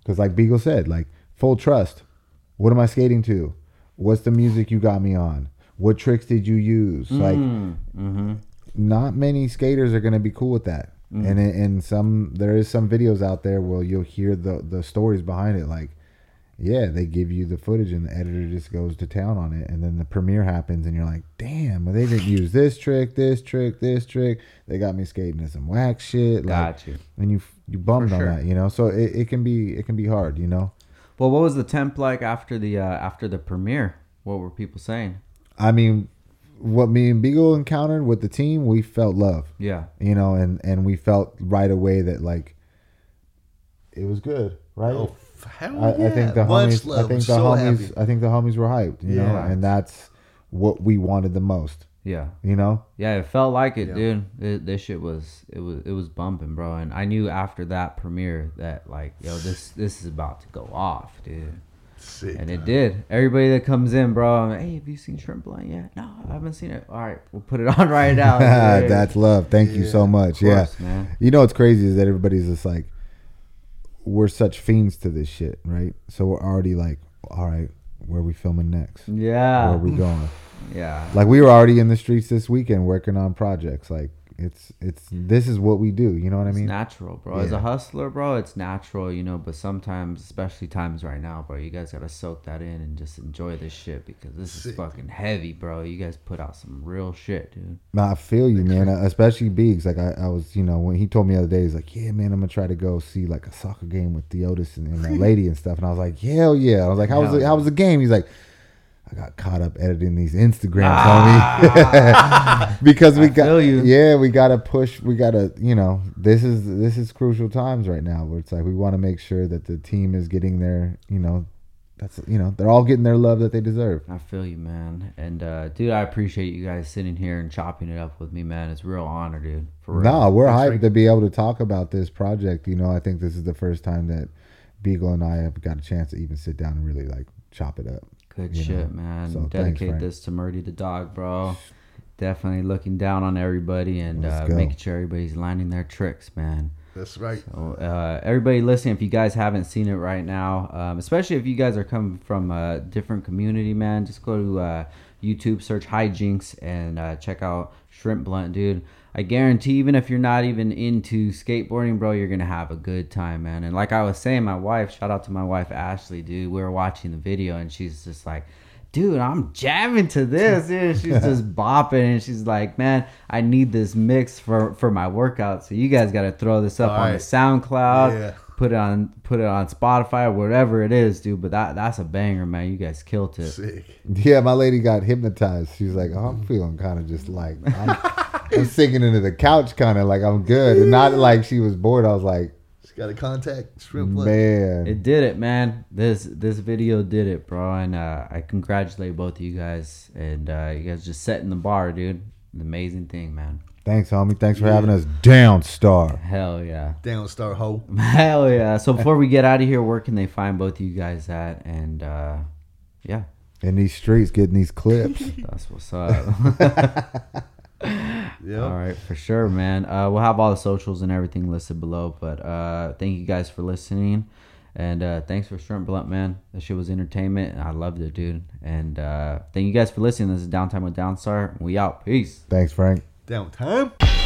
because like Beagle said, like full trust. What am I skating to? What's the music you got me on? What tricks did you use? Like, Mm-hmm. not many skaters are going to be cool with that. Mm. And in some there is some videos out there where you'll hear the the stories behind it like yeah, they give you the footage and the editor just goes to town on it and then the premiere happens and you're like, "Damn, well, they didn't use this trick, this trick, this trick. They got me skating in some whack shit." Like, Got you. And you you bummed on that, you know? So it, it can be it can be hard, you know? Well, what was the temp like after the uh after the premiere? What were people saying? I mean, what me and Beagle encountered with the team, we felt love. Yeah. you know, and and we felt right away that like it was good, right? Oh, hell I, yeah. I think the Much homies, love. I think the so homies, happy. I think the homies were hyped, you know, and that's what we wanted the most, Yeah. you know. Yeah, it felt like it, Yeah. dude. It, this shit was it was it was bumping, bro. And I knew after that premiere that like, yo, this this is about to go off, dude. Sick. And it did. Everybody that comes in, bro, I'm like, hey, have you seen Shrimp Line yet? No, I haven't seen it. All right, we'll put it on right now. that's love. Thank you so much. Of course, yeah, man. you know what's crazy is that everybody's just like, we're such fiends to this shit, right? So we're already like, all right, where are we filming next? Yeah. Where are we going? Yeah. Like we were already in the streets this weekend working on projects. Like it's it's this is what we do. You know what I mean? natural, bro. As a hustler, bro, it's natural, you know. But sometimes, especially times right now, bro, you guys gotta soak that in and just enjoy this shit because this is fucking heavy, bro. You guys put out some real shit, dude. No, I feel you, man. Uh, Especially Biggs. Like I, I was, you know, when he told me the other day, he's like, "Yeah, man, I'm gonna try to go see like a soccer game with Theotis and, and that lady and stuff." And I was like, "Hell yeah!" I was like, "How was the, how was the game?" He's like, "I got caught up editing these Instagrams, Ah. homie, because we I got yeah, we gotta push, we gotta, you know, this is this is crucial times right now where it's like we want to make sure that the team is getting their, you know, that's you know they're all getting their love that they deserve." I feel you, man. And uh, dude, I appreciate you guys sitting here and chopping it up with me, man. It's a real honor, dude. For real. No, we're Thanks, hyped Frank. to be able to talk about this project. You know, I think this is the first time that Beagle and I have got a chance to even sit down and really like chop it up. Good you shit, know. man. So, Dedicate Frank. this to Murdy the dog, bro. Definitely looking down on everybody and Let's uh, making sure everybody's landing their tricks, man. That's right. So, uh, everybody listening, if you guys haven't seen it right now, um, especially if you guys are coming from a different community, man, just go to uh, YouTube, search Hijinks, and uh, check out Shrimp Blunt, dude. I guarantee, even if you're not even into skateboarding, bro, you're gonna have a good time, man. And like I was saying, my wife, shout out to my wife Ashley, dude. We were watching the video, and she's just like, dude, I'm jamming to this. Dude. She's just bopping, and she's like, man, I need this mix for for my workout. So you guys got to throw this up All on the. SoundCloud, Yeah. Put it on put it on Spotify or whatever it is, dude. But that that's a banger, man. You guys killed it. Sick. Yeah, my lady got hypnotized. She's like, oh, I'm feeling kind of just like I'm, I'm sinking into the couch, kind of like I'm good, and not like she was bored. I was like, Just got a contact Shrimp man, It did it, man. This this video did it, bro. And uh, I congratulate both of you guys. And uh, you guys just setting the bar, dude. An amazing thing, man. Thanks, homie. Thanks for having us down, star. Hell yeah. Downstar Ho. Hell yeah. So before we get out of here, where can they find both of you guys at? And uh, yeah, In these streets, getting these clips. that's what's up. Yeah. All right, for sure, man. Uh, we'll have all the socials and everything listed below. But uh, thank you guys for listening, and uh, thanks for Shrimp Blunt, man. That shit was entertainment, and I loved it, dude. And uh, thank you guys for listening. This is Downtime with Downstar. We out. Peace. Thanks, Frank down um time.